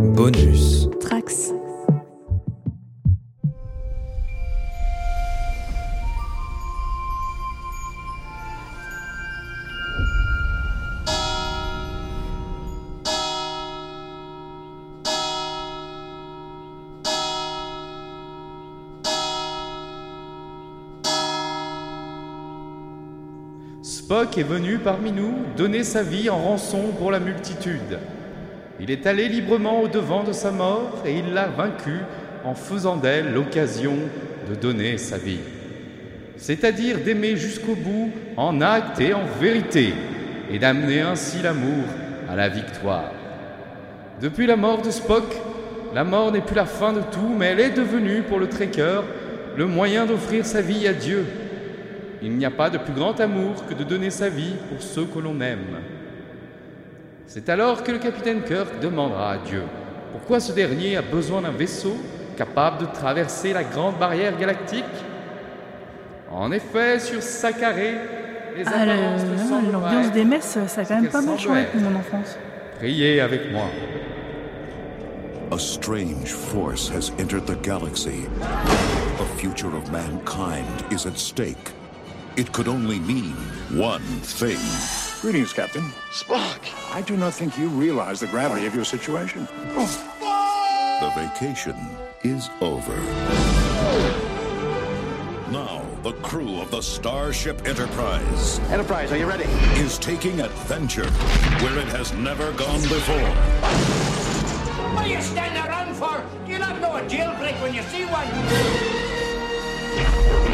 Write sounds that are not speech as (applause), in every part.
Bonus. Trax. Spock est venu parmi nous donner sa vie en rançon pour la multitude. Il est allé librement au-devant de sa mort et il l'a vaincu en faisant d'elle l'occasion de donner sa vie. C'est-à-dire d'aimer jusqu'au bout en acte et en vérité et d'amener ainsi l'amour à la victoire. Depuis la mort de Spock, la mort n'est plus la fin de tout, mais elle est devenue pour le trekker le moyen d'offrir sa vie à Dieu. Il n'y a pas de plus grand amour que de donner sa vie pour ceux que l'on aime. C'est alors que le capitaine Kirk demandera à Dieu pourquoi ce dernier a besoin d'un vaisseau capable de traverser la grande barrière galactique? En effet, sur Sakaré, les Ah, l'ambiance des messes, ça a quand même pas mal changé depuis mon enfance. Priez avec moi. A strange force has entered the galaxy. The future of mankind is at stake. It could only mean one thing. Greetings, Captain. Spock! I do not think you realize the gravity of your situation. Oh. The vacation is over. Now, the crew of the Starship Enterprise Enterprise, are you ready? is taking adventure where it has never gone before. What are you standing around for? Do you not know a jailbreak when you see one?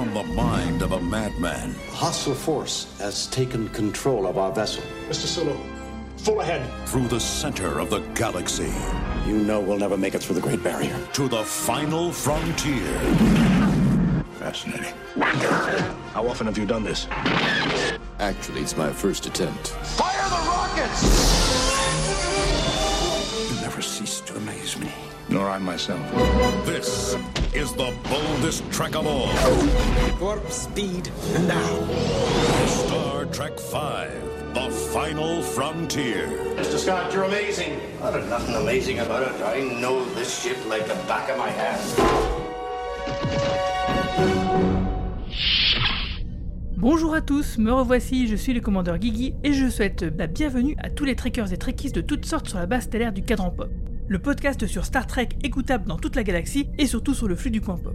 From the mind of a madman Hostile force has taken control of our vessel. Mr. Sulu, full ahead. through the center of the galaxy You know we'll never make it through the Great Barrier. to the final frontier. Fascinating. How often have you done this? Actually, it's my first attempt. Fire the rockets! You never cease to amaze me. Nor I myself. This is the boldest trek of all. Warp speed now. Star Trek V, the final frontier. Mr. Scott, you're amazing. Oh, there's nothing amazing about it. I know this ship like the back of my hand. Bonjour à tous, me revoici, je suis le commandeur Guigui et je souhaite la bienvenue à tous les trekkers et trekkies de toutes sortes sur la base stellaire du cadran pop. Le podcast sur Star Trek écoutable dans toute la galaxie et surtout sur le flux du coin pop.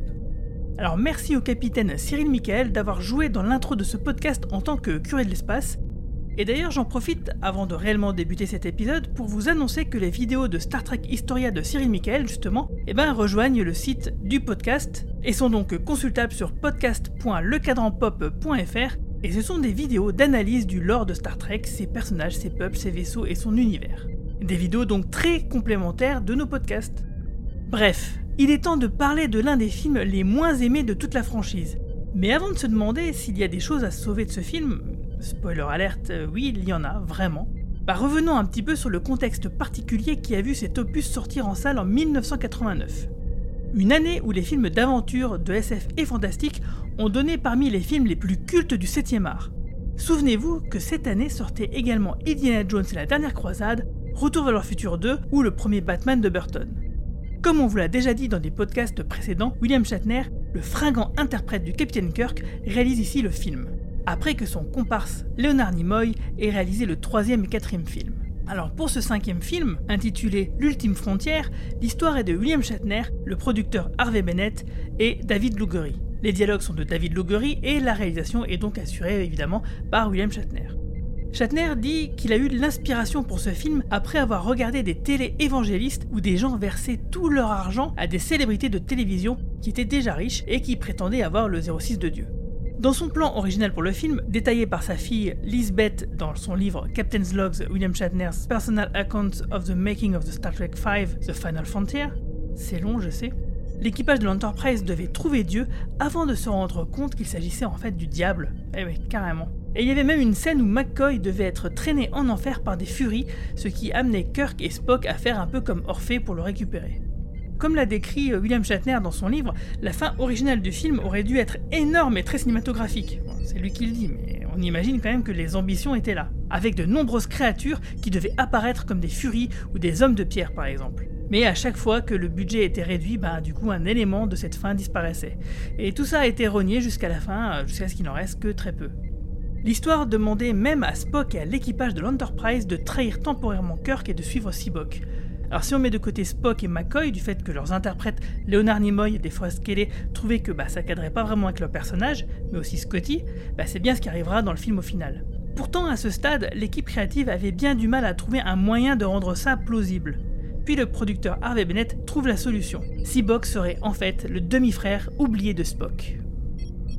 Alors merci au capitaine Cyril Michael d'avoir joué dans l'intro de ce podcast en tant que curé de l'espace. Et d'ailleurs j'en profite avant de réellement débuter cet épisode pour vous annoncer que les vidéos de Star Trek Historia de Cyril Michael justement, eh ben, rejoignent le site du podcast et sont donc consultables sur podcast.lecadranpop.fr et ce sont des vidéos d'analyse du lore de Star Trek, ses personnages, ses peuples, ses vaisseaux et son univers. Des vidéos donc très complémentaires de nos podcasts. Bref, il est temps de parler de l'un des films les moins aimés de toute la franchise. Mais avant de se demander s'il y a des choses à sauver de ce film, spoiler alerte, euh, oui, il y en a, vraiment. Bah revenons un petit peu sur le contexte particulier qui a vu cet opus sortir en salle en 1989. Une année où les films d'aventure, de SF et fantastique ont donné parmi les films les plus cultes du 7e art. Souvenez-vous que cette année sortait également Indiana Jones et la dernière croisade, Retour vers le futur 2 ou le premier Batman de Burton. Comme on vous l'a déjà dit dans des podcasts précédents, William Shatner, le fringant interprète du Capitaine Kirk, réalise ici le film, après que son comparse Leonard Nimoy ait réalisé le troisième et quatrième film. Alors pour ce cinquième film, intitulé L'ultime frontière, l'histoire est de William Shatner, le producteur Harvey Bennett et David Loughery. Les dialogues sont de David Loughery et la réalisation est donc assurée évidemment par William Shatner. Shatner dit qu'il a eu l'inspiration pour ce film après avoir regardé des télé-évangélistes où des gens versaient tout leur argent à des célébrités de télévision qui étaient déjà riches et qui prétendaient avoir le 06 de Dieu. Dans son plan original pour le film, détaillé par sa fille Lisbeth dans son livre Captain's Logs William Shatner's Personal Account of the Making of the Star Trek V The Final Frontier, c'est long je sais, l'équipage de l'Enterprise devait trouver Dieu avant de se rendre compte qu'il s'agissait en fait du diable. Eh oui, carrément. Et il y avait même une scène où McCoy devait être traîné en enfer par des furies, ce qui amenait Kirk et Spock à faire un peu comme Orphée pour le récupérer. Comme l'a décrit euh, William Shatner dans son livre, la fin originale du film aurait dû être énorme et très cinématographique. C'est lui qui le dit, mais on imagine quand même que les ambitions étaient là, avec de nombreuses créatures qui devaient apparaître comme des furies ou des hommes de pierre par exemple. Mais à chaque fois que le budget était réduit, bah, du coup un élément de cette fin disparaissait. Et tout ça a été renié jusqu'à la fin, euh, jusqu'à ce qu'il n'en reste que très peu. L'histoire demandait même à Spock et à l'équipage de l'Enterprise de trahir temporairement Kirk et de suivre Seabock. Alors si on met de côté Spock et McCoy du fait que leurs interprètes Leonard Nimoy et DeForest Kelly trouvaient que bah, ça cadrait pas vraiment avec leur personnage, mais aussi Scotty, bah, c'est bien ce qui arrivera dans le film au final. Pourtant à ce stade, l'équipe créative avait bien du mal à trouver un moyen de rendre ça plausible. Puis le producteur Harvey Bennett trouve la solution. Seabock serait en fait le demi-frère oublié de Spock.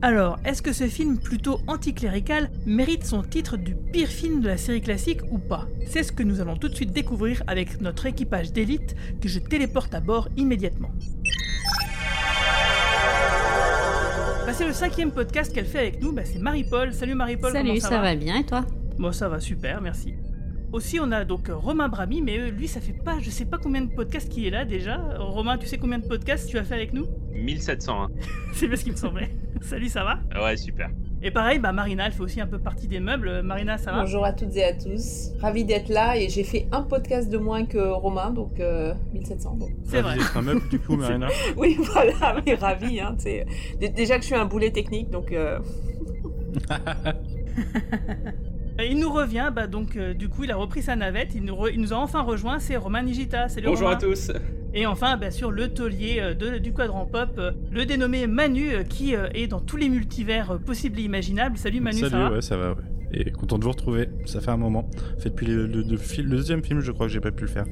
Alors, est-ce que ce film plutôt anticlérical mérite son titre du pire film de la série classique ou pas? C'est ce que nous allons tout de suite découvrir avec notre équipage d'élite que je téléporte à bord immédiatement. Bah, c'est le cinquième podcast qu'elle fait avec nous, bah, c'est Marie-Paul. Salut Marie-Paul, Salut, comment ça, ça, va bien et toi? Bon, ça va super, merci. Aussi, on a donc Romain Brami, mais euh, lui, ça fait pas, je sais pas combien de podcasts qu'il est là déjà. Romain, tu sais combien de podcasts tu as fait avec nous? 1700. Hein. (laughs) C'est bien ce qui me semblait. (laughs) Salut, ça va? Ouais, super. Et pareil, bah Marina, elle fait aussi un peu partie des meubles. Marina, ça va? Bonjour à toutes et à tous. Ravi d'être là et j'ai fait un podcast de moins que Romain, donc euh, 1700. Donc. C'est vrai. d'être un meuble du coup, (laughs) Marina. Oui, voilà, mais ravi. Hein, Déjà que je suis un boulet technique, donc euh, Et Il nous revient, bah donc euh, du coup, il a repris sa navette. Il nous, re- il nous a enfin rejoint. C'est Romain Nigita. Salut Bonjour Romain. à tous. Et enfin, bien sûr, le taulier euh, de- du quadrant pop, euh, le dénommé Manu, qui euh, est dans tous les multivers euh, possibles et imaginables. Salut Manu, Salut, ça va ouais, ça va, ouais. Et content de vous retrouver, ça fait un moment. Fait depuis le, le- le fil- le deuxième film, je crois que j'ai pas pu le faire.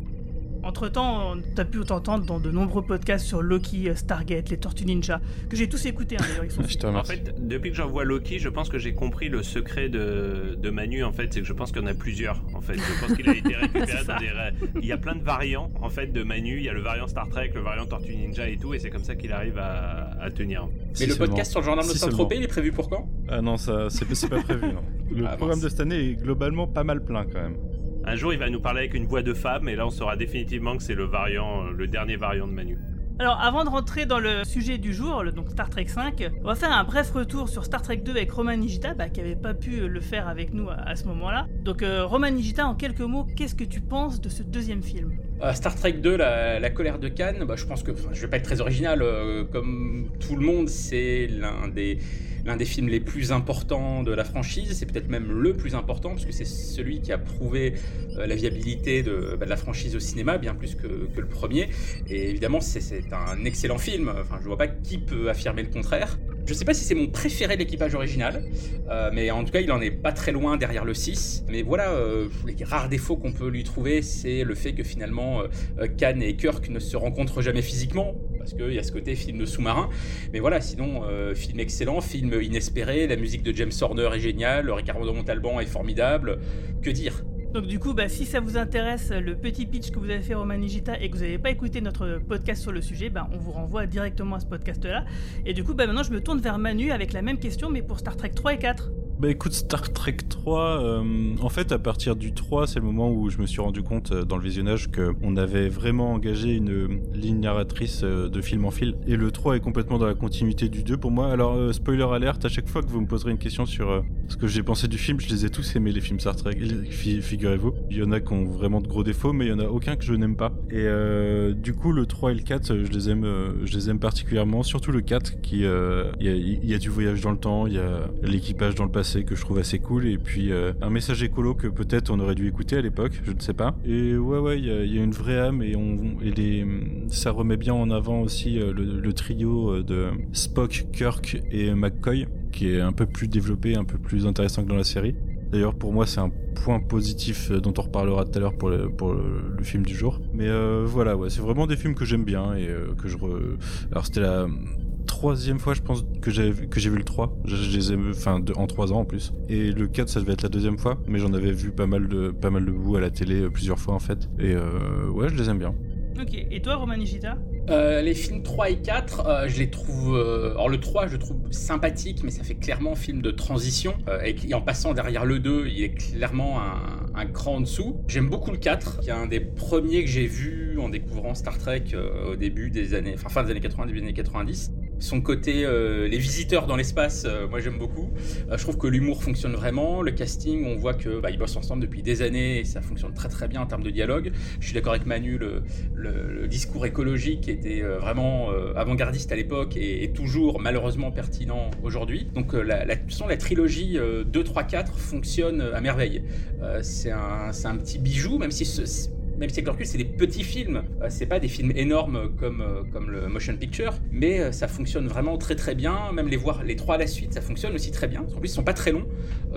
Entre temps, t'as pu t'entendre dans de nombreux podcasts sur Loki, euh, Stargate, les Tortues Ninja, que j'ai tous écoutés hein, d'ailleurs. (laughs) Je te En fait, depuis que j'en vois Loki, je pense que j'ai compris le secret de, de Manu. En fait, c'est que je pense qu'il y en a plusieurs. En fait, je pense qu'il a été (laughs) récupéré dans des. Il y a plein de variants en fait de Manu. Il y a le variant Star Trek, le variant Tortue Ninja et tout, et c'est comme ça qu'il arrive à, à tenir. Mais le podcast sur le gendarme de Si Saint-Tropez, il est prévu pour quand? Ah non, ça, c'est c'est pas prévu, non. (laughs) Le Ah, programme mince. de cette année est globalement pas mal plein quand même. Un jour, il va nous parler avec une voix de femme, et là, on saura définitivement que c'est le variant, euh, le dernier variant de Manu. Alors, avant de rentrer dans le sujet du jour, le- donc Star Trek 5, on va faire un bref retour sur Star Trek 2 avec Roman Nigita, bah, qui avait pas pu euh, le faire avec nous à, à ce moment-là. Donc, euh, Roman Nigita, en quelques mots, qu'est-ce que tu penses de ce deuxième film? Euh, Star Trek 2, la, la colère de Cannes, bah, je pense que, enfin, je vais pas être très original, euh, comme tout le monde, c'est l'un des, l'un des films les plus importants de la franchise, c'est peut-être même le plus important, parce que c'est celui qui a prouvé euh, la viabilité de, bah, de la franchise au cinéma, bien plus que, le premier, et évidemment c'est, c'est un excellent film, enfin je vois pas qui peut affirmer le contraire. Je sais pas si c'est mon préféré de l'équipage original, euh, mais en tout cas il en est pas très loin derrière le 6, mais voilà, euh, les rares défauts qu'on peut lui trouver, c'est le fait que finalement euh, euh, Khan et Kirk ne se rencontrent jamais physiquement, parce qu'il y a ce côté film de sous-marin. Mais voilà, sinon, film excellent, film inespéré, la musique de James Horner est géniale, Ricardo Montalban est formidable. Que dire? Donc du coup, bah, si ça vous intéresse, le petit pitch que vous avez fait Roman Nigita et que vous n'avez pas écouté notre podcast sur le sujet, bah, on vous renvoie directement à ce podcast-là. Et du coup, bah, maintenant, je me tourne vers Manu avec la même question, mais pour Star Trek 3 et 4. Bah écoute, Star Trek 3, euh, en fait à partir du 3, c'est le moment où je me suis rendu compte euh, dans le visionnage qu'on avait vraiment engagé une euh, ligne narratrice euh, de film en fil. Et le 3 est complètement dans la continuité du 2 pour moi. Alors euh, spoiler alerte, à chaque fois que vous me poserez une question sur euh, ce que j'ai pensé du film, je les ai tous aimés les films Star Trek, fi- Il y en a qui ont vraiment de gros défauts, mais il y en a aucun que je n'aime pas. Et euh, du coup le 3 et le 4, euh, je les aime, euh, je les aime particulièrement, surtout le 4 qui, euh, il y, a, du voyage dans le temps, il y a l'équipage dans le passé que je trouve assez cool et puis un message écolo que peut-être on aurait dû écouter à l'époque, je ne sais pas. Et ouais ouais, il y a, une vraie âme et ça remet bien en avant aussi le, trio de Spock, Kirk et McCoy qui est un peu plus développé, un peu plus intéressant que dans la série. D'ailleurs, pour moi, c'est un point positif euh, dont on reparlera tout à l'heure pour le, film du jour. Mais euh, voilà, c'est vraiment des films que j'aime bien et euh, que je. Re... Alors, c'était la troisième fois, je pense, que j'ai vu le 3. Je, les aime, enfin, en trois ans en plus. Et le 4, ça devait être la deuxième fois, mais j'en avais vu pas mal de pas mal de bouts à la télé plusieurs fois en fait. Et ouais, je les aime bien. Ok, et toi, Roman Nigita Euh, les films 3 et 4, euh, je les trouve. euh, alors, le 3, je le trouve sympathique, mais ça fait clairement film de transition. euh, et, en passant derrière le 2, il est clairement un, un cran en dessous. J'aime beaucoup le 4, qui est un des premiers que j'ai vu en découvrant Star Trek au début des années. Enfin, fin des années 80, début des années 90. Son côté, euh, les visiteurs dans l'espace, euh, moi j'aime beaucoup. je trouve que l'humour fonctionne vraiment. Le casting, on voit que bah, ils bossent ensemble depuis des années et ça fonctionne très très bien en termes de dialogue. Je suis d'accord avec Manu, le, discours écologique était vraiment avant-gardiste à l'époque et, toujours malheureusement pertinent aujourd'hui. Donc la, la, la trilogie 2, 3, 4 fonctionne à merveille. c'est un, un, petit bijou, même si ce, même si avec c'est des petits films, euh, c'est pas des films énormes comme, euh, comme le motion picture, mais euh, ça fonctionne vraiment très très bien. Même les voir les trois à la suite, ça fonctionne aussi très bien. En plus, ils sont pas très longs,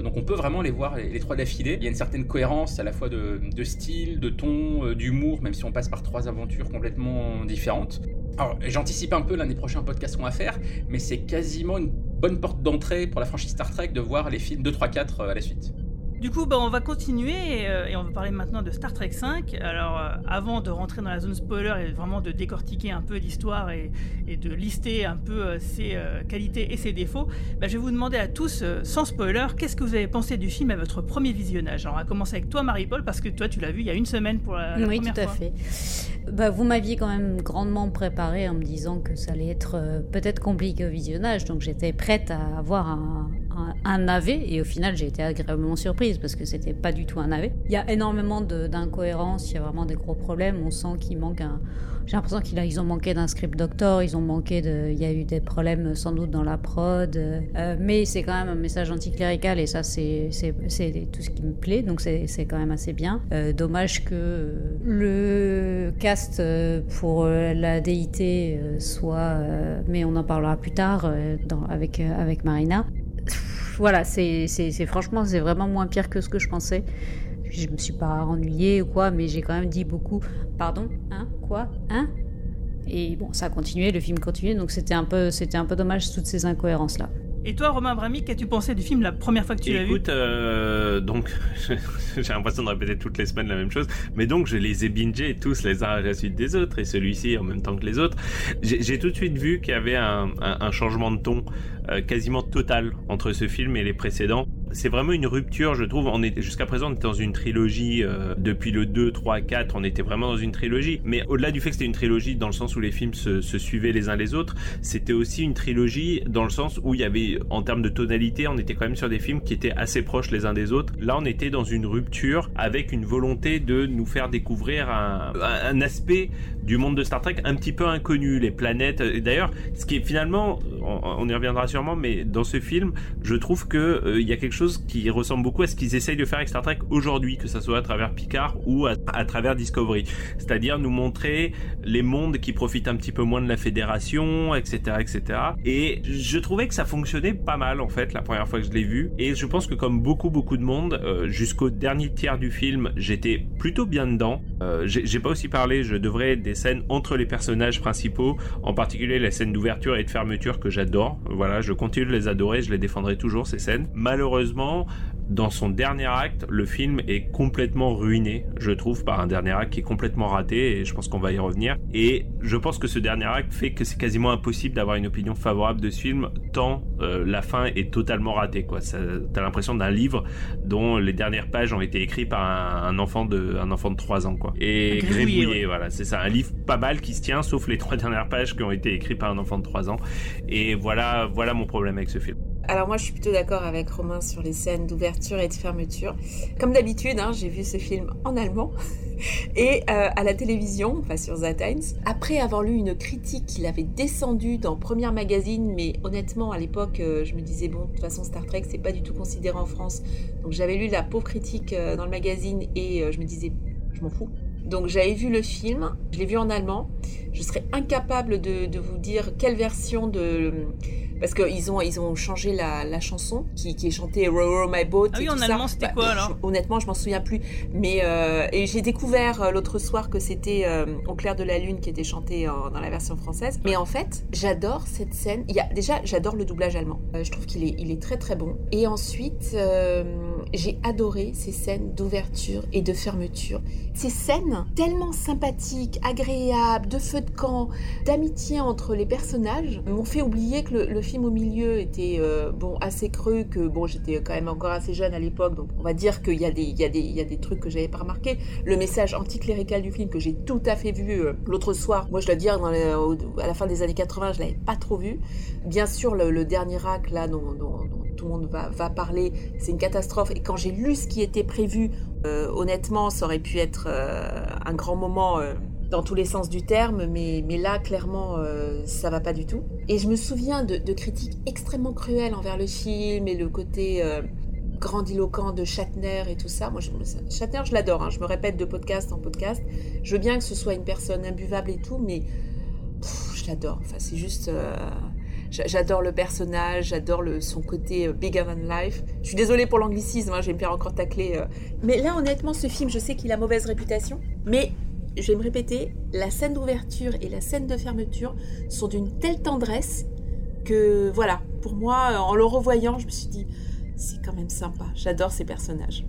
donc on peut vraiment les voir les, trois d'affilée. Il y a une certaine cohérence à la fois de, de style, de ton, d'humour, même si on passe par trois aventures complètement différentes. Alors, j'anticipe un peu l'un des prochains podcasts qu'on va faire, mais c'est quasiment une bonne porte d'entrée pour la franchise Star Trek de voir les films 2, 3, 4 à la suite. Du coup, bah, on va continuer euh, et, on va parler maintenant de Star Trek 5. Alors, euh, avant de rentrer dans la zone spoiler et vraiment de décortiquer un peu l'histoire et, de lister un peu euh, ses qualités et ses défauts, bah, je vais vous demander à tous, sans spoiler, qu'est-ce que vous avez pensé du film à votre premier visionnage? Alors, on va commencer avec toi, Marie-Paul, parce que toi, tu l'as vu il y a une semaine pour la, oui, première fois. Oui, tout à fait. Bah, vous m'aviez quand même grandement préparé en me disant que ça allait être peut-être compliqué au visionnage, donc j'étais prête à avoir un, un, navet et au final j'ai été agréablement surprise parce que c'était pas du tout un navet. Il y a énormément d'incohérences, il y a vraiment des gros problèmes, on sent qu'il manque un... J'ai l'impression qu'ils ont manqué d'un script doctor, ils ont manqué de... Il y a eu des problèmes sans doute dans la prod, euh, mais c'est quand même un message anticlérical et ça c'est tout ce qui me plaît, donc c'est quand même assez bien. Euh, dommage que le cast euh, pour la déité soit... mais on en parlera plus tard avec, avec Marina voilà, c'est franchement, c'est vraiment moins pire que ce que je pensais. Je me suis pas ennuyée ou quoi, mais j'ai quand même dit beaucoup. Pardon Hein Quoi Hein? Et bon, ça a continué, le film continuait, donc c'était un peu, c'était un peu dommage toutes ces incohérences là. Et toi, Romain Brami, qu'as-tu pensé du film la première fois que tu l'as vu? Écoute, euh, donc (laughs) j'ai l'impression de répéter toutes les semaines la même chose, mais donc je les ai bingés tous les uns à la suite des autres, et celui-ci en même temps que les autres. J'ai tout de suite vu qu'il y avait un, un, changement de ton euh, quasiment total entre ce film et les précédents c'est vraiment une rupture, je trouve. On était jusqu'à présent, on était dans une trilogie euh, depuis le 2, 3, 4, on était vraiment dans une trilogie. Mais au-delà du fait que c'était une trilogie dans le sens où les films se, suivaient les uns les autres, c'était aussi une trilogie dans le sens où il y avait, en termes de tonalité, on était quand même sur des films qui étaient assez proches les uns des autres. Là, on était dans une rupture avec une volonté de nous faire découvrir un, aspect du monde de Star Trek un petit peu inconnu, les planètes. D'ailleurs, ce qui est finalement, on, y reviendra mais dans ce film, je trouve que euh, il y a quelque chose qui ressemble beaucoup à ce qu'ils essayent de faire avec Star Trek aujourd'hui, que ça soit à travers Picard ou à, travers Discovery. C'est-à-dire nous montrer les mondes qui profitent un petit peu moins de la Fédération, etc., etc. Et je trouvais que ça fonctionnait pas mal en fait la première fois que je l'ai vu. Et je pense que comme beaucoup beaucoup de monde, euh, jusqu'au dernier tiers du film, j'étais plutôt bien dedans. Euh, j'ai pas aussi parlé, je devrais des scènes entre les personnages principaux, en particulier les scènes d'ouverture et de fermeture que j'adore. Voilà, je continue de les adorer, je les défendrai toujours ces scènes. Malheureusement dans son dernier acte, le film est complètement ruiné, je trouve, par un dernier acte qui est complètement raté, et je pense qu'on va y revenir. Et je pense que ce dernier acte fait que c'est quasiment impossible d'avoir une opinion favorable de ce film, tant euh, la fin est totalement ratée. Quoi. T'as l'impression d'un livre dont les dernières pages ont été écrites par un, enfant de un enfant de 3 ans, quoi. Et grébouillé, voilà, c'est ça, un livre pas mal qui se tient, sauf les trois (laughs) dernières pages qui ont été écrites par un enfant de 3 ans. Et voilà, voilà mon problème avec ce film. Alors moi, je suis plutôt d'accord avec Romain sur les scènes d'ouverture et de fermeture. Comme d'habitude, hein, j'ai vu ce film en allemand (laughs) et euh, à la télévision, enfin sur The Times. Après avoir lu une critique qu'il avait descendue dans Première Magazine, mais honnêtement, à l'époque, euh, je me disais, bon, de toute façon, Star Trek, c'est pas du tout considéré en France. Donc j'avais lu la pauvre critique euh, dans le magazine et je me disais, je m'en fous. Donc j'avais vu le film, je l'ai vu en allemand. Je serais incapable de, de vous dire quelle version de parce qu'ils ont, ils ont changé la, la chanson qui, qui, est chantée Row Row My Boat. Ah oui, en allemand, c'était bah, quoi alors Honnêtement, je m'en souviens plus. Mais euh, et j'ai découvert euh, l'autre soir que c'était euh, Au clair de la lune qui était chanté dans la version française. Mais en fait, j'adore cette scène. Il y a, déjà, j'adore le doublage allemand. je trouve qu'il est, il est très très bon. Et ensuite, j'ai adoré ces scènes d'ouverture et de fermeture. Ces scènes tellement sympathiques, agréables, de feu de camp, d'amitié entre les personnages m'ont fait oublier que le, le film au milieu était euh, bon assez creux, que bon j'étais quand même encore assez jeune à l'époque, donc on va dire qu'il y, a des, il y, a des, il y a des trucs que j'avais pas remarqué. Le message anticlérical du film que j'ai tout à fait vu euh, l'autre soir, moi je dois dire à la fin des années 80, je l'avais pas trop vu. Bien sûr le, le dernier acte là dont, tout le monde va, parler, c'est une catastrophe. Et quand j'ai lu ce qui était prévu, euh, honnêtement, ça aurait pu être un grand moment. Dans tous les sens du terme, mais, mais là, clairement, euh, ça va pas du tout. Et je me souviens de, critiques extrêmement cruelles envers le film et le côté euh, grandiloquent de Shatner et tout ça. Moi, je, Shatner, je l'adore, hein, je me répète de podcast en podcast. Je veux bien que ce soit une personne imbuvable et tout, mais pff, je l'adore. Enfin, c'est juste. euh, j'a- J'adore le personnage, j'adore son côté euh, bigger than life. Je suis désolée pour l'anglicisme, hein, je encore tacler. Mais là, honnêtement, ce film, je sais qu'il a mauvaise réputation, mais je vais me répéter, la scène d'ouverture et la scène de fermeture sont d'une telle tendresse que, voilà, pour moi, en le revoyant, je me suis dit, c'est quand même sympa. J'adore ces personnages.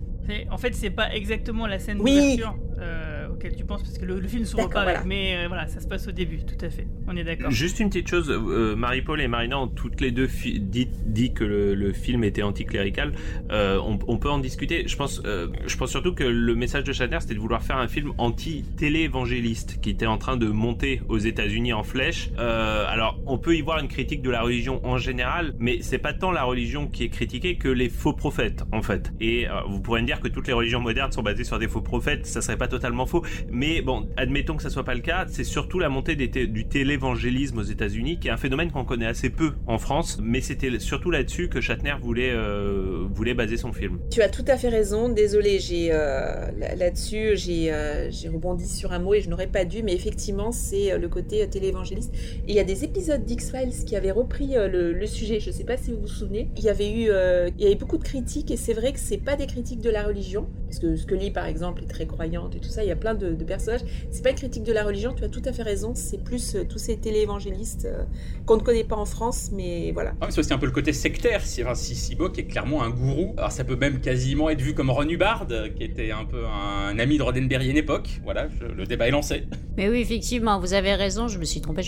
En fait, c'est pas exactement la scène Oui. d'ouverture euh, auquel tu penses, parce que le, le film s'ouvre D'accord, pas avec, voilà. mais euh, voilà, ça se passe au début, tout à fait. On est d'accord. Juste une petite chose, euh, Marie-Paul et Marina ont toutes les deux dit, dit que le, le film était anticlérical. Euh, on, on peut en discuter. Je pense, euh, je pense surtout que le message de Shatner, c'était de vouloir faire un film anti-télé-évangéliste qui était en train de monter aux États-Unis en flèche. Euh, alors, on peut y voir une critique de la religion en général, mais c'est pas tant la religion qui est critiquée que les faux prophètes, en fait. Et euh, vous pourrez me dire que toutes les religions modernes sont basées sur des faux prophètes, ça serait pas totalement faux, mais bon, admettons que ça soit pas le cas, c'est surtout la montée du télévangélisme aux États-Unis, qui est un phénomène qu'on connaît assez peu en France, mais c'était surtout là-dessus que Shatner voulait euh, voulait baser son film. Tu as tout à fait raison. Désolée, j'ai euh, là- là-dessus, j'ai euh, rebondi sur un mot et je n'aurais pas dû, mais effectivement, c'est euh, le côté téléévangéliste. Et il y a des épisodes d'X-Files qui avaient repris le, le sujet. Je ne sais pas si vous vous souvenez. Il y avait eu, il y avait beaucoup de critiques et c'est vrai que c'est pas des critiques de la religion, parce que Scully, par exemple, est très croyante et tout ça. Il y a plein de, de personnages. C'est pas une critique de la religion. Tu as tout à fait raison. C'est plus euh, tous ces téléévangélistes euh, qu'on ne connaît pas en France, mais voilà. Ah, mais c'est aussi un peu le côté sectaire. Si, enfin, si Sibok est clairement un gourou. Alors ça peut même quasiment être vu comme Ron Hubbard, qui était un peu un ami de Roddenberry à une époque. Voilà, je- le débat est lancé. Mais oui, effectivement, vous avez raison, je me suis trompée,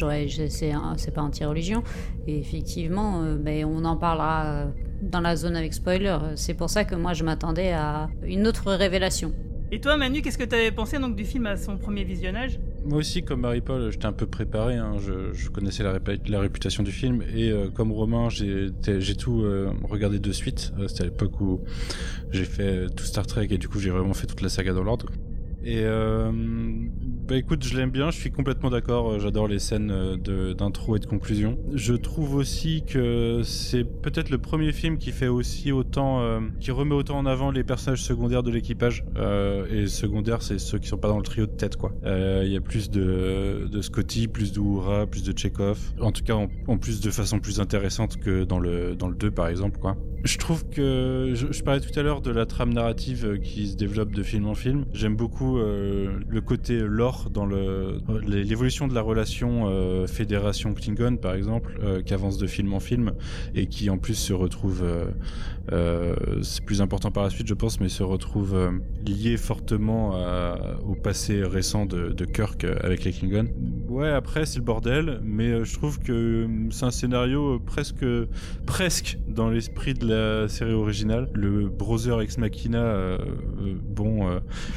c'est, un- c'est pas anti-religion. Et effectivement, euh, ben, on en parlera euh, dans la zone avec spoiler. C'est pour ça que moi je m'attendais à une autre révélation. Et toi, Manu, qu'est-ce que tu avais pensé donc du film à son premier visionnage? Moi aussi, comme Marie-Paul, j'étais un peu préparé. hein. Je, connaissais la, réputation du film. Et euh, comme Romain, j'ai tout euh, regardé de suite. Euh, C'était à l'époque où j'ai fait tout Star Trek et du coup, j'ai vraiment fait toute la saga dans l'ordre. Et bah écoute, je l'aime bien, je suis complètement d'accord, euh, j'adore les scènes euh, d'intro et de conclusion. Je trouve aussi que c'est peut-être le premier film qui fait aussi autant, euh, qui remet autant en avant les personnages secondaires de l'équipage. Et secondaires, c'est ceux qui sont pas dans le trio de tête, quoi. Il y a plus de, de Scotty, plus de Uhura, plus de Chekhov. En tout cas, en, en plus de façon plus intéressante que dans le, dans le 2, par exemple, quoi. Je trouve que je, parlais tout à l'heure de la trame narrative euh, qui se développe de film en film. J'aime beaucoup euh, le côté lore dans l'évolution de la relation euh, fédération Klingon par exemple qui avance de film en film et qui en plus se retrouve c'est plus important par la suite je pense mais se retrouve lié fortement au passé récent de, de Kirk avec les Klingons. Ouais après c'est le bordel mais euh, je trouve que euh, c'est un scénario euh, presque presque dans l'esprit de la série originale. Le browser ex machina, bon,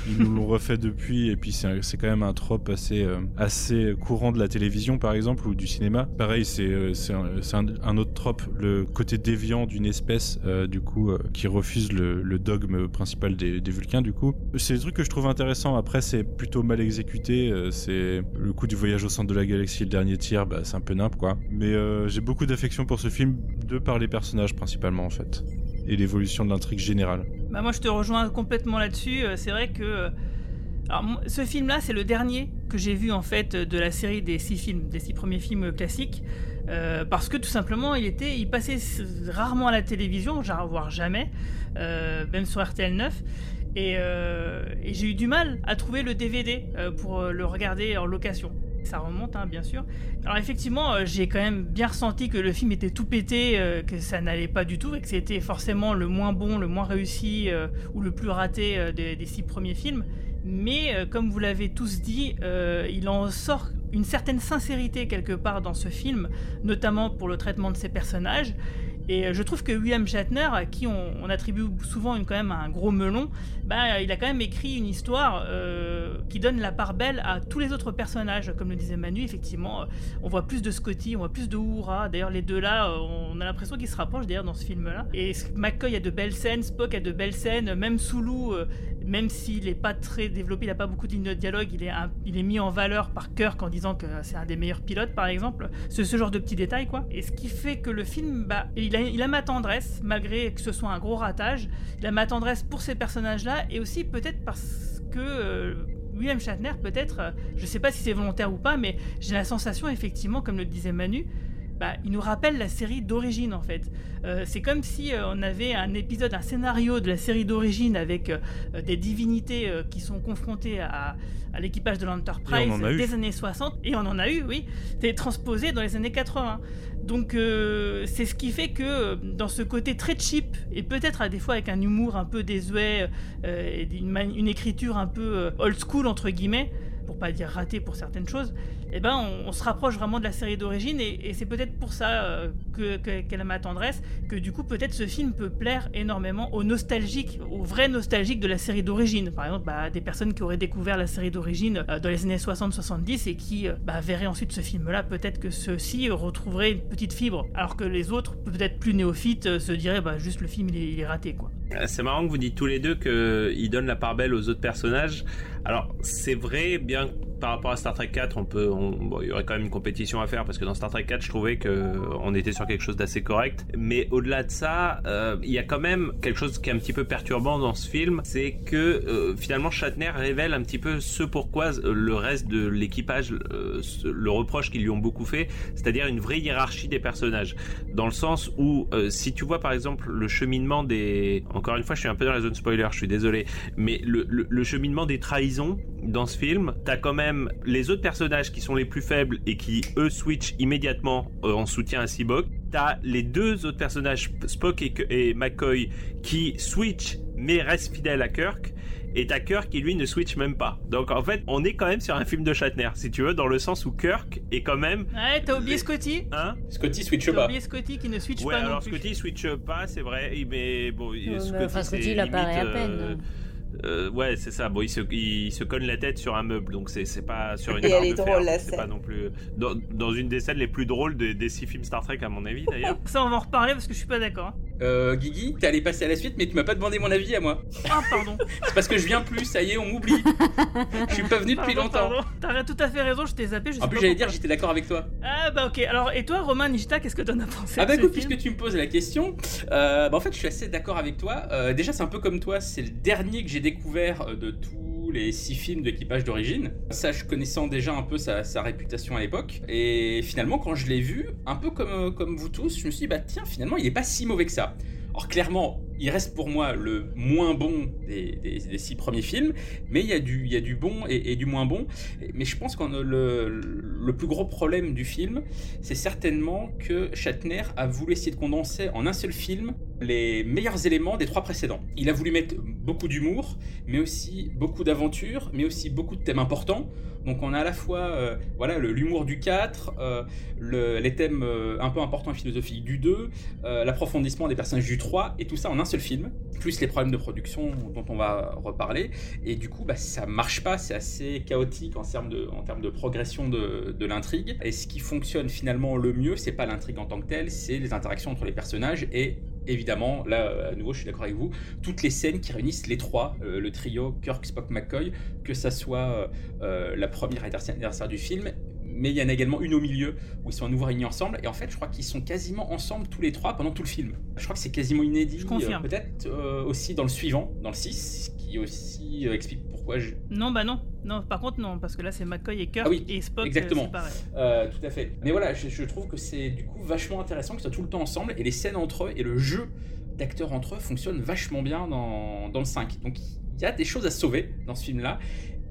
ils nous l'ont refait depuis, et puis c'est quand même un trope assez, assez courant de la télévision, par exemple, ou du cinéma. Pareil, c'est c'est un, autre trope, le côté déviant d'une espèce, du coup, qui refuse le, dogme principal des, des Vulcains, du coup. C'est des trucs que je trouve intéressants. Après, c'est plutôt mal exécuté. c'est le coup du voyage au centre de la galaxie, le dernier tir, bah, c'est un peu nimp, quoi. Mais euh, j'ai beaucoup d'affection pour ce film, de par les personnages principalement, en fait. Et l'évolution de l'intrigue générale. Bah moi je te rejoins complètement là-dessus. Euh, C'est vrai que euh, ce film-là c'est le dernier que j'ai vu en fait de la série des six films, des six premiers films classiques, parce que tout simplement il était, il passait rarement à la télévision, voire jamais, même sur RTL 9. Et, j'ai eu du mal à trouver le DVD pour le regarder en location. Ça remonte, hein, bien sûr. Alors effectivement, euh, j'ai quand même bien ressenti que le film était tout pété, euh, que ça n'allait pas du tout, et que c'était forcément le moins bon, le moins réussi euh, ou le plus raté des, des, six premiers films. Mais comme vous l'avez tous dit, il en sort une certaine sincérité quelque part dans ce film, notamment pour le traitement de ses personnages. Et euh, je trouve que William Shatner, à qui on, attribue souvent une, quand même un gros melon, bah, il a quand même écrit une histoire euh, qui donne la part belle à tous les autres personnages. Comme le disait Manu, effectivement, euh, on voit plus de Scotty, on voit plus de Uhura. D'ailleurs, les deux là, on a l'impression qu'ils se rapprochent d'ailleurs dans ce film-là. Et McCoy a de belles scènes, Spock a de belles scènes, même Sulu, même s'il n'est pas très développé, il n'a pas beaucoup de lignes de dialogue, il est, il est mis en valeur par Kirk en disant que c'est un des meilleurs pilotes, par exemple. C'est ce genre de petits détails, quoi. Et ce qui fait que le film, bah, il il a, ma tendresse, malgré que ce soit un gros ratage. Il a ma tendresse pour ces personnages-là, et aussi peut-être parce que euh, William Shatner, peut-être, euh, je sais pas si c'est volontaire ou pas, mais j'ai la sensation, effectivement, comme le disait Manu, bah, il nous rappelle la série d'origine en fait. Euh, c'est comme si on avait un épisode, un scénario de la série d'origine avec des divinités qui sont confrontées à, à l'équipage de l'Enterprise des années 60, et on en a eu, oui, c'était transposé dans les années 80. Donc euh, c'est ce qui fait que euh, dans ce côté très cheap, et peut-être à des fois avec un humour un peu désuet, euh, et une, une, écriture un peu old school entre guillemets, pour pas dire raté pour certaines choses, eh ben on, se rapproche vraiment de la série d'origine et, c'est peut-être pour ça euh, que, qu'elle a ma tendresse, que du coup peut-être ce film peut plaire énormément aux nostalgiques, aux vrais nostalgiques de la série d'origine. Par exemple, bah, des personnes qui auraient découvert la série d'origine euh, dans les années 60-70 et qui euh, bah, verraient ensuite ce film-là, peut-être que ceux-ci retrouveraient une petite fibre, alors que les autres, peut-être plus néophytes, se diraient bah, juste le film il est, raté quoi. C'est marrant que vous dites tous les deux qu'il donne la part belle aux autres personnages. Alors c'est vrai, bien par rapport à Star Trek 4, on peut, il y aurait quand même une compétition à faire parce que dans Star Trek 4, je trouvais que on était sur quelque chose d'assez correct. Mais au-delà de ça, euh, il y a quand même quelque chose qui est un petit peu perturbant dans ce film, c'est que euh, finalement Shatner révèle un petit peu ce pourquoi le reste de l'équipage euh, le reproche qu'ils lui ont beaucoup fait, c'est-à-dire une vraie hiérarchie des personnages, dans le sens où si tu vois par exemple le cheminement des, encore une fois, je suis un peu dans la zone spoiler, je suis désolé, mais le, le cheminement des trahisons dans ce film, t'as quand même les autres personnages qui sont les plus faibles et qui eux switchent immédiatement euh, en soutien à Seabock. T'as les deux autres personnages, Spock et, McCoy, qui switchent mais restent fidèles à Kirk. Et t'as Kirk qui lui ne switch même pas. Donc en fait, on est quand même sur un film de Shatner, si tu veux, dans le sens où Kirk est quand même. Ouais, t'as oublié Scotty Hein Scotty switch pas. T'as oublié Scotty qui ne switch ouais, pas. alors non Scotty switch pas, c'est vrai, mais bon, Scotty, enfin, Scotty il apparaît à peine. Euh, euh, ouais, c'est ça. Bon, il se, il se cogne la tête sur un meuble, donc c'est, c'est pas sur une Et elle est de drôle, fer. la C'est scène. pas non plus dans, dans une des scènes les plus drôles des, des six films Star Trek à mon avis d'ailleurs. Ça, on va en reparler parce que je suis pas d'accord. Euh, Guigui, t'es allé passer à la suite, mais tu m'as pas demandé mon avis à moi. Ah, pardon. (laughs) C'est parce que je viens plus, ça y est, on m'oublie. Je suis pas venu depuis longtemps. T'as tout à fait raison, je t'ai zappé. Je sais En plus, j'allais dire, j'étais d'accord avec toi. Ah, bah ok. Alors, et toi, Romain Nishita, qu'est-ce que t'en as pensé Ah bah écoute, puisque tu me poses la question, euh, bah en fait je suis assez d'accord avec toi. Euh, déjà c'est un peu comme toi, c'est le dernier que j'ai découvert euh, de tous les six films d'équipage d'origine. Ça je connaissant déjà un peu sa, réputation à l'époque. Et finalement quand je l'ai vu, un peu comme, comme vous tous, je me suis dit bah tiens finalement il est pas si mauvais que ça. Alors clairement, il reste pour moi le moins bon des, six premiers films, mais il y a du, bon et, du moins bon. Mais je pense que le, plus gros problème du film, c'est certainement que Shatner a voulu essayer de condenser en un seul film les meilleurs éléments des trois précédents. Il a voulu mettre beaucoup d'humour, mais aussi beaucoup d'aventure, mais aussi beaucoup de thèmes importants. Donc on a à la fois euh, voilà l'humour du 4, euh, le- les thèmes euh, un peu importants et philosophiques du 2, euh, l'approfondissement des personnages du 3, et tout ça en un seul film, plus les problèmes de production dont on va reparler. Et du coup, bah, ça marche pas, c'est assez chaotique en termes de, en termes de progression de, de l'intrigue. Et ce qui fonctionne finalement le mieux, c'est pas l'intrigue en tant que telle, c'est les interactions entre les personnages et évidemment, là, à nouveau, je suis d'accord avec vous, toutes les scènes qui réunissent les trois, euh, le trio Kirk, Spock, McCoy, que ça soit euh, la première anniversaire du film, mais il y en a également une au milieu où ils sont à nouveau réunis ensemble. Et en fait, je crois qu'ils sont quasiment ensemble tous les trois pendant tout le film. Je crois que c'est quasiment inédit. Je confirme. euh, Peut-être euh, aussi dans le suivant, dans le 6, qui aussi euh, explique pourquoi je, Non, bah non. Non, par contre, non, parce que là, c'est McCoy et Kirk Ah oui, et Spock. exactement. pareil. Tout à fait. Mais voilà, je, je trouve que c'est du coup vachement intéressant qu'ils soient tout le temps ensemble et les scènes entre eux et le jeu d'acteurs entre eux fonctionnent vachement bien dans, dans le 5. Donc il y a des choses à sauver dans ce film-là.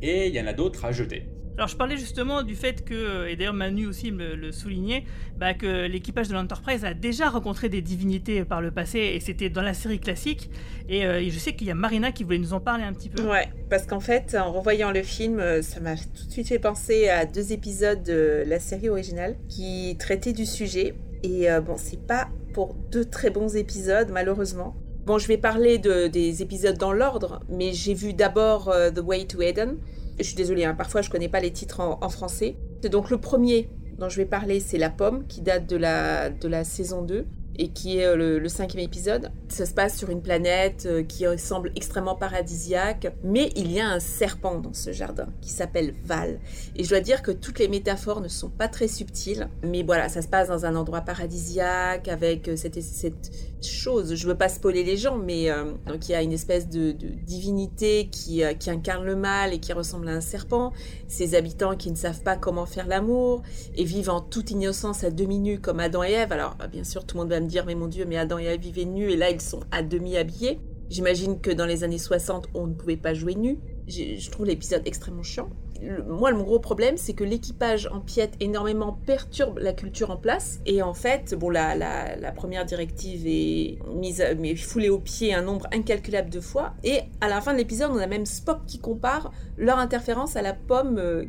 Et il y en a d'autres à jeter. Alors je parlais justement du fait que, et d'ailleurs Manu aussi me le soulignait, bah, que l'équipage de l'Enterprise a déjà rencontré des divinités par le passé et c'était dans la série classique. Et, euh, je sais qu'il y a Marina qui voulait nous en parler un petit peu. Ouais, parce qu'en fait, en revoyant le film, euh, ça m'a tout de suite fait penser à deux épisodes de la série originale qui traitaient du sujet. Et euh, bon, c'est pas pour deux très bons épisodes, malheureusement. Bon, je vais parler de, des épisodes dans l'ordre, mais j'ai vu d'abord The Way to Eden, je suis désolée, hein, parfois je connais pas les titres en, français. Donc le premier dont je vais parler, c'est La Pomme, qui date de la, de la saison 2 et qui est euh, le, cinquième épisode. Ça se passe sur une planète euh, qui semble extrêmement paradisiaque, mais il y a un serpent dans ce jardin qui s'appelle Val. Et je dois dire que toutes les métaphores ne sont pas très subtiles, mais voilà, ça se passe dans un endroit paradisiaque avec euh, cette chose. Je veux pas spoiler les gens, mais donc il y a une espèce de, divinité qui, qui incarne le mal et qui ressemble à un serpent. Ces habitants qui ne savent pas comment faire l'amour et vivent en toute innocence à demi nus comme Adam et Ève. Alors bien sûr, tout le monde va me dire, mais mon Dieu, mais Adam et Ève vivaient nus et là ils sont à demi habillés. J'imagine que dans les années 60, on ne pouvait pas jouer nu. Je trouve l'épisode extrêmement chiant moi, mon gros problème, c'est que l'équipage empiète énormément, perturbe la culture en place. Et en fait, bon, la, première directive est mise, foulée au pied un nombre incalculable de fois. Et à la fin de l'épisode, on a même Spock qui compare leur interférence à la pomme euh,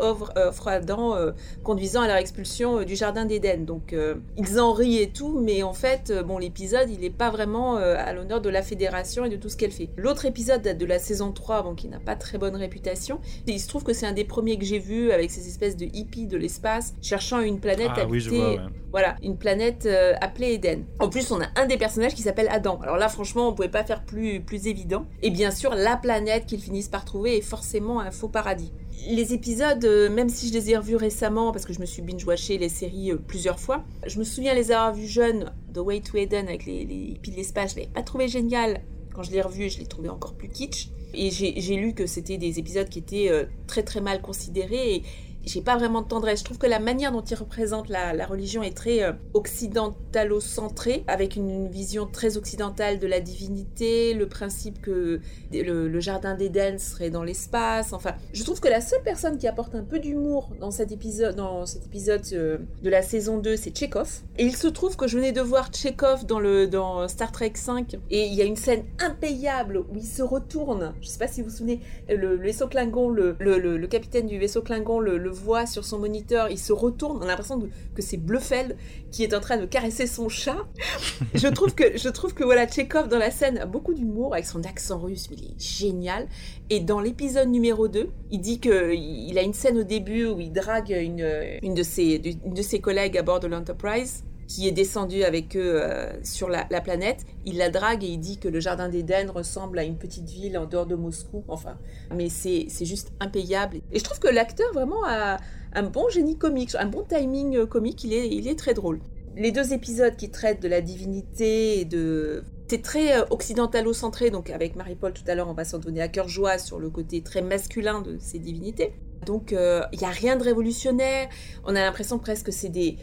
offre, à Adam, euh, conduisant à leur expulsion euh, du jardin d'Éden. Donc, ils en rient et tout, mais en fait, bon, l'épisode, il n'est pas vraiment à l'honneur de la fédération et de tout ce qu'elle fait. L'autre épisode date de la saison 3, bon, qui n'a pas très bonne réputation. il se trouve que c'est un des premiers que j'ai vu avec ces espèces de hippies de l'espace cherchant une planète ah, habitée. Voilà, une planète euh, appelée Eden. En plus, on a un des personnages qui s'appelle Adam. Alors là, franchement, on pouvait pas faire plus, plus évident. Et bien sûr, la planète qu'ils finissent par trouver est forcément un faux paradis. Les épisodes, euh, même si je les ai revus récemment, parce que je me suis binge-watché les séries euh, plusieurs fois, je me souviens les avoir vus jeunes, The Way to Eden avec les, les hippies de l'espace, je l'avais pas trouvé génial. Quand je l'ai revu, je l'ai trouvé encore plus kitsch. Et j'ai lu que c'était des épisodes qui étaient euh, très très mal considérés. J'ai pas vraiment de tendresse. Je trouve que la manière dont il représente la, religion est très euh, occidentalo-centrée, avec une, vision très occidentale de la divinité, le principe que le, jardin d'Éden serait dans l'espace. Enfin, je trouve que la seule personne qui apporte un peu d'humour dans cet épisode, dans cet épisode euh, de la saison 2, c'est Tchekhov. Et il se trouve que je venais de voir Tchekhov dans, le, dans Star Trek 5, et il y a une scène impayable où il se retourne. Je sais pas si vous vous souvenez, le, vaisseau Klingon, le, le, capitaine du vaisseau Klingon, le voit sur son moniteur, il se retourne, on a l'impression que c'est Bluffel qui est en train de caresser son chat. (laughs) je trouve que je trouve que voilà Tchekhov dans la scène a beaucoup d'humour avec son accent russe, mais il est génial. Et dans l'épisode numéro 2, il dit que il a une scène au début où il drague une, une de ses une de ses collègues à bord de l'Enterprise qui est descendu avec eux euh, sur la, planète. Il la drague et il dit que le jardin d'Éden ressemble à une petite ville en dehors de Moscou. Enfin, mais c'est juste impayable. Et je trouve que l'acteur vraiment a un bon génie comique, un bon timing euh, comique. Il est, il est très drôle. Les deux épisodes qui traitent de la divinité et de c'est très euh, occidentalo-centré, donc avec Marie-Paul tout à l'heure, on va s'en donner à cœur joie sur le côté très masculin de ces divinités. Donc il n'y a rien de révolutionnaire, on a l'impression presque que c'est des,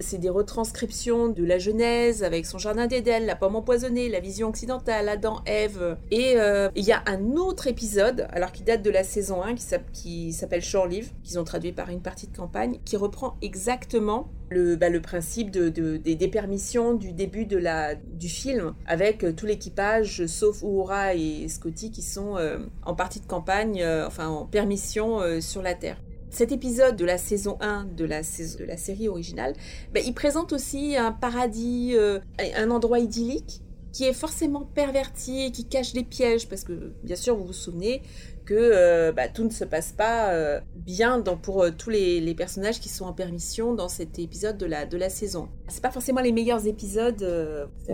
c'est des retranscriptions de la Genèse avec son jardin d'Éden, la pomme empoisonnée, la vision occidentale, Adam, Ève. Et euh, il y a un autre épisode, alors qui date de la saison 1, qui s'appelle Shore Live, qu'ils ont traduit par une partie de campagne, qui reprend exactement le, bah, le principe de, des, permissions du début de la, du film, avec euh, tout l'équipage, sauf Uhura et Scotty, qui sont euh, en partie de campagne, enfin en permission sur la Terre. Cet épisode de la saison 1 de la, de la série originale, ben, il présente aussi un paradis, euh, un endroit idyllique qui est forcément perverti et qui cache des pièges, parce que bien sûr vous vous souvenez que euh, bah, tout ne se passe pas euh, bien dans, pour tous les, personnages qui sont en permission dans cet épisode de la, de la saison. C'est pas forcément les meilleurs épisodes.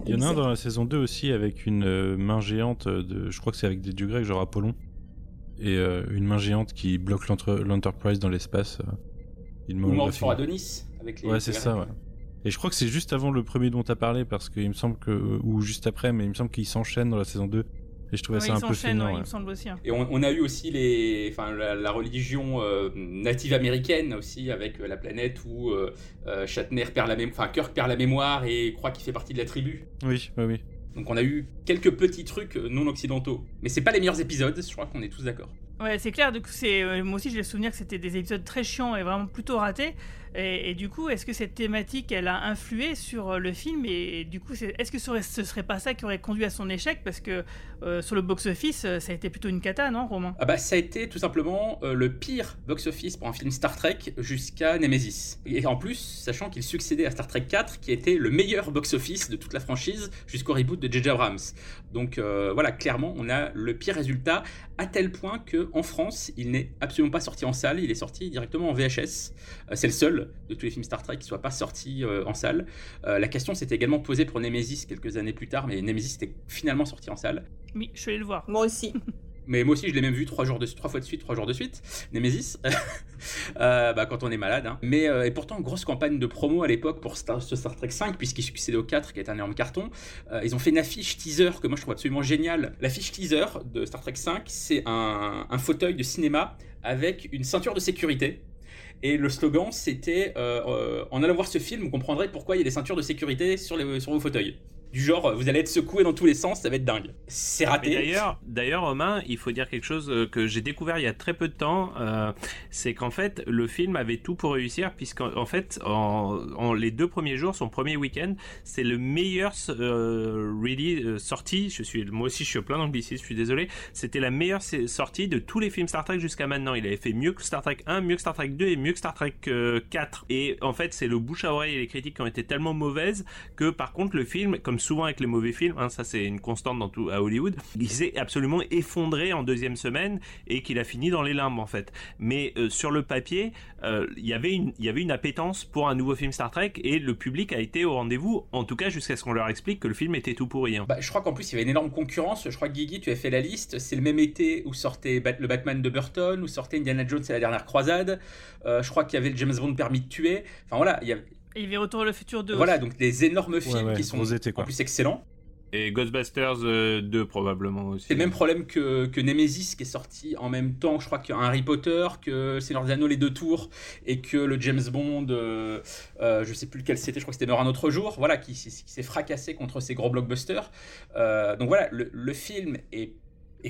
Il y en a un dans la saison 2 aussi avec une main géante, de, je crois que c'est avec des dieux grecs, genre Apollon et euh, une main géante qui bloque l'Enterprise dans l'espace. Euh, Ou mort sur Adonis avec les. Ouais, c'est ça, ouais. Et je crois que c'est juste avant le premier dont tu as parlé, parce qu'il me semble que. Ou juste après, mais il me semble qu'il s'enchaîne dans la saison 2. Et je trouvais ça un peu. Ouais, il me semble aussi. Hein. Et on, a eu aussi les, enfin, la, religion euh, native américaine aussi, avec la planète où Shatner perd la mémoire, enfin Kirk perd la mémoire et croit qu'il fait partie de la tribu. Oui, oui, oui. Donc on a eu quelques petits trucs non occidentaux. Mais c'est pas les meilleurs épisodes, je crois qu'on est tous d'accord. Ouais, c'est clair. Du coup, euh, moi aussi, j'ai le souvenir que c'était des épisodes très chiants et vraiment plutôt ratés. Et, du coup, est-ce que cette thématique, elle a influé sur euh, le film Et, du coup, est-ce que ce serait, serait pas ça qui aurait conduit à son échec? Parce que euh, sur le box-office, ça a été plutôt une cata, non, Romain? Ah bah, ça a été tout simplement le pire box-office pour un film Star Trek jusqu'à Nemesis. Et en plus, sachant qu'il succédait à Star Trek 4, qui était le meilleur box-office de toute la franchise jusqu'au reboot de J.J. Abrams. Donc voilà, clairement, on a le pire résultat, à tel point que en France, il n'est absolument pas sorti en salle, il est sorti directement en VHS. Euh, C'est le seul de tous les films Star Trek qui soit pas sorti euh, en salle. Euh, la question s'était également posée pour Nemesis quelques années plus tard, mais Nemesis était finalement sorti en salle. Oui, je suis allé le voir. Moi aussi. (laughs) Mais moi aussi, je l'ai même vu trois, jours de, trois fois de suite, trois jours de suite. Nemesis, (laughs) Euh, bah, quand on est malade. hein. Mais euh, et pourtant, grosse campagne de promo à l'époque pour Star, ce Star Trek 5, puisqu'il succédait au 4, qui est un énorme carton. Euh, ils ont fait une affiche teaser que moi je trouve absolument géniale. L'affiche teaser de Star Trek 5, c'est un, fauteuil de cinéma avec une ceinture de sécurité. Et le slogan, c'était En allant voir ce film, vous comprendrez pourquoi il y a des ceintures de sécurité sur, sur vos fauteuils. Du genre, vous allez être secoué dans tous les sens, ça va être dingue. C'est raté. D'ailleurs, d'ailleurs, Romain, il faut dire quelque chose euh, que j'ai découvert il y a très peu de temps, euh, c'est qu'en fait, le film avait tout pour réussir, puisqu'en en fait, en, les deux premiers jours, son premier week-end, c'est le meilleur euh, really euh, sortie. Je suis, moi aussi, je suis plein d'anglicisme, je suis désolé. C'était la meilleure sortie de tous les films Star Trek jusqu'à maintenant. Il avait fait mieux que Star Trek 1, mieux que Star Trek 2 et mieux que Star Trek euh, 4. Et en fait, c'est le bouche à oreille et les critiques qui ont été tellement mauvaises que, par contre, le film, comme souvent avec les mauvais films, hein, ça c'est une constante dans tout à Hollywood, il s'est absolument effondré en deuxième semaine et qu'il a fini dans les limbes en fait. Mais euh, sur le papier, euh, il y avait une avait appétence pour un nouveau film Star Trek et le public a été au rendez-vous, en tout cas jusqu'à ce qu'on leur explique que le film était tout pourri. hein. Bah, je crois qu'en plus il y avait une énorme concurrence. Je crois que Guigui, tu as fait la liste. C'est le même été où sortait le Batman de Burton, où sortait Indiana Jones et la dernière croisade. Euh, je crois qu'il y avait le James Bond permis de tuer. Enfin voilà, il y a... Il y avait Retour vers le futur 2. voilà aussi. donc des énormes films ouais, qui sont gros été, quoi. en plus excellents. Et Ghostbusters euh, 2 probablement aussi. C'est le même problème que, que Nemesis qui est sorti en même temps, je crois, qu'un Harry Potter, que Seigneur des Anneaux les deux tours, et que le James Bond, euh, euh, je sais plus lequel c'était, je crois que c'était Meurt un autre jour, voilà, qui, s'est- qui s'est fracassé contre ces gros blockbusters. Euh, donc voilà, le, le film est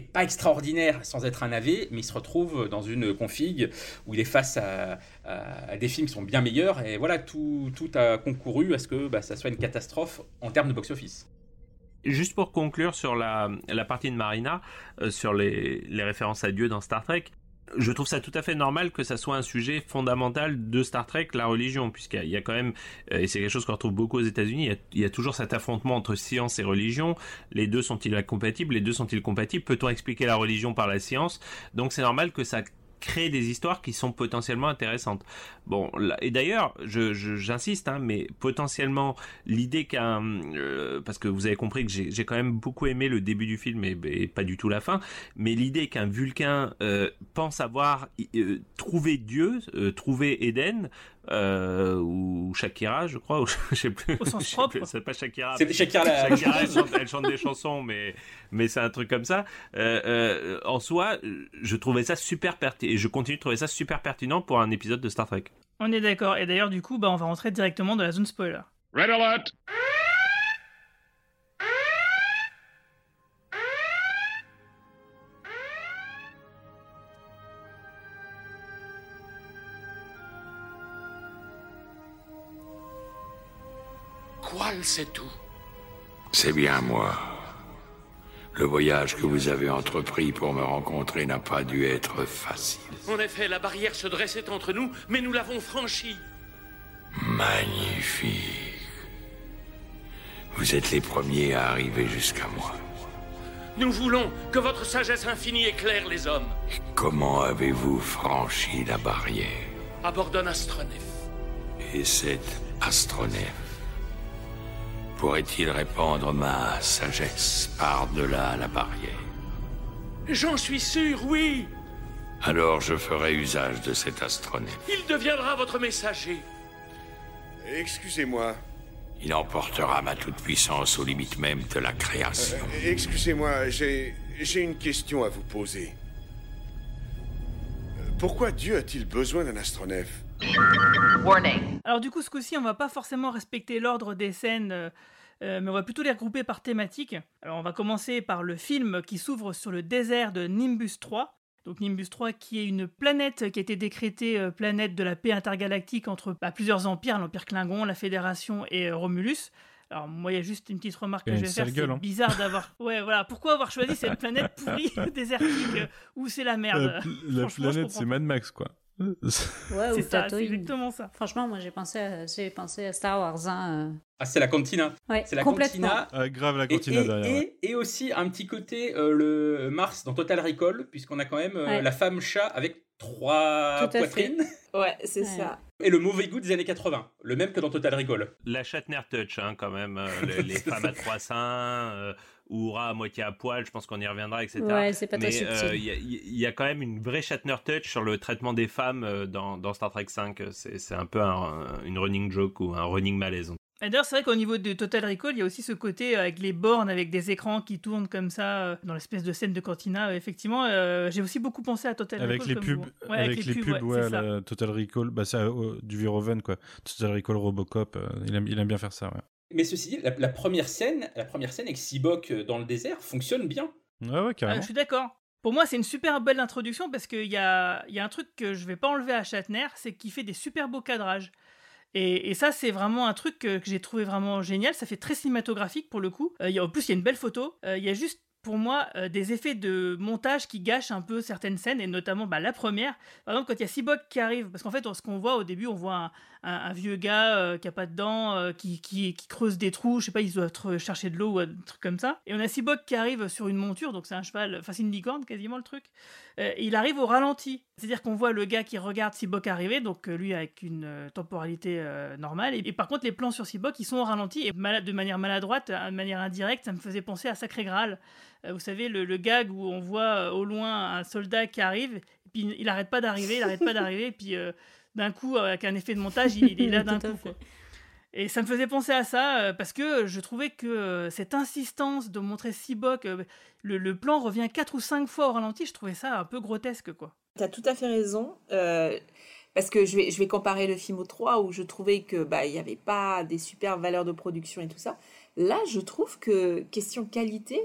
pas extraordinaire sans être un AV, mais il se retrouve dans une config où il est face à, des films qui sont bien meilleurs, et voilà, tout, tout a concouru à ce que bah, ça soit une catastrophe en termes de box-office. Juste pour conclure sur la, partie de Marina, euh, sur les références à Dieu dans Star Trek, je trouve ça tout à fait normal que ça soit un sujet fondamental de Star Trek, la religion, puisqu'il y a- quand même, euh, et c'est quelque chose qu'on retrouve beaucoup aux États-Unis, il il y, a toujours cet affrontement entre science et religion. Les deux sont-ils incompatibles? Les deux sont-ils compatibles? Peut-on expliquer la religion par la science? Donc c'est normal que ça crée des histoires qui sont potentiellement intéressantes. Bon, et d'ailleurs, j'insiste, hein, mais potentiellement l'idée qu'un, euh, parce que vous avez compris que j'ai, quand même beaucoup aimé le début du film et, pas du tout la fin, mais l'idée qu'un Vulcain euh, pense avoir euh, trouvé Dieu, trouvé Éden, euh, ou Shakira, je crois, ou (laughs) je sais plus. Au sens propre. C'est pas Shakira. C'est Shakira la- Shakira, elle, chante, (laughs) elle chante des chansons, mais mais c'est un truc comme ça. Euh, euh, en soi, je trouvais ça super pertinent et je continue de trouver ça super pertinent pour un épisode de Star Trek. On est d'accord. Et d'ailleurs, du coup, bah, on va rentrer directement dans la zone spoiler. Red alert! Qual, c'est tout. C'est bien moi. Le voyage que vous avez entrepris pour me rencontrer n'a pas dû être facile. En effet, la barrière se dressait entre nous, mais nous l'avons franchie. Magnifique. Vous êtes les premiers à arriver jusqu'à moi. Nous voulons que votre sagesse infinie éclaire les hommes. Comment avez-vous franchi la barrière? À bord d'un astronef. Et cet astronef pourrait-il répandre ma sagesse par-delà la barrière? J'en suis sûr, oui. Alors je ferai usage de cet astronef. Il deviendra votre messager. Excusez-moi. Il emportera ma toute-puissance aux limites même de la création. Euh, Excusez-moi, j'ai j'ai une question à vous poser. Euh, Pourquoi Dieu a-t-il besoin d'un astronef Alors du coup, ce coup-ci, on va pas forcément respecter l'ordre des scènes, euh, euh, mais on va plutôt les regrouper par thématique. Alors on va commencer par le film qui s'ouvre sur le désert de Nimbus 3. Donc Nimbus 3 qui est une planète qui a été décrétée euh, planète de la paix intergalactique entre bah, plusieurs empires, l'Empire Klingon, la Fédération et euh, Romulus. Alors moi, il y a juste une petite remarque que je vais faire. C'est hein. bizarre d'avoir. (laughs) Ouais, voilà. Pourquoi avoir choisi cette planète pourrie (laughs) désertique où c'est la merde? La, planète, c'est Mad Max, quoi. Ouais, C'est ou ça, c'est exactement ça. Franchement, moi j'ai pensé, à, j'ai pensé à Star Wars. Hein, euh. Ah, c'est la cantina. Ouais, c'est la cantina. Ah, grave la Et, cantina et- derrière. ouais. et- et aussi un petit côté euh, le Mars dans Total Recall, puisqu'on a quand même euh, Ouais. la femme chat avec trois fait. poitrines. (laughs) Ouais, c'est Ouais. ça. Et le mauvais goût des années 80, le même que dans Total Recall. La Shatner Touch, hein, quand même. euh, les, les (laughs) femmes à trois seins, euh, Oura à moitié à poil, je pense qu'on y reviendra, etc. Ouais, c'est pas très Mais subtil. euh, il y, a- il y a quand même une vraie Shatner Touch sur le traitement des femmes euh, dans, dans Star Trek 5. C'est c'est un peu un- une running joke ou un running malaise. Et D'ailleurs, c'est vrai qu'au niveau de Total Recall, il y a aussi ce côté euh, avec les bornes, avec des écrans qui tournent comme ça euh, dans l'espèce de scène de cantina. Effectivement, euh, j'ai aussi beaucoup pensé à Total Avec Recall. les comme pubs, vous. Ouais, avec, les pubs, ouais, c'est ça. la Total Recall, bah c'est euh, du Verhoeven quoi. Total Recall, Robocop, euh, il, aime, il aime bien faire ça, ouais. Mais ceci dit, la, la première scène, la première scène avec Sibok euh, dans le désert fonctionne bien. Ouais, ouais, Ah, carrément. je suis d'accord. Pour moi, c'est une super belle introduction parce qu'il y a, il y a un truc que je vais pas enlever à Shatner, c'est qu'il fait des super beaux cadrages. Et, et ça, c'est vraiment un truc que, que j'ai trouvé vraiment génial. Ça fait très cinématographique pour le coup. Euh, il y a, en plus, il y a une belle photo. Euh, il y a juste pour moi euh, des effets de montage qui gâchent un peu certaines scènes et notamment bah, la première. Par exemple, quand il y a Cyborg qui arrive, parce qu'en fait, on- ce qu'on voit au début, on voit un, un- vieux gars euh, qui a pas de dents, euh, qui, qui, qui creuse des trous, je sais pas, il doit chercher de l'eau ou un truc comme ça. Et on a Cyborg qui arrive sur une monture, donc c'est un cheval, enfin c'est une licorne quasiment le truc. Euh, et il arrive au ralenti. C'est-à-dire qu'on voit le gars qui regarde Cyborg arriver, donc lui avec une temporalité normale. Et, par contre, les plans sur Cyborg, ils sont au ralenti et de manière maladroite, de manière indirecte, ça me faisait penser à Sacré Graal. Vous savez, le, gag où on voit au loin un soldat qui arrive, et puis il arrête pas d'arriver, il arrête pas d'arriver, et puis d'un coup, avec un effet de montage, il, il est (laughs) là d'un coup. quoi. Et ça me faisait penser à ça euh, parce que je trouvais que euh, cette insistance de montrer Cyborg, euh, le, le plan revient quatre ou cinq fois au ralenti, je trouvais ça un peu grotesque quoi. T'as tout à fait raison. euh, parce que je vais, je vais comparer le film au 3 où je trouvais que bah il n'y avait pas des super valeurs de production et tout ça. Là, je trouve que question qualité,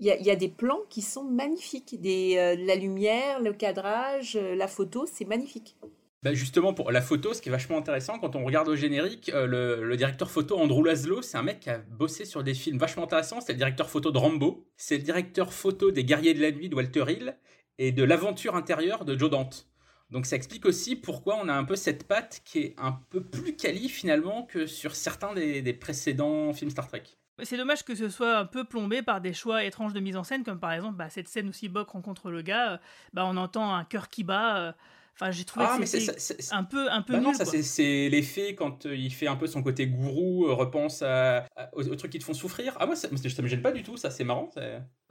il y a, il y a des plans qui sont magnifiques. Des, euh, la lumière, le cadrage, euh, la photo, c'est magnifique. Bah justement, pour la photo, ce qui est vachement intéressant, quand on regarde au générique, euh, le, directeur photo Andrew Laszlo, c'est un mec qui a bossé sur des films vachement intéressants. C'est le directeur photo de Rambo, c'est le directeur photo des Guerriers de la Nuit de Walter Hill et de L'aventure intérieure de Joe Dante. Donc ça explique aussi pourquoi on a un peu cette patte qui est un peu plus quali finalement que sur certains des, précédents films Star Trek. C'est dommage que ce soit un peu plombé par des choix étranges de mise en scène, comme par exemple bah, cette scène où Cyborg rencontre le gars, euh, bah, on entend un cœur qui bat. euh, Enfin, j'ai trouvé Ah, que c'était un peu, un peu Bah non, ça c'est- c'est l'effet quand euh, il fait un peu son côté gourou, euh, repense à, à- aux, aux trucs qui te font souffrir. Ah moi ça, ça me gêne pas du tout, ça c'est marrant.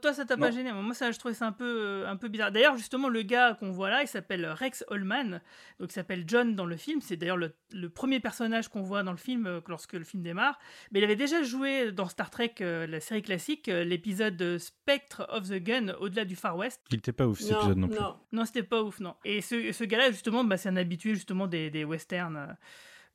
Toi, ça t'a pas gêné Moi, ça, je trouvais ça un peu, euh, un peu bizarre. D'ailleurs, justement, le gars qu'on voit là, il s'appelle Rex Holman. Donc, il s'appelle John dans le film. C'est d'ailleurs le, le premier personnage qu'on voit dans le film euh, lorsque le film démarre. Mais il avait déjà joué dans Star Trek, euh, la série classique, euh, l'épisode de Spectre of the Gun, au-delà du Far West. Il était pas ouf cet épisode non plus. Non, c'était pas ouf, non. Et ce, ce gars-là, justement, bah, c'est un habitué justement des, des westerns. euh.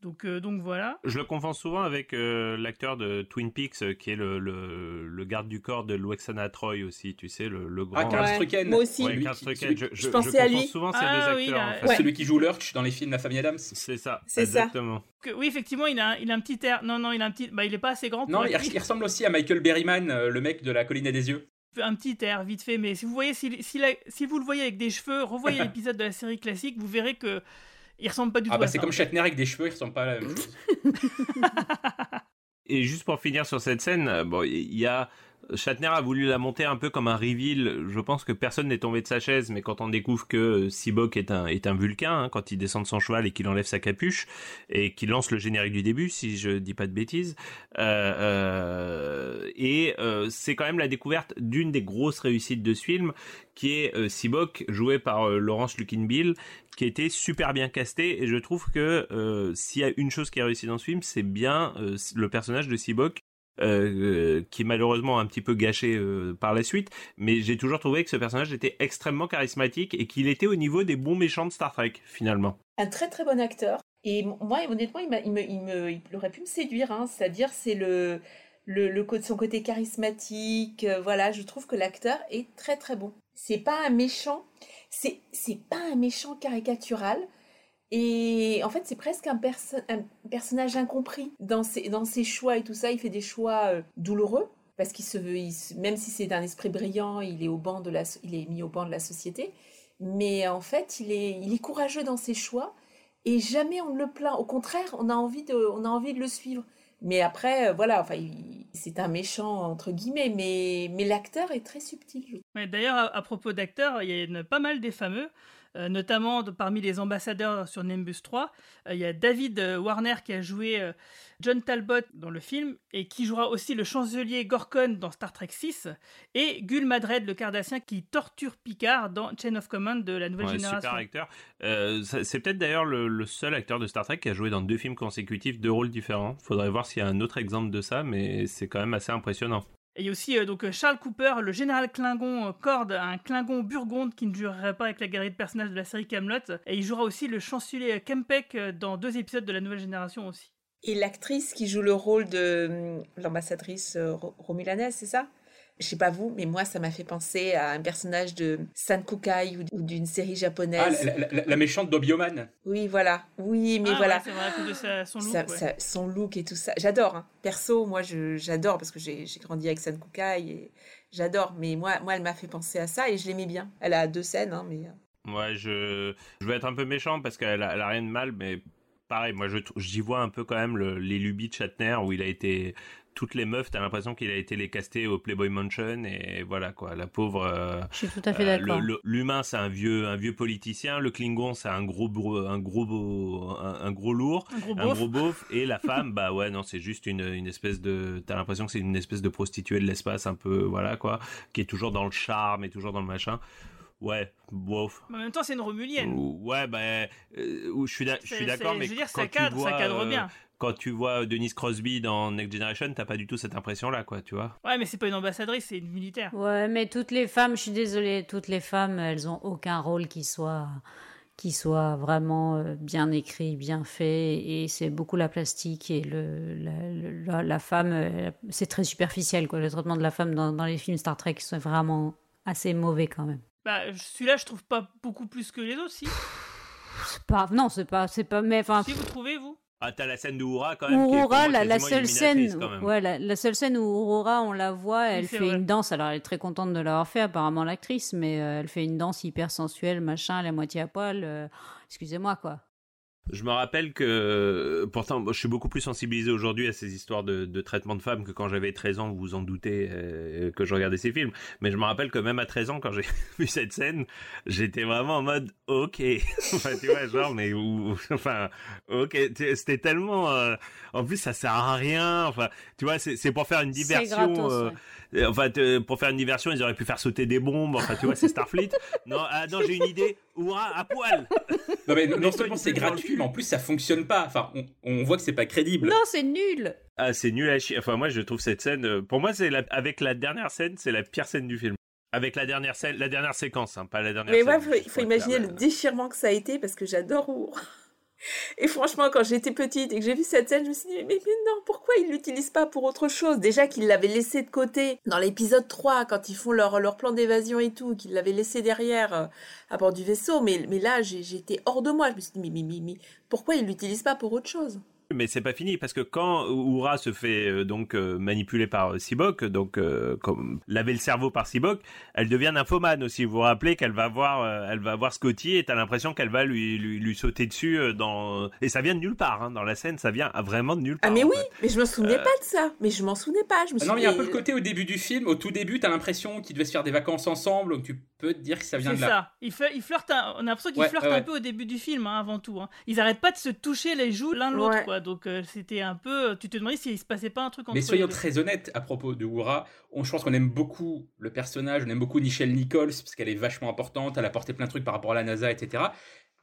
Donc, euh, donc voilà. Je le confonds souvent avec euh, l'acteur de Twin Peaks euh, qui est le, le, le garde du corps de Luexana Troy aussi, tu sais, le, le grand. Ah, Karl Strucken. moi aussi. Ouais, Karl Strucken. Je, je, je pensais à confonds lui. souvent ces Ah deux oui, acteurs. là, en fait. Ouais. Celui qui joue Lurch dans les films La famille Adams. C'est ça, C'est ça. exactement. Que- oui, effectivement, il a, il a un petit air. Non, non, il a un petit. Bah, il est pas assez grand pour Non, il, ressemble aussi à Michael Berryman, le mec de la colline des yeux. un petit air vite fait, mais si vous voyez, si, si, la- si vous le voyez avec des cheveux, revoyez (laughs) l'épisode de la série classique, vous verrez que il ressemble pas du Ah tout bah c'est comme Shatner avec des cheveux, il ressemble pas à la même chose. (laughs) (laughs) Et juste pour finir sur cette scène, euh, bon, il y a Shatner a voulu la monter un peu comme un reveal. Je pense que personne n'est tombé de sa chaise, mais quand on découvre que euh, Sibok est un vulcain, hein, quand il descend de son cheval et qu'il enlève sa capuche et qu'il lance le générique du début, si je dis pas de bêtises, euh, euh, et c'est quand même la découverte d'une des grosses réussites de ce film, qui est Sibok joué par Laurence Luckinbill, qui été super bien casté et je trouve que s'il y a une chose qui a réussi dans ce film, c'est bien le personnage de Sibok euh, qui est malheureusement un petit peu gâché euh, par la suite, mais j'ai toujours trouvé que ce personnage était extrêmement charismatique et qu'il était au niveau des bons méchants de Star Trek finalement. Un très très bon acteur. Et moi, honnêtement, il, me, il, me- aurait pu me séduire. hein. C'est-à-dire, c'est le, son côté charismatique. euh, voilà, je trouve que l'acteur est très très bon. C'est pas un méchant, c'est pas un méchant caricatural. Et en fait, c'est presque un, personnage incompris dans ses, choix et tout ça. Il fait des choix euh, douloureux parce qu'il se veut, même si c'est d'un esprit brillant, il est mis au banc de la société. Mais en fait, il est, courageux dans ses choix et jamais on ne le plaint. Au contraire, on a envie de, le suivre. Mais après, euh, voilà, enfin, c'est un méchant entre guillemets, mais, l'acteur est très subtil. D'ailleurs, à, à, propos d'acteurs, il y a pas mal des fameux. Euh, notamment parmi les ambassadeurs sur Nimbus 3. Euh, il y a David euh, Warner qui a joué John Talbot dans le film et qui jouera aussi le chancelier Gorkon dans Star Trek 6 et Gul Madred, le Cardassien, qui torture Picard dans Chain of Command de la nouvelle génération. Super acteur. c'est peut-être d'ailleurs le, seul acteur de Star Trek qui a joué dans deux films consécutifs, deux rôles différents. Faudrait voir s'il y a un autre exemple de ça, mais c'est quand même assez impressionnant. Et il y a aussi euh, donc Charles Cooper, le général Klingon euh, un Klingon burgonde qui ne durerait pas avec la galerie de personnages de la série Camelot. Et il jouera aussi le chancelier Kempek euh, dans deux épisodes de la nouvelle génération aussi. Et l'actrice qui joue le rôle de hum, l'ambassadrice romulanaise, c'est ça? Je sais pas vous, mais moi, ça m'a fait penser à un personnage de San Kukai ou d'une série japonaise. Ah, la, méchante d'Obioman. Oui, voilà. Oui, mais ah, voilà. c'est vrai, de son look. son look et tout ça. J'adore. Hein. Perso, moi, j'adore parce que j'ai grandi avec San Kukai et j'adore. Mais moi, moi, elle m'a fait penser à ça et je l'aimais bien. Elle a deux scènes, hein, mais. Euh. Ouais, je, je vais être un peu méchant parce qu'elle a, rien de mal, mais pareil, moi, j'y vois un peu quand même les lubies de Shatner où il a été toutes les meufs, t'as l'impression qu'il a été les casté au Playboy Mansion et voilà quoi, la pauvre. Euh, je suis tout à fait d'accord. L'humain c'est un vieux un vieux politicien, le Klingon c'est un gros un gros un, gros lourd, un gros, beauf et la femme bah ouais non c'est juste une, une espèce de t'as l'impression que c'est une espèce de prostituée de l'espace un peu voilà quoi, qui est toujours dans le charme et toujours dans le machin. Ouais, bof. En même temps, c'est une Romulienne. Ouais, ben, je suis d'accord, mais je veux dire, quand ça cadre, tu vois, ça cadre bien quand tu vois Denise Crosby dans Next Generation, t'as pas du tout cette impression-là, quoi, tu vois. Ouais, mais c'est pas une ambassadrice, c'est une militaire. Ouais, mais toutes les femmes, je suis désolée, toutes les femmes, elles ont aucun rôle qui soit qui soit vraiment euh, bien écrit, bien fait, et c'est beaucoup la plastique et le, la, la, femme, euh, c'est très superficiel, quoi. Le traitement de la femme dans, dans les films Star Trek, c'est vraiment assez mauvais quand même. Bah, celui-là, je trouve pas beaucoup plus que les autres, si. C'est pas, non, c'est pas, c'est pas, mais enfin. Si vous trouvez, vous ah, t'as la scène d'Oura quand même. Aurora, la, seule scène, ouais, la, seule scène où Aurora, on la voit, elle fait une danse. Alors, elle est très contente de l'avoir fait, apparemment l'actrice, mais euh, elle fait une danse hyper sensuelle, machin, la moitié à poil. Euh, excusez-moi, quoi. Je me rappelle que, pourtant, je suis beaucoup plus sensibilisé aujourd'hui à ces histoires de, de, traitement de femmes que quand j'avais 13 ans, vous vous en doutez, euh, que je regardais ces films. Mais je me rappelle que même à 13 ans, quand j'ai (laughs) vu cette scène, j'étais vraiment en mode, ok. (laughs) enfin, tu vois, genre, mais, ou, enfin, ok. C'était tellement, euh, en plus, ça sert à rien. Enfin, tu vois, c'est pour faire une diversion. euh, Enfin, pour faire une diversion, ils auraient pu faire sauter des bombes. Enfin, tu vois, c'est Starfleet. non, ah, non, j'ai une idée. Ouah, à poil. Non, mais non seulement c'est gratuit, mais en plus ça fonctionne pas. Enfin, on, on voit que c'est pas crédible. Non, c'est nul. Ah, c'est nul à chier. Enfin, moi, je trouve cette scène. Euh, pour moi, c'est avec la dernière scène, c'est la pire scène du film. Avec la dernière scène, la dernière séquence, hein, pas la dernière. Mais ouais, il faut, imaginer le déchirement que ça a été parce que j'adore et franchement, quand j'étais petite et que j'ai vu cette scène, je me suis dit, mais, non, pourquoi ils l'utilisent pas pour autre chose? Déjà qu'ils l'avaient laissé de côté dans l'épisode 3, quand ils font leur, leur plan d'évasion et tout, qu'ils l'avaient laissé derrière euh, à bord du vaisseau. Mais, mais là, j'étais hors de moi. Je me suis dit, mais, mais, mais, mais pourquoi ils l'utilisent pas pour autre chose? Mais c'est pas fini parce que quand Oura se fait euh, donc euh, manipuler par Sibok, donc euh, comme laver le cerveau par Sibok, elle devient nymphomane aussi. Vous vous rappelez qu'elle va voir, elle va voir Scotty et t'as l'impression qu'elle va lui, lui, lui sauter dessus dans et ça vient de nulle part hein, dans la scène, ça vient vraiment de nulle part. Ah mais oui, mais je me souvenais pas de ça, mais je m'en souvenais pas. Je me ah non, il y a un peu le côté au début du film, au tout début, t'as l'impression qu'ils devaient se faire des vacances ensemble, donc tu peux te dire que ça vient de là. C'est ça. Ils, il flirtent, on a l'impression qu'ils flirtent un peu au début du film hein, avant tout. Hein. Ils arrêtent pas de se toucher les joues l'un l'autre, quoi. Donc c'était un peu. Tu te demandais s'il se passait pas un truc entre Mais soyons très honnêtes à propos de Wura. On, je pense qu'on aime beaucoup le personnage, on aime beaucoup Nichelle Nichols parce qu'elle est vachement importante, elle a porté plein de trucs par rapport à la NASA, etc.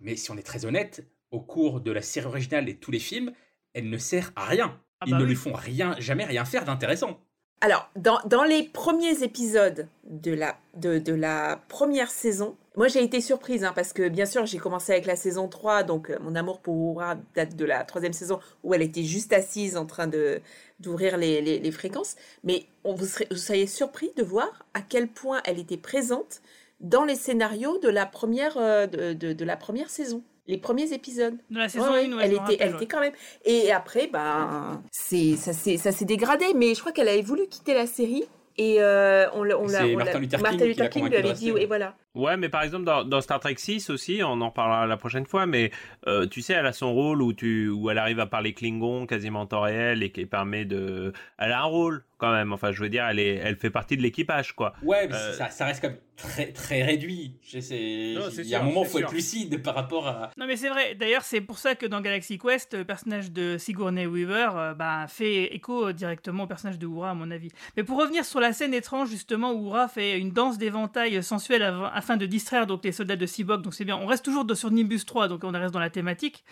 Mais si on est très honnête, au cours de la série originale et tous les films, elle ne sert à rien. Ah Ils bah ne lui font rien, jamais rien faire d'intéressant. Alors, dans, dans, les premiers épisodes de la, de, de la première saison, moi j'ai été surprise, hein, parce que bien sûr j'ai commencé avec la saison 3, donc euh, mon amour pour Aura date de la troisième saison, où elle était juste assise en train de d'ouvrir les, les, les, fréquences, mais on, vous, serez, vous seriez surpris de voir à quel point elle était présente dans les scénarios de la première, euh, de, de, de la première saison. Les premiers épisodes. Dans la saison Ouais, 1, ouais, elle je me était, rappelle, elle ouais. était quand même. Et après, ben, ça s'est dégradé. Mais je crois qu'elle avait voulu quitter la série. Et euh, on l'a, on l'a, C'est Martin Luther King Martin Luther King lui avait dit, et voilà. Ouais, mais par exemple dans, dans Star Trek 6 aussi, on en reparlera la prochaine fois, mais euh, tu sais, elle a son rôle où tu où elle arrive à parler Klingon quasiment en temps réel et qui permet de, elle a un rôle quand même. Enfin, je veux dire, elle est, elle fait partie de l'équipage quoi. Ouais, mais Euh, ça, ça reste quand même très, très réduit. Je sais, Non, c'est il y a un moment, faut être lucide par rapport à. Non mais c'est vrai, d'ailleurs c'est pour ça que dans Galaxy Quest, le personnage de Sigourney Weaver euh, bah, fait écho directement au personnage de Uhura à mon avis. Mais pour revenir sur la scène étrange justement où Uhura fait une danse d'éventail sensuelle afin de distraire donc les soldats de Seabock, donc c'est bien, on reste toujours de- sur Nimbus 3, donc on reste dans la thématique.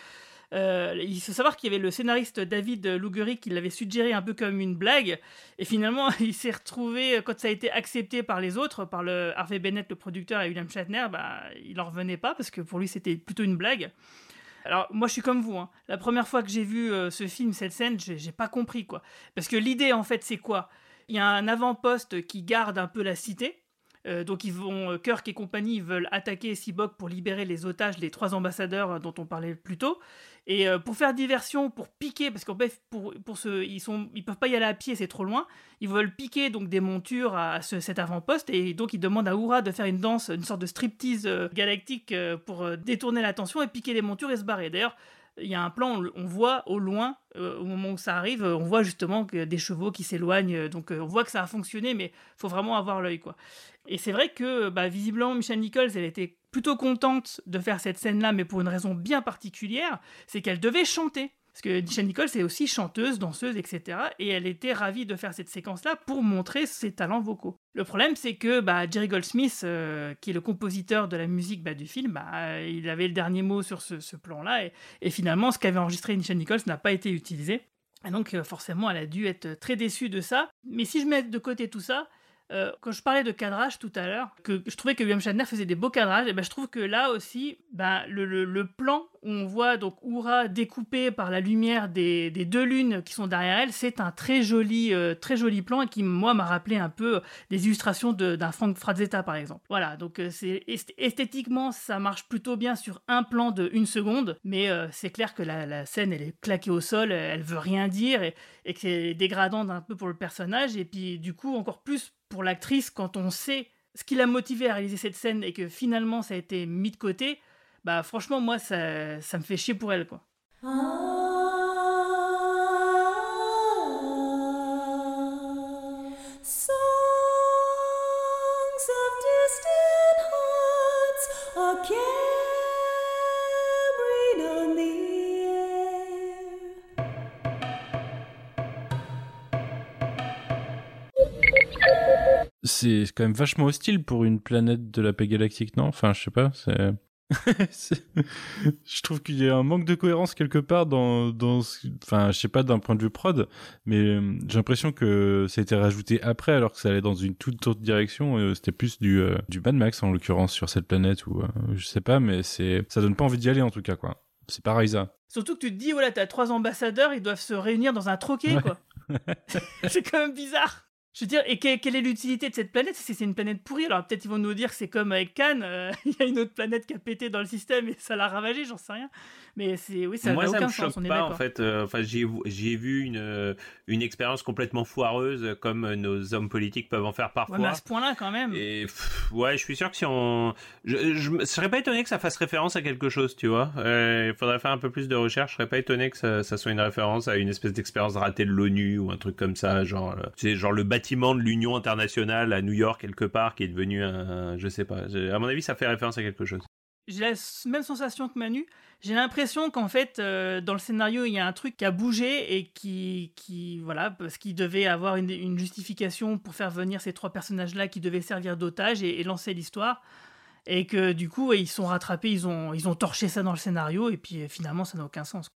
Euh, il faut savoir qu'il y avait le scénariste David Louguri qui l'avait suggéré un peu comme une blague, et finalement (laughs) il s'est retrouvé, quand ça a été accepté par les autres, par le Harvey Bennett, le producteur, et William Shatner, bah, il en revenait pas parce que pour lui c'était plutôt une blague. Alors moi je suis comme vous, hein. la première fois que j'ai vu euh, ce film, cette scène, j'ai pas compris quoi. Parce que l'idée en fait c'est quoi? Il y a un avant-poste qui garde un peu la cité. Euh, donc ils vont, Kirk et compagnie veulent attaquer Seabock pour libérer les otages, les trois ambassadeurs dont on parlait plus tôt. Et euh, pour faire diversion, pour piquer, parce qu'en fait pour, pour ce, ils sont, ils peuvent pas y aller à pied, c'est trop loin. Ils veulent piquer donc des montures à, à ce- cet avant-poste et donc ils demandent à Oura de faire une danse, une sorte de striptease euh, galactique euh, pour détourner l'attention et piquer les montures et se barrer. D'ailleurs, il y a un plan, on, voit au loin, au moment où ça arrive, on voit justement que des chevaux qui s'éloignent, donc on voit que ça a fonctionné, mais faut vraiment avoir l'œil, quoi. Et c'est vrai que, bah, visiblement, Michelle Nichols, elle était plutôt contente de faire cette scène-là, mais pour une raison bien particulière, c'est qu'elle devait chanter. Parce que Michelle Nichols est aussi chanteuse, danseuse, etc. Et elle était ravie de faire cette séquence-là pour montrer ses talents vocaux. Le problème, c'est que bah, Jerry Goldsmith, euh, qui est le compositeur de la musique bah, du film, bah, il avait le dernier mot sur ce, plan-là. Et, et finalement, ce qu'avait enregistré Michelle Nichols n'a pas été utilisé. Et donc, euh, forcément, elle a dû être très déçue de ça. Mais si je mets de côté tout ça, euh, quand je parlais de cadrage tout à l'heure, que je trouvais que William Shatner faisait des beaux cadrages, et ben je trouve que là aussi, ben, le, le- plan où on voit donc Oura découpée par la lumière des, des deux lunes qui sont derrière elle, c'est un très joli, euh, très joli plan et qui, moi, m'a rappelé un peu des illustrations de- d'un Frank Frazetta, par exemple. Voilà, donc euh, c'est est- esthétiquement, ça marche plutôt bien sur un plan de une seconde, mais euh, c'est clair que la, la scène, elle est claquée au sol, elle veut rien dire, et, et que c'est dégradant un peu pour le personnage, et puis du coup, encore plus pour l'actrice, quand on sait ce qui l'a motivée à réaliser cette scène et que finalement ça a été mis de côté, bah franchement, moi, ça, ça me fait chier pour elle, quoi. Songs C'est quand même vachement hostile pour une planète de la paix galactique, non? Enfin, je sais pas, c'est... (laughs) je trouve qu'il y a un manque de cohérence quelque part dans, enfin, je sais pas d'un point de vue prod, mais euh, j'ai l'impression que ça a été rajouté après alors que ça allait dans une toute autre direction. euh, C'était plus du, euh, du Mad Max en l'occurrence sur cette planète ou euh, je sais pas, mais c'est, ça donne pas envie d'y aller en tout cas, quoi. C'est pareil ça. Surtout que tu te dis, voilà, t'as trois ambassadeurs, ils doivent se réunir dans un troquet, Ouais. quoi. (laughs) c'est quand même bizarre. Je veux dire, et que- quelle est l'utilité de cette planète? Si c'est une planète pourrie Alors peut-être ils vont nous dire que c'est comme avec Cannes, euh, (laughs) il y a une autre planète qui a pété dans le système et ça l'a ravagé, j'en sais rien. Mais c'est oui, ça Moi, ça aucun me sens, choque pas en fait. Euh, Enfin, j'y ai, j'y ai vu une euh, une expérience complètement foireuse comme euh, nos hommes politiques peuvent en faire parfois. Ouais, mais à ce point-là, quand même. Et pff, ouais, je suis sûr que si on, je, je serais pas étonné que ça fasse référence à quelque chose, tu vois. Euh, Il faudrait faire un peu plus de recherche. Je serais pas étonné que ça, ça soit une référence à une espèce d'expérience ratée de l'ONU ou un truc comme ça, genre, c'est genre le bâtiment de l'Union internationale à New York quelque part qui est devenu un, je sais pas. À mon avis, ça fait référence à quelque chose. J'ai la même sensation que Manu. J'ai l'impression qu'en fait, euh, dans le scénario, il y a un truc qui a bougé et qui, qui voilà, parce qu'il devait avoir une, justification pour faire venir ces trois personnages-là qui devaient servir d'otages et, lancer l'histoire. Et que du coup, ils sont rattrapés, ils ont, ils ont torché ça dans le scénario et puis euh, finalement, ça n'a aucun sens.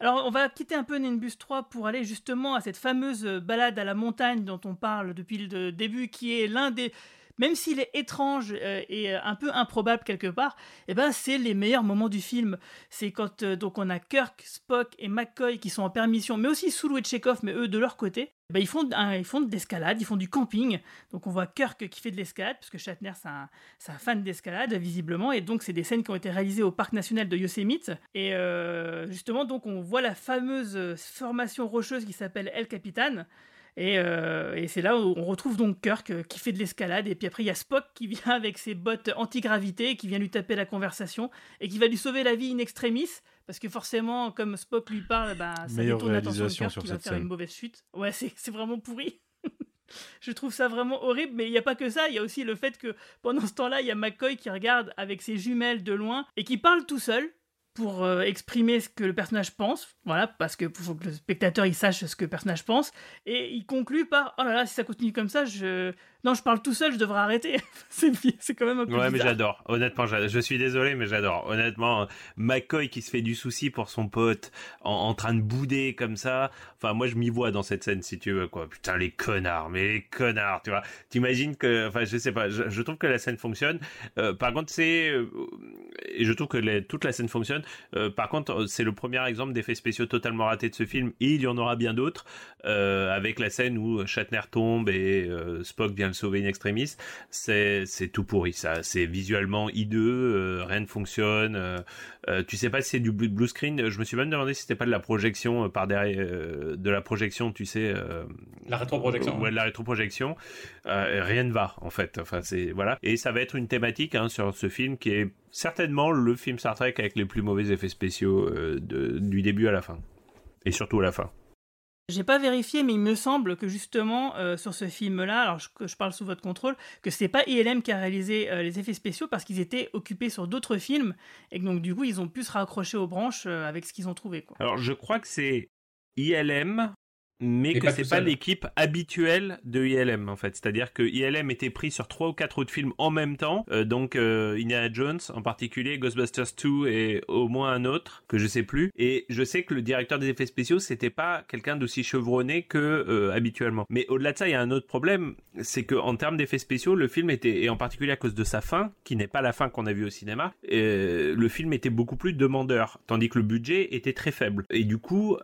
Alors, on va quitter un peu Nimbus 3 pour aller justement à cette fameuse balade à la montagne dont on parle depuis le début, qui est l'un des même s'il est étrange euh, et euh, un peu improbable quelque part, eh ben c'est les meilleurs moments du film. C'est quand euh, donc on a Kirk, Spock et McCoy qui sont en permission, mais aussi Sulu et Chekhov, mais eux de leur côté. Eh ben, ils font ils font de l'escalade, ils font du camping. Donc on voit Kirk qui fait de l'escalade parce que Shatner c'est un, un fan d'escalade visiblement et donc c'est des scènes qui ont été réalisées au parc national de Yosemite et justement donc on voit la fameuse formation rocheuse qui s'appelle El Capitan. Et, euh, et c'est là où on retrouve donc Kirk euh, qui fait de l'escalade. Et puis après, il y a Spock qui vient (laughs) avec ses bottes anti-gravité, qui vient lui taper la conversation et qui va lui sauver la vie in extremis. Parce que forcément, comme Spock lui parle, bah, ça détourne l'attention de Kirk qui va faire scène. une mauvaise chute. Ouais, c'est c'est vraiment pourri. (laughs) Je trouve ça vraiment horrible, mais il n'y a pas que ça, il y a aussi le fait que pendant ce temps-là, il y a McCoy qui regarde avec ses jumelles de loin et qui parle tout seul pour euh, exprimer ce que le personnage pense, voilà, parce que faut que le spectateur il sache ce que le personnage pense, et il conclut par oh là là si ça continue comme ça, je non je parle tout seul, je devrais arrêter. (laughs) c'est c'est quand même un peu Ouais, mais j'adore. Honnêtement, je suis désolé, mais j'adore. Honnêtement, McCoy qui se fait du souci pour son pote en, en train de bouder comme ça. Enfin, moi, je m'y vois dans cette scène, si tu veux, quoi. Putain, les connards, mais les connards, tu vois. T'imagines que, enfin, je sais pas, je, je trouve que la scène fonctionne. Euh, par contre, c'est, euh, je trouve que les- toute la scène fonctionne. Euh, par contre, c'est le premier exemple d'effets spéciaux totalement ratés de ce film, et il y en aura bien d'autres, euh, avec la scène où Shatner tombe et Spock vient sauver in extremis. C'est, c'est tout pourri, ça. C'est visuellement hideux, euh, rien ne fonctionne. euh, euh, tu sais pas si c'est du blue screen. Je me suis même demandé si c'était pas de la projection par derrière, de la projection, tu sais. La rétroprojection. Ouais, de la rétroprojection. Rien ne va, en fait. Enfin, c'est voilà. Et ça va être une thématique hein, sur ce film qui est certainement le film Star Trek avec les plus mauvais effets spéciaux euh, de, du début à la fin. Et surtout à la fin. J'ai pas vérifié, mais il me semble que justement euh, sur ce film-là, alors je, je parle sous votre contrôle, que c'est pas ILM qui a réalisé euh, les effets spéciaux parce qu'ils étaient occupés sur d'autres films et que donc du coup ils ont pu se raccrocher aux branches euh, avec ce qu'ils ont trouvé. Alors, je crois que c'est ILM, mais Et que c'est pas l'équipe habituelle de ILM en fait. C'est-à-dire que ILM était pris sur trois ou quatre autres films en même temps, euh, donc euh, Indiana Jones en particulier, Ghostbusters 2 et au moins un autre que je sais plus. Et je sais que le directeur des effets spéciaux c'était pas quelqu'un d'aussi chevronné que euh, habituellement. Mais au-delà de ça, il y a un autre problème, c'est que en termes d'effets spéciaux, le film était et en particulier à cause de sa fin, qui n'est pas la fin qu'on a vue au cinéma, euh, le film était beaucoup plus demandeur, tandis que le budget était très faible. Et du coup,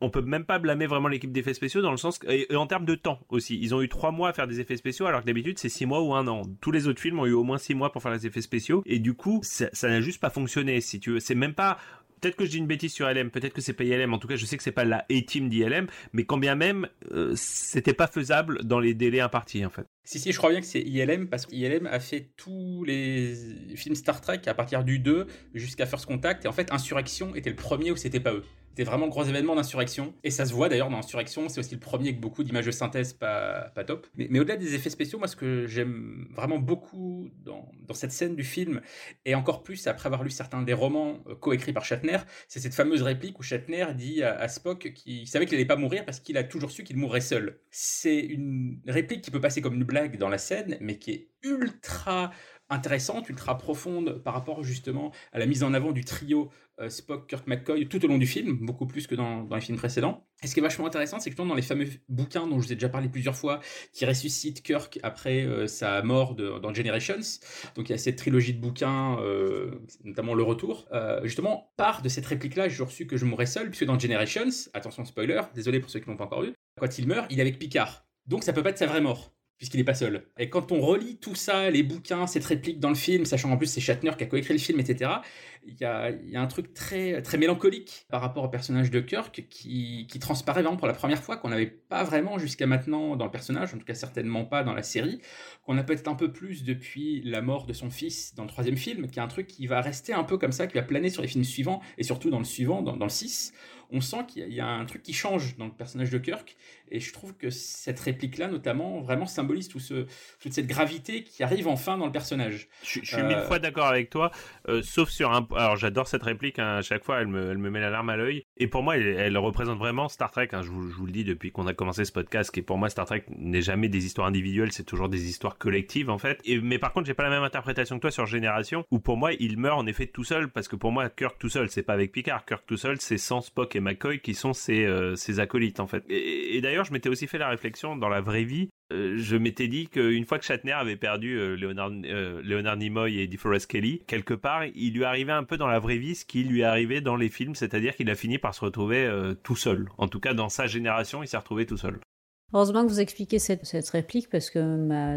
on peut même pas blâmer vraiment l'équipe d'effets spéciaux dans le sens que, et, en termes de temps aussi. Ils ont eu trois mois à faire des effets spéciaux alors que d'habitude c'est six mois ou un an. Tous les autres films ont eu au moins six mois pour faire les effets spéciaux et du coup ça n'a juste pas fonctionné si tu veux. C'est même pas Peut-être que je dis une bêtise sur LM, peut-être que c'est pas ILM. En tout cas, je sais que c'est pas la A-team d'ILM, mais quand bien même, euh, c'était pas faisable dans les délais impartis en fait. Si, si, je crois bien que c'est ILM parce qu'ILM a fait tous les films Star Trek à partir du 2 jusqu'à First Contact. Et en fait, Insurrection était le premier où c'était pas eux. C'était vraiment le gros événement d'insurrection. Et ça se voit d'ailleurs dans Insurrection, c'est aussi le premier avec beaucoup d'images de synthèse pas, top. Mais, au-delà des effets spéciaux, moi, ce que j'aime vraiment beaucoup dans, cette scène du film, et encore plus après avoir lu certains des romans euh, coécrits par Shatner, c'est cette fameuse réplique où Shatner dit à, à Spock qu'il savait qu'il allait pas mourir parce qu'il a toujours su qu'il mourrait seul. C'est une réplique qui peut passer comme une blague dans la scène, mais qui est ultra intéressante, ultra profonde par rapport justement à la mise en avant du trio euh, Spock, Kirk, McCoy tout au long du film, beaucoup plus que dans, les films précédents. Et ce qui est vachement intéressant, c'est que dans les fameux bouquins dont je vous ai déjà parlé plusieurs fois, qui ressuscitent Kirk après euh, sa mort dans Generations, donc il y a cette trilogie de bouquins, euh, notamment Le Retour, justement, part de cette réplique-là, j'ai reçu que je mourrais seul, puisque dans Generations, attention spoiler, désolé pour ceux qui l'ont pas encore vu, quand il meurt, il est avec Picard. Donc ça peut pas être sa vraie mort puisqu'il n'est pas seul. Et quand on relit tout ça, les bouquins, cette réplique dans le film, sachant en plus c'est Shatner qui a coécrit le film, etc., il y a, y a un truc très, très mélancolique par rapport au personnage de Kirk qui, qui transparaît vraiment pour la première fois, qu'on n'avait pas vraiment jusqu'à maintenant dans le personnage, en tout cas certainement pas dans la série, qu'on a peut-être un peu plus depuis la mort de son fils dans le troisième film, qui est un truc qui va rester un peu comme ça, qui va planer sur les films suivants, et surtout dans le suivant, dans, dans le 6. On sent qu'il y a- il y a un truc qui change dans le personnage de Kirk, et je trouve que cette réplique-là, notamment, vraiment symbolise tout ce, toute cette gravité qui arrive enfin dans le personnage. Je, je suis mille fois d'accord avec toi, euh, sauf sur un. Alors j'adore cette réplique. hein, à chaque fois, elle me, elle me met la larme à l'œil. Et pour moi, elle, elle représente vraiment Star Trek. hein, je, vous, je vous le dis depuis qu'on a commencé ce podcast, qui pour moi Star Trek n'est jamais des histoires individuelles, c'est toujours des histoires collectives en fait. Et mais par contre, j'ai pas la même interprétation que toi sur Génération, où pour moi, il meurt en effet tout seul, parce que pour moi, Kirk tout seul, c'est pas avec Picard. Kirk tout seul, c'est sans Spock et McCoy qui sont ses, euh, acolytes en fait. Et, d'ailleurs, je m'étais aussi fait la réflexion dans la vraie vie euh, je m'étais dit qu'une fois que Shatner avait perdu euh, Leonard, euh, Leonard Nimoy et DeForest Kelly, quelque part, il lui arrivait un peu dans la vraie vie ce qui lui arrivé dans les films, c'est-à-dire qu'il a fini par se retrouver tout seul. En tout cas, dans sa génération, il s'est retrouvé tout seul. Heureusement que vous expliquez cette, réplique parce que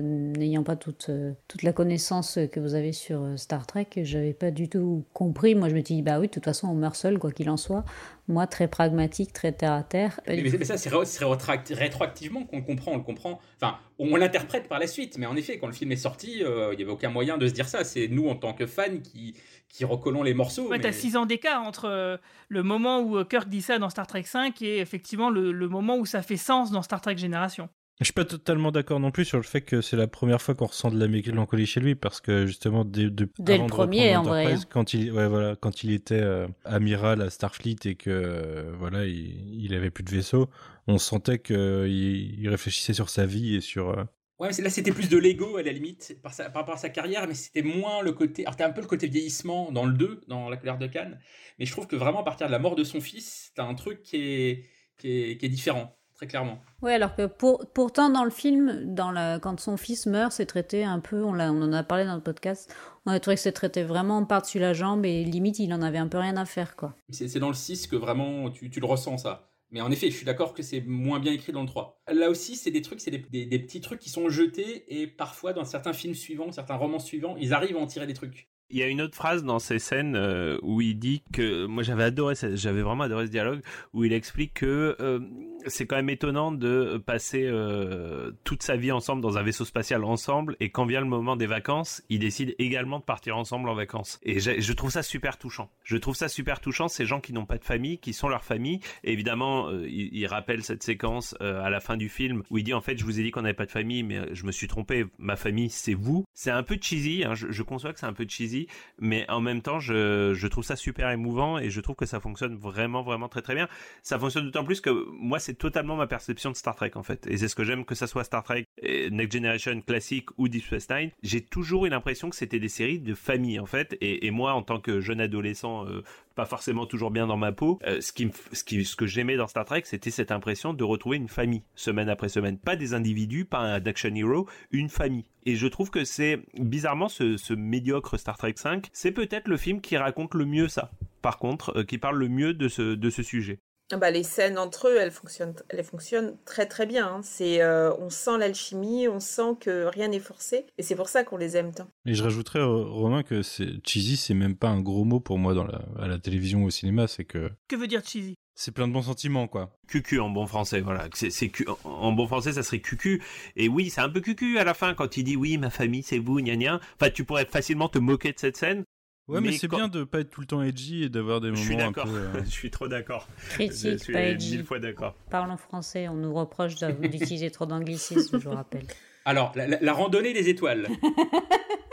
n'ayant pas toute, euh, toute la connaissance que vous avez sur euh, Star Trek, j'avais pas du tout compris. Moi, je me dis, bah oui, de toute façon, on meurt seul, quoi qu'il en soit. Moi, très pragmatique, très terre à terre. Mais, ça, c'est ré- c'est rétroact- rétroactivement qu'on comprend, on le comprend. Enfin, on l'interprète par la suite, mais en effet, quand le film est sorti, euh, il n'y avait aucun moyen de se dire ça. C'est nous, en tant que fans, qui, qui recollons les morceaux. Ouais, mais- t'as 6 ans d'écart entre euh, le moment où euh, Kirk dit ça dans Star Trek 5 et effectivement le, le moment où ça fait sens dans Star Trek Génération. Je suis pas totalement d'accord non plus sur le fait que c'est la première fois qu'on ressent de la mélancolie chez lui parce que justement dès, de- Dès avant le de premier, en vrai, Enterprise, hein. quand il ouais voilà quand il était euh, amiral à Starfleet et que euh, voilà il, il avait plus de vaisseau, on sentait que il, il réfléchissait sur sa vie et sur euh, Ouais, là c'était plus de l'ego à la limite par, sa- par rapport à sa carrière, mais c'était moins le côté. Alors t'as un peu le côté vieillissement dans le 2, dans La colère de Cannes, mais je trouve que vraiment à partir de la mort de son fils, t'as un truc qui est, qui est, qui est différent, très clairement. Ouais, alors que pour, pourtant dans le film, dans la, quand son fils meurt, c'est traité un peu, on, en a parlé dans le podcast, on a trouvé que c'est traité vraiment par-dessus la jambe et limite il en avait un peu rien à faire quoi. C'est c'est dans le 6 que vraiment tu, tu le ressens ça. Mais en effet, je suis d'accord que c'est moins bien écrit dans le 3. Là aussi, c'est des trucs, c'est des, des- petits trucs qui sont jetés et parfois dans certains films suivants, certains romans suivants, ils arrivent à en tirer des trucs. Il y a une autre phrase dans ces scènes euh, où il dit que moi j'avais adoré, j'avais vraiment adoré ce dialogue où il explique que euh, c'est quand même étonnant de passer euh, toute sa vie ensemble dans un vaisseau spatial ensemble et quand vient le moment des vacances, ils décident également de partir ensemble en vacances. Et je trouve ça super touchant. Je trouve ça super touchant ces gens qui n'ont pas de famille, qui sont leur famille. Évidemment, euh, il, rappelle cette séquence euh, à la fin du film où il dit en fait je vous ai dit qu'on n'avait pas de famille, mais euh, je me suis trompé. Ma famille c'est vous. C'est un peu cheesy. hein, je, je conçois que c'est un peu cheesy, mais en même temps je, je trouve ça super émouvant et je trouve que ça fonctionne vraiment vraiment très très bien. Ça fonctionne d'autant plus que moi c'est totalement ma perception de Star Trek en fait. Et c'est ce que j'aime que ça soit Star Trek Next Generation classique ou Deep Space Nine. J'ai toujours eu l'impression que c'était des séries de famille en fait. Et, moi en tant que jeune adolescent, euh, pas forcément toujours bien dans ma peau, euh, ce qui, ce que j'aimais dans Star Trek, c'était cette impression de retrouver une famille semaine après semaine, pas des individus, pas un action hero, une famille. Et je trouve que c'est bizarrement ce, médiocre Star Trek 5, c'est peut-être le film qui raconte le mieux ça. Par contre, euh, qui parle le mieux de ce sujet. Ah bah, les scènes entre eux, elles fonctionnent, elles fonctionnent très très bien. hein. C'est, euh, on sent l'alchimie, on sent que rien n'est forcé, et c'est pour ça qu'on les aime tant. Et je rajouterais, euh, Romain, que c'est cheesy, c'est même pas un gros mot pour moi dans la, à la télévision ou au cinéma, c'est que Que veut dire cheesy? c'est plein de bons sentiments, quoi. cucu en bon français, voilà. C'est, c'est cu- en bon français, ça serait cucu. Et oui, c'est un peu cucu à la fin quand il dit oui, ma famille, c'est vous, gna gna. Enfin, tu pourrais facilement te moquer de cette scène. Ouais, mais, c'est quand- bien de pas être tout le temps edgy et d'avoir des Je suis moments d'accord. euh, (laughs) Je suis trop d'accord. Critique, Je suis pas edgy. mille fois d'accord. Parlons français, on nous reproche d'utiliser trop d'anglicisme, je vous rappelle. (laughs) Alors, la, la- la randonnée des étoiles.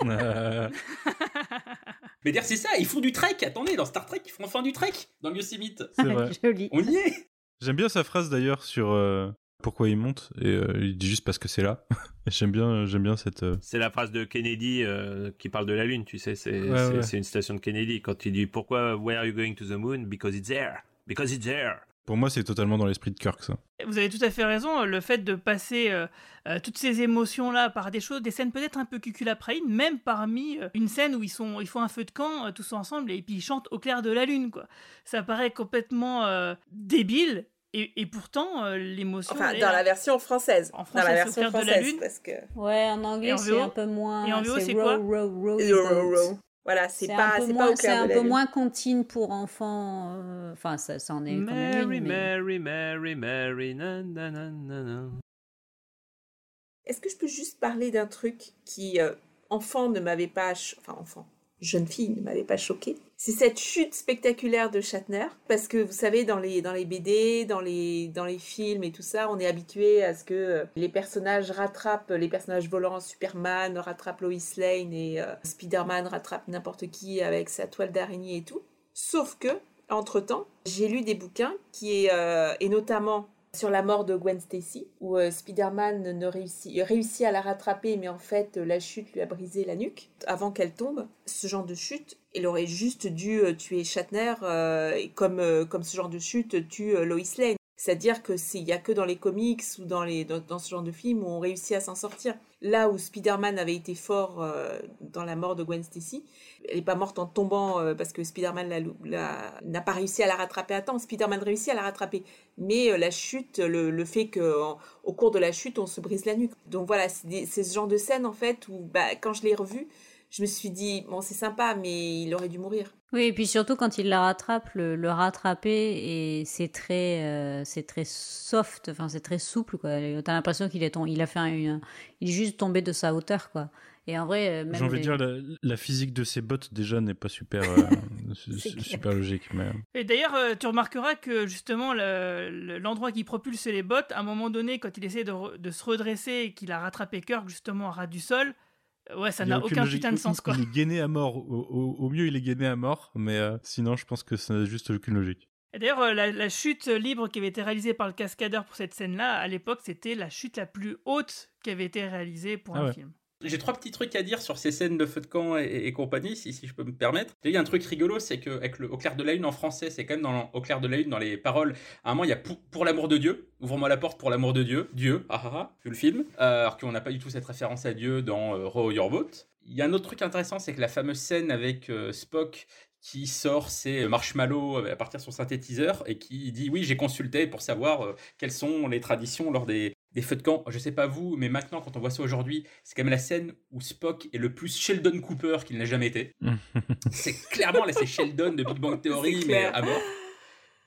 euh, (laughs) Mais d'ailleurs, c'est ça, ils font du trek. Attendez, dans Star Trek, ils font enfin du trek dans le Yosemite. c'est vrai. Joli. On y est. J'aime bien sa phrase d'ailleurs sur euh, pourquoi il monte et euh, il dit juste parce que c'est là. Et (laughs) j'aime bien, j'aime bien cette. euh, C'est la phrase de Kennedy euh, qui parle de la Lune, tu sais. C'est, Ouais, ouais. une citation de Kennedy quand il dit pourquoi Where are you going to the moon? Because it's there. Because it's there. Pour moi, c'est totalement dans l'esprit de Kirk, ça. Vous avez tout à fait raison, le fait de passer euh, euh, toutes ces émotions-là par des choses, des scènes peut-être un peu cuculapraïnes, même parmi euh, une scène où ils, sont, ils font un feu de camp euh, tous ensemble et puis ils chantent au clair de la lune, quoi. Ça paraît complètement euh, débile, et, et pourtant euh, l'émotion... Enfin, dans la version française. En dans français, la c'est au version de la française, lune. parce que. Ouais, en anglais, c'est un peu moins. Et en VO, c'est quoi row, row, Row, your row, boat. row. Voilà, c'est C'est pas, c'est pas au c'est un la peu moins comptine pour enfants. euh, Enfin, ça, ça en est quand même Mary, une, mais- Mary, Mary, Mary, na. Est-ce que je peux juste parler d'un truc qui, euh, enfant, ne m'avait pas... Enfin, enfant, jeune fille, ne m'avait pas choqué C'est cette chute spectaculaire de Shatner. Parce que, vous savez, dans les, dans les BD, dans les, dans les films et tout ça, on est habitué à ce que euh, les personnages rattrapent les personnages volants. Superman rattrape Lois Lane et euh, Spider-Man rattrape n'importe qui avec sa toile d'araignée et tout. Sauf que, entre-temps, j'ai lu des bouquins qui, euh, et notamment sur la mort de Gwen Stacy, où euh, Spider-Man ne réussit, réussit à la rattraper, mais en fait, euh, la chute lui a brisé la nuque avant qu'elle tombe. Ce genre de chute, il aurait juste dû euh, tuer Shatner, euh, comme, euh, comme ce genre de chute tue euh, Lois Lane. C'est-à-dire que s'il y a que dans les comics ou dans, les, dans, ce genre de film où on réussit à s'en sortir. Là où Spider-Man avait été fort euh, dans la mort de Gwen Stacy, elle n'est pas morte en tombant euh, parce que Spider-Man n'a pas réussi à la rattraper à temps. Spider-Man réussit à la rattraper. Mais euh, la chute, le, le fait qu'au cours de la chute, on se brise la nuque. Donc voilà, c'est ce genre de scène en fait où bah, quand je l'ai revu, je me suis dit, bon c'est sympa, mais il aurait dû mourir. Oui, et puis surtout quand il la rattrape, le, le rattraper et c'est très, euh, c'est très soft, enfin c'est très souple quoi. T'as l'impression qu'il est il a fait un, une- il est juste tombé de sa hauteur quoi. Et en vrai, euh, même J'ai envie de dire, la, la physique de ses bottes déjà n'est pas super, euh, (laughs) super logique. Mais... Et d'ailleurs, tu remarqueras que justement, le- le- l'endroit qui propulse les bottes, à un moment donné, quand il essaie de, re- de se redresser et qu'il a rattrapé Kirk justement à ras du sol, euh, ouais, ça n'a aucun putain de sens quoi. Il est gainé à mort. Au, au- au mieux, il est gainé à mort, mais euh, sinon, je pense que ça n'a juste aucune logique. Et d'ailleurs, euh, la, la chute libre qui avait été réalisée par le cascadeur pour cette scène-là, à l'époque, c'était la chute la plus haute qui avait été réalisée pour Ah un ouais. film. J'ai trois petits trucs à dire sur ces scènes de feu de camp et, compagnie, si, si je peux me permettre. Il y a un truc rigolo, c'est que avec le Au clair de la lune en français, c'est quand même dans Au clair de la lune, dans les paroles, à un moment, il y a pour, pour l'amour de Dieu, ouvre-moi la porte pour l'amour de Dieu, Dieu, ah ah ah, vu le film, Euh, alors qu'on n'a pas du tout cette référence à Dieu dans euh, Row Your Boat. Il y a un autre truc intéressant, c'est que la fameuse scène avec euh, Spock qui sort ses marshmallows à partir de son synthétiseur et qui dit oui j'ai consulté pour savoir euh, quelles sont les traditions lors des, des feux de camp. Je sais pas vous, mais maintenant quand on voit ça aujourd'hui, c'est quand même la scène où Spock est le plus Sheldon Cooper qu'il n'a jamais été. (laughs) c'est clairement là c'est Sheldon de Big Bang (laughs) Theory mais à mort.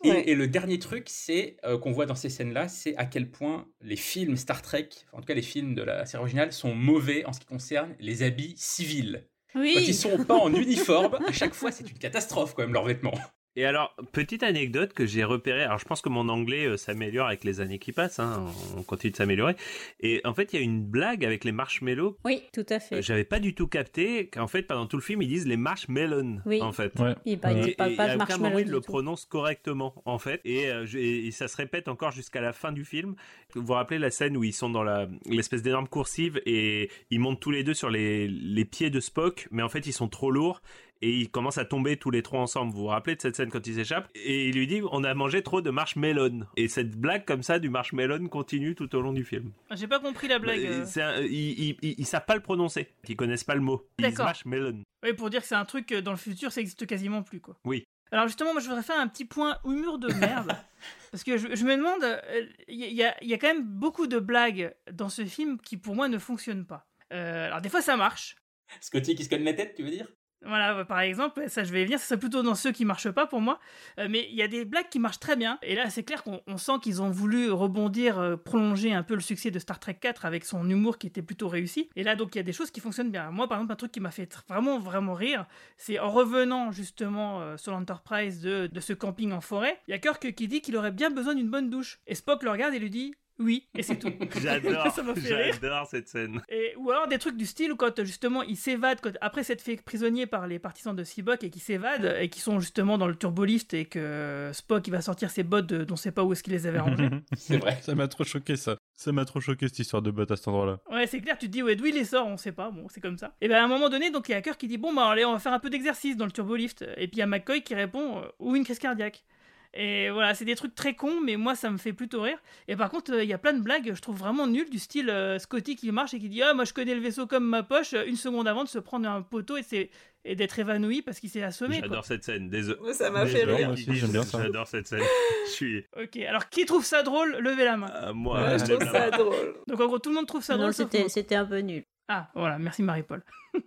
Et, et le dernier truc, c'est euh, qu'on voit dans ces scènes-là, c'est à quel point les films Star Trek, en tout cas les films de la série originale, sont mauvais en ce qui concerne les habits civils. Oui. Quand ils sont pas en uniforme, à chaque fois c'est une catastrophe quand même leurs vêtements. Et alors, petite anecdote que j'ai repérée. Alors, je pense que mon anglais euh, s'améliore avec les années qui passent. Hein, on continue de s'améliorer. Et en fait, il y a une blague avec les marshmallows. Oui, tout à Euh, fait. J'avais pas du tout capté qu'en fait, pendant tout le film, ils disent les marshmelons. Oui. En fait. Ouais. Il parle- il Et- parle et pas de à aucun marshmallow moment, ils le prononcent correctement, en fait. Et, euh, je- et- ça se répète encore jusqu'à la fin du film. Vous vous rappelez la scène où ils sont dans l'espèce d'énorme coursive et ils montent tous les deux sur les, les pieds de Spock, mais en fait, ils sont trop lourds et ils commencent à tomber tous les trois ensemble. Vous vous rappelez de cette scène quand ils s'échappent Et il lui dit on a mangé trop de marshmallow. Et cette blague comme ça du marshmallow continue tout au long du film. Ah, J'ai pas compris la blague. Euh, euh. un- ils, ils, ils- ils savent pas le prononcer. Ils connaissent pas le mot. Ils marshmallow. Oui, pour dire que c'est un truc que dans le futur, ça existe quasiment plus quoi. Oui. Alors justement, moi je voudrais faire un petit point humour de merde. (laughs) parce que je, je me demande, euh, il y, y a quand même beaucoup de blagues dans ce film qui pour moi ne fonctionnent pas. Euh, alors des fois ça marche. Scotty qui se cogne la tête, tu veux dire? Voilà, bah, par exemple, ça je vais venir, ça serait plutôt dans ceux qui marchent pas pour moi. Euh, mais il y a des blagues qui marchent très bien. Et là, c'est clair qu'on on sent qu'ils ont voulu rebondir, euh, prolonger un peu le succès de Star Trek 4 avec son humour qui était plutôt réussi. Et là, donc, il y a des choses qui fonctionnent bien. Moi, par exemple, un truc qui m'a fait vraiment, vraiment rire, c'est en revenant justement euh, sur l'Enterprise de, de ce camping en forêt, il y a Kirk qui dit qu'il aurait bien besoin d'une bonne douche. Et Spock le regarde et lui dit oui, et c'est tout. (laughs) (laughs) J'adore. ça m'a fait rire. J'adore cette scène. Et, ou alors des trucs du style où quand justement il s'évade, quand- après s'être fait prisonnier par les partisans de Seabuck et qui s'évadent et qui sont justement dans le turbolift et que Spock il va sortir ses bottes de, dont on sait pas où est-ce qu'il les avait rangées. (laughs) C'est vrai. Ça m'a trop choqué, ça. Ça m'a trop choqué, cette histoire de bottes à cet endroit-là. Ouais, c'est clair, tu te dis ouais, d'où il les sort, on sait pas, bon, c'est comme ça. Et ben à un moment donné, donc il y a Kirk qui dit bon bah allez, on va faire un peu d'exercice dans le turbolift. Et puis il y a McCoy qui répond euh, ou une crise cardiaque. Et voilà, c'est des trucs très cons, mais moi ça me fait plutôt rire. Et par contre, euh, il y a plein de blagues, je trouve vraiment nulles, du style euh, Scotty qui marche et qui dit Ah, moi je connais le vaisseau comme ma poche, euh, une seconde avant de se prendre un poteau et, c'est- et d'être évanoui parce qu'il s'est assommé. J'adore cette scène. Désolé. Moi, ça m'a fait rire. Moi aussi, j'aime bien ça. J'adore cette scène. (laughs) Je suis. Ok, alors qui trouve ça drôle Levez la main. à moi. Ouais, je trouve ça drôle. Donc en gros, tout le monde trouve ça Non, drôle. c'était un peu nul. Ah, voilà, merci Marie-Paul. (laughs)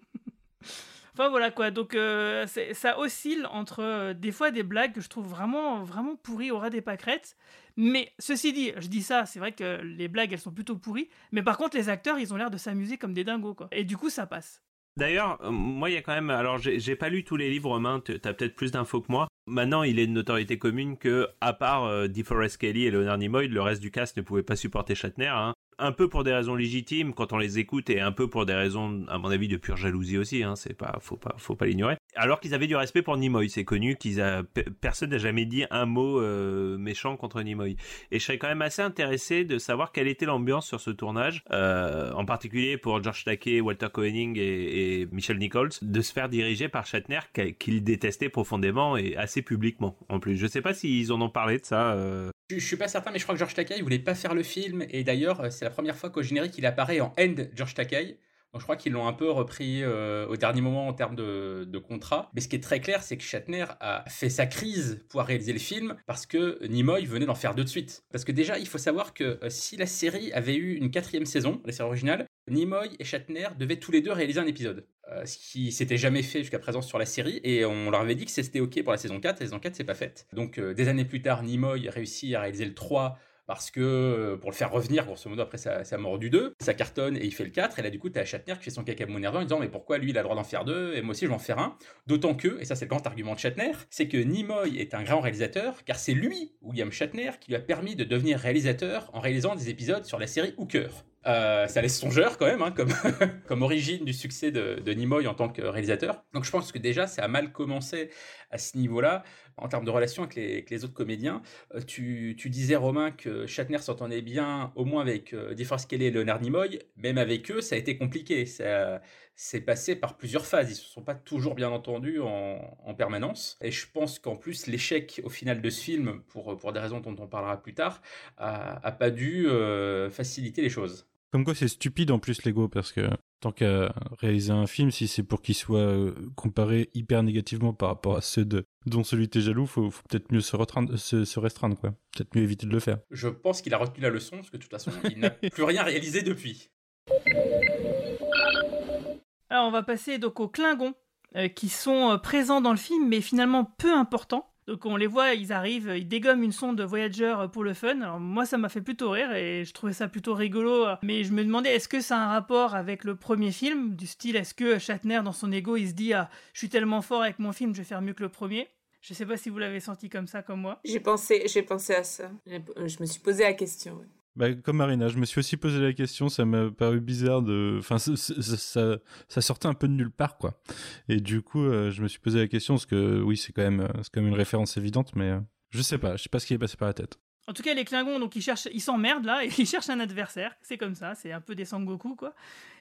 enfin voilà quoi, donc euh, ça oscille entre euh, des fois des blagues que je trouve vraiment, vraiment pourries au ras des pâquerettes. Mais ceci dit, je dis ça, c'est vrai que les blagues elles sont plutôt pourries, mais par contre les acteurs ils ont l'air de s'amuser comme des dingos quoi. Et du coup ça passe. D'ailleurs, euh, moi, il y a quand même. Alors, j'ai pas lu tous les livres, Romain. t- T'as peut-être plus d'infos que moi. Maintenant, il est de notoriété commune que, à part DeForest Kelly et Leonard Nimoy, le reste du cast ne pouvait pas supporter Shatner. hein. Un peu pour des raisons légitimes quand on les écoute, et un peu pour des raisons, à mon avis, de pure jalousie aussi. Hein. C'est pas, faut pas, faut pas l'ignorer. Alors qu'ils avaient du respect pour Nimoy, c'est connu qu'ils personne n'a jamais dit un mot euh, méchant contre Nimoy. Et je serais quand même assez intéressé de savoir quelle était l'ambiance sur ce tournage, euh, en particulier pour George Takei, Walter Koenig et, Michel Nichols, de se faire diriger par Shatner qu'a- qu'il détestait profondément et assez publiquement en plus. Je sais pas s'ils en ont parlé de ça. euh, Je, suis pas certain, mais je crois que George Takei voulait pas faire le film. Et d'ailleurs, euh, c'est la première fois qu'au générique, il apparaît en end George Takei. Donc je crois qu'ils l'ont un peu repris euh, au dernier moment en termes de, contrat. Mais ce qui est très clair, c'est que Shatner a fait sa crise pour réaliser le film parce que Nimoy venait d'en faire deux de suite. Parce que déjà, il faut savoir que euh, si la série avait eu une quatrième saison, la série originale, Nimoy et Shatner devaient tous les deux réaliser un épisode. Euh, ce qui s'était jamais fait jusqu'à présent sur la série. Et on leur avait dit que c'était OK pour la saison 4. La saison 4, c'est pas faite. Donc des années plus tard, Nimoy réussit à réaliser le 3 parce que euh, pour le faire revenir, grosso modo, après sa, mort du 2, ça cartonne et il fait le 4. Et là, du coup, t'as Shatner qui fait son caca nerveux en disant Mais pourquoi lui, il a le droit d'en faire deux et moi aussi, je vais en faire un D'autant que, et ça, c'est le grand argument de Shatner, c'est que Nimoy est un grand réalisateur car c'est lui, William Shatner, qui lui a permis de devenir réalisateur en réalisant des épisodes sur la série Hooker. Euh, ça laisse songeur quand même, hein, comme, (laughs) origine du succès de, Nimoy en tant que réalisateur. Donc je pense que déjà ça a mal commencé à ce niveau-là en termes de relation avec les, autres comédiens. Euh, tu, disais Romain que Shatner s'entendait bien au moins avec euh, Kelly et Leonard Nimoy. Même avec eux, ça a été compliqué. Ça c'est passé par plusieurs phases. Ils se sont pas toujours bien entendus en, en permanence. Et je pense qu'en plus l'échec au final de ce film, pour, pour des raisons dont on parlera plus tard, a, a pas dû euh, faciliter les choses. Comme quoi c'est stupide en plus Lego parce que tant qu'à réaliser un film, si c'est pour qu'il soit euh, comparé hyper négativement par rapport à ceux de, dont celui t'es jaloux, faut, faut peut-être mieux se, retreindre, se, se restreindre quoi. Peut-être mieux éviter de le faire. Je pense qu'il a retenu la leçon parce que de toute façon il n'a (laughs) plus rien réalisé depuis. Alors on va passer donc aux Klingons euh, qui sont euh, présents dans le film mais finalement peu importants. Donc on les voit, ils arrivent, ils dégomment une sonde Voyager pour le fun. Moi ça m'a fait plutôt rire et je trouvais ça plutôt rigolo. Mais je me demandais est-ce que ça a un rapport avec le premier film? Du style est-ce que Shatner dans son ego il se dit ah je suis tellement fort avec mon film je vais faire mieux que le premier? Je sais pas si vous l'avez senti comme ça comme moi. J'ai pensé, j'ai pensé à ça. Je me suis posé la question. Bah, comme Marina, je me suis aussi posé la question, ça m'a paru bizarre de... Enfin, ça, sortait un peu de nulle part, quoi. Et du coup, euh, je me suis posé la question, parce que oui, c'est quand même, c'est quand même une référence évidente, mais euh, je sais pas, je sais pas ce qui est passé par la tête. En tout cas, les Klingons, donc ils cherchent, ils s'emmerdent là, et (laughs) ils cherchent un adversaire. C'est comme ça, c'est un peu des Sangoku, quoi.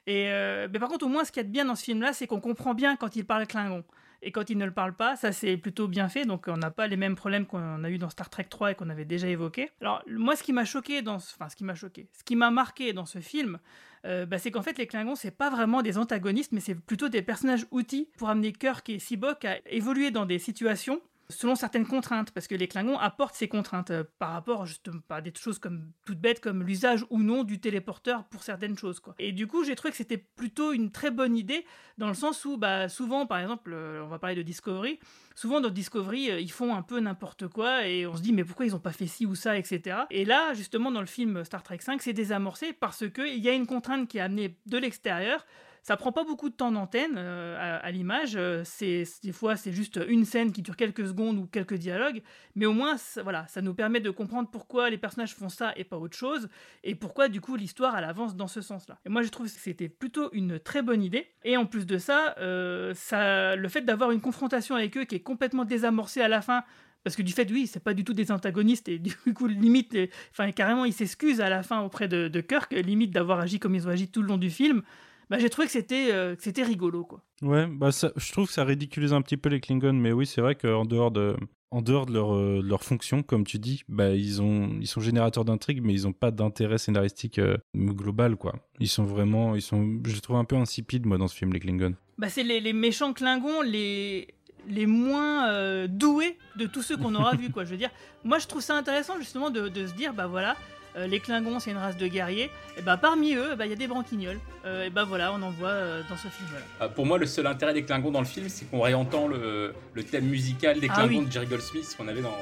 Et euh, mais par contre, au moins, ce qu'il y a de bien dans ce film-là, c'est qu'on comprend bien quand ils parlent Klingon. Et quand ils ne le parlent pas, ça c'est plutôt bien fait, donc on n'a pas les mêmes problèmes qu'on a eu dans Star Trek 3 et qu'on avait déjà évoqué. Alors moi, ce qui m'a choqué dans, ce... enfin ce qui m'a choqué, ce qui m'a marqué dans ce film, euh, bah, c'est qu'en fait les Klingons c'est pas vraiment des antagonistes, mais c'est plutôt des personnages outils pour amener Kirk et Sibok à évoluer dans des situations selon certaines contraintes, parce que les Klingons apportent ces contraintes euh, par rapport justement à des choses comme toutes bêtes comme l'usage ou non du téléporteur pour certaines choses. Quoi. Et du coup, j'ai trouvé que c'était plutôt une très bonne idée dans le sens où, bah, souvent, par exemple, euh, on va parler de Discovery, souvent dans Discovery, euh, ils font un peu n'importe quoi et on se dit mais pourquoi ils ont pas fait ci ou ça, etc. Et là, justement, dans le film Star Trek 5, c'est désamorcé parce que il y a une contrainte qui est amenée de l'extérieur ça prend pas beaucoup de temps d'antenne euh, à, l'image. euh, des fois c'est juste une scène qui dure quelques secondes ou quelques dialogues, mais au moins ça, voilà, ça nous permet de comprendre pourquoi les personnages font ça et pas autre chose, et pourquoi du coup l'histoire avance dans ce sens-là. Et moi je trouve que c'était plutôt une très bonne idée. Et en plus de ça, euh, ça le fait d'avoir une confrontation avec eux qui est complètement désamorcée à la fin parce que du fait, oui, c'est pas du tout des antagonistes et (laughs) du coup, limite, enfin, carrément, ils s'excusent à la fin auprès de, de Kirk, limite d'avoir agi comme ils ont agi tout le long du film. Bah, j'ai trouvé que c'était euh, c'était rigolo, quoi. Ouais, bah ça, je trouve que ça ridiculise un petit peu les Klingons, mais oui, c'est vrai qu'en dehors de, en dehors de leur, euh, leur fonction, comme tu dis, bah ils ont, ils sont générateurs d'intrigue, mais ils ont pas d'intérêt scénaristique euh, global, quoi. Ils sont vraiment, ils sont, je les trouve un peu insipides, moi, dans ce film, les Klingons. Bah, c'est les, les méchants Klingons les les moins euh, doués de tous ceux qu'on aura vus, quoi. Je veux dire, moi, je trouve ça intéressant justement de, de se dire, bah voilà. Euh, les Klingons, c'est une race de guerriers. Et bah parmi eux, bah, il y a des branquignoles. Euh, et bah voilà, on en voit euh, dans ce film-là. Euh, pour moi, le seul intérêt des Klingons dans le film, c'est qu'on réentend le, le thème musical des Ah Klingons oui. de Jerry Goldsmith qu'on avait dans,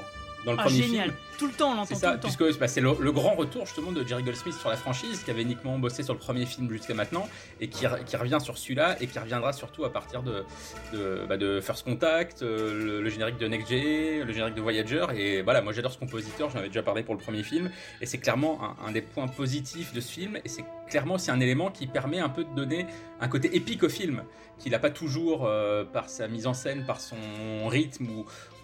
dans le Ah, premier génial. film. Tout le temps, on l'entend C'est tout ça, le temps. puisque bah, c'est le, le grand retour justement de Jerry Goldsmith sur la franchise, qui avait uniquement bossé sur le premier film jusqu'à maintenant, et qui, re- qui revient sur celui-là, et qui reviendra surtout à partir de, de, bah, de First Contact, euh, le, le générique de Next G, le générique de Voyager, et voilà, moi j'adore ce compositeur, j'en avais déjà parlé pour le premier film, et c'est clairement un, un des points positifs de ce film, et c'est clairement aussi un élément qui permet un peu de donner un côté épique au film, qu'il n'a pas toujours euh, par sa mise en scène, par son rythme